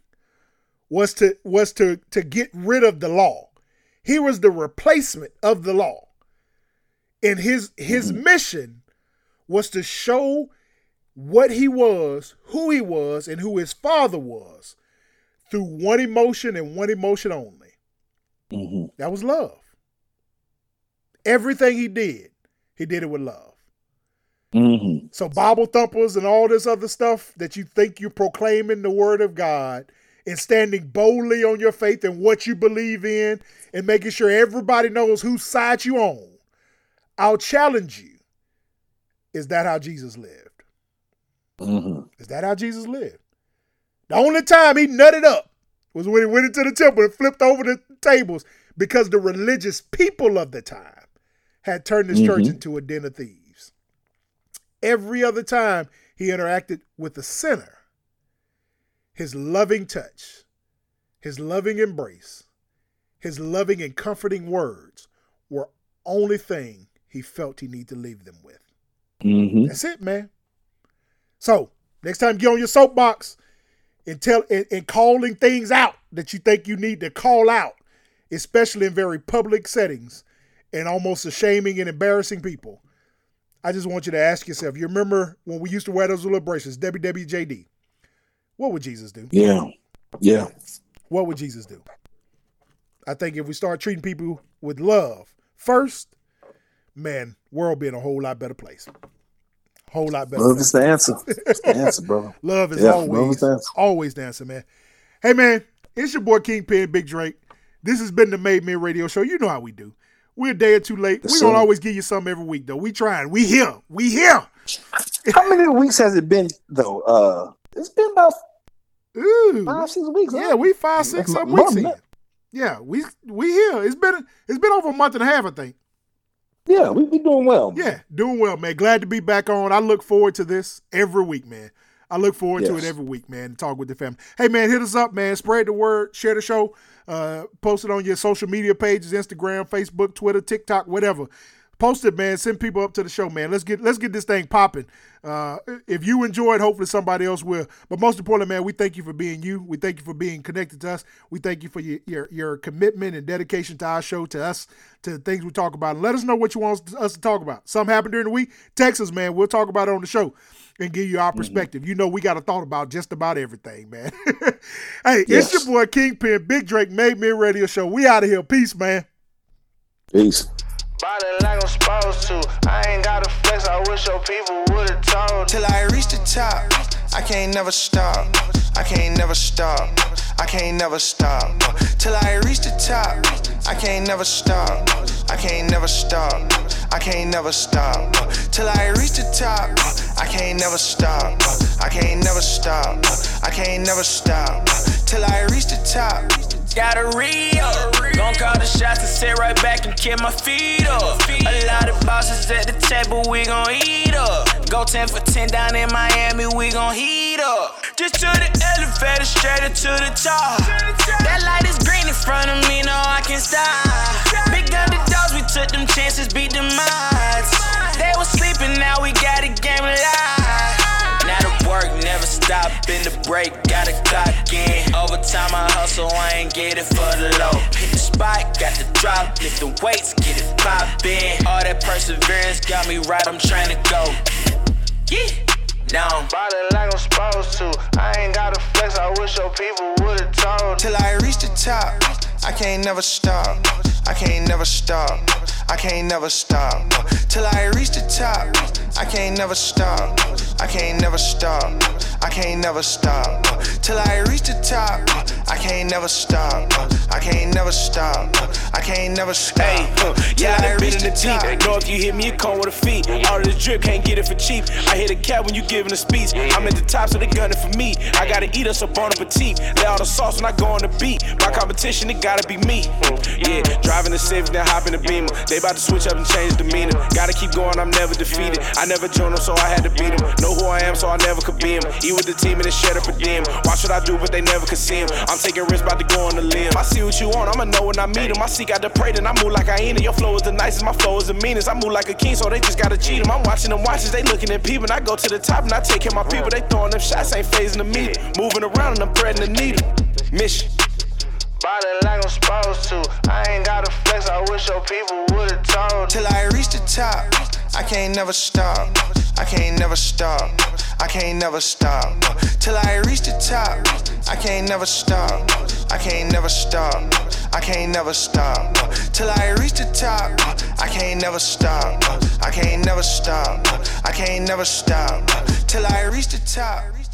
S2: was to was to to get rid of the law. He was the replacement of the law. And his his mission was to show what he was, who he was, and who his father was through one emotion and one emotion only.
S3: hmm
S2: That was love. Everything he did, he did it with love.
S3: hmm
S2: So Bible thumpers and all this other stuff that you think you're proclaiming the word of God and standing boldly on your faith and what you believe in and making sure everybody knows whose side you on. I'll challenge you. Is that how Jesus lived?
S3: hmm
S2: Is that how Jesus lived? The only time he nutted up was when he went into the temple and flipped over the tables because the religious people of the time had turned his church
S3: Mhm.
S2: into a den of thieves. Every other time he interacted with the sinner, his loving touch, his loving embrace, his loving and comforting words were only thing he felt he needed to leave them with.
S3: Mm-hmm.
S2: That's it, man. So next time get on your soapbox and tell and, and calling things out that you think you need to call out, especially in very public settings and almost shaming and embarrassing people. I just want you to ask yourself, you remember when we used to wear those little bracelets, WWJD? What would Jesus do?
S3: Yeah. Yeah.
S2: What would Jesus do? I think if we start treating people with love first, man, world be in a whole lot better place. Whole lot better.
S3: Love
S2: place.
S3: is the answer. It's the answer, brother. (laughs)
S2: Love is
S3: Yeah, love
S2: always
S3: is the answer.
S2: always the answer, man. Hey man, it's your boy Kingpin Big Drake. This has been the Made Men Radio Show. You know how we do. We're a day or two late.
S3: Yes,
S2: we don't always give you something every week though. We trying. We here. We here. (laughs)
S3: How many weeks has it been though? Uh, it's been about
S2: Ooh.
S3: five, six weeks. huh?
S2: Yeah, we five, six,
S3: That's
S2: seven
S3: more
S2: weeks in. Yeah, we we here. It's been it's been over a month and a half, I think.
S3: yeah, we be doing well.
S2: Yeah, doing well, man. Glad to be back on. I look forward to this every week, man. I look forward to it every week, man. To talk with the family. Hey, man, hit us up, man. Spread the word. Share the show. Uh, post it on your social media pages: Instagram, Facebook, Twitter, TikTok, whatever. Post it, man. Send people up to the show, man. Let's get let's get this thing popping. Uh, if you enjoyed, hopefully somebody else will. But most importantly, man, we thank you for being you. We thank you for being connected to us. We thank you for your your, your commitment and dedication to our show, to us, to the things we talk about. And let us know what you want us to talk about. Something happened during the week, text us, man. We'll talk about it on the show and give you our perspective. You know, we got a thought about just about everything, man. (laughs) hey,
S3: Yes.
S2: it's your boy Kingpin, Big Drake, Made Men Radio Show. We out of here. Peace, man.
S3: Peace.
S4: Body like I'm supposed to. I ain't gotta flex, I wish your people would've told. Till I reach the top, I can't never stop. I can't never stop. I can't never stop. Till I reach the top, I can't never stop. I can't never stop. I can't never stop. Till I reach the top, I can't never stop. I can't never stop. I can't never stop. Till I reach the top.
S5: Got a Rio. Gon' call the shots and sit right back and kick my feet up. A lot of bosses at the table, we gon' eat up. Go 10 for 10 down in Miami, we gon' heat up. Just to the elevator, straight up to the top. That light is green in front of me, no, I can't stop. Big underdogs, we took them chances, beat them odds. Sleeping, now we got a game alive. Now the work never stop in the break, gotta clock in. Overtime I hustle, I ain't get it for the low. Hit the spot, got the drop, lift the weights, get it poppin'. All that perseverance got me right, I'm trying to go. Yeah. Down.
S4: Body like I'm supposed to. I ain't gotta flex, I wish your people would've told. Till I reach the top, I can't never stop. I can't never stop. I can't never stop. Till I reach the top, I can't never stop. I can't never stop. I can't never stop. Till I reach the top, I can't never stop. I can't never stop. I can't never stop.
S1: Hey, uh, yeah, I been the deep. Know if you hit me, you come with a feet. All of this drip, can't get it for cheap. I hit a cat when you giving a speech. I'm at the top, so they gunning for me. I gotta eat us up on a petite. Lay all the sauce when I go on the beat. My competition, it gotta be me. Yeah, driving the Civic, then hopping the Beamer. They about to switch up and change demeanor. Gotta keep going, I'm never defeated. I never joined them, so I had to beat them. Know who I am, so I never could be him. Eat with the team and then shut up a dim. Watch what I do, but they never could see him. I'm taking risks, about to go on the limb. I see what you want, I'ma know when I meet him. I seek out the prey, then I move like I ain't. Your flow is the nicest, my flow is the meanest. I move like a king, so they just gotta cheat him. I'm watching them watches, they looking at people. I go to the top and I take care of my people. They throwing them shots, ain't phasing the meter. Moving around and I'm threading the needle. Mission.
S4: Body like I'm supposed to. I ain't got a flex, I wish your people would've told. Till I reach the top, I can't never stop. I can't never stop. I can't never stop. Till I reach the top, I can't never stop. I can't never stop. I can't never stop. Till I reach the top, I can't never stop. I can't never stop. I can't never stop. Till I reach the top.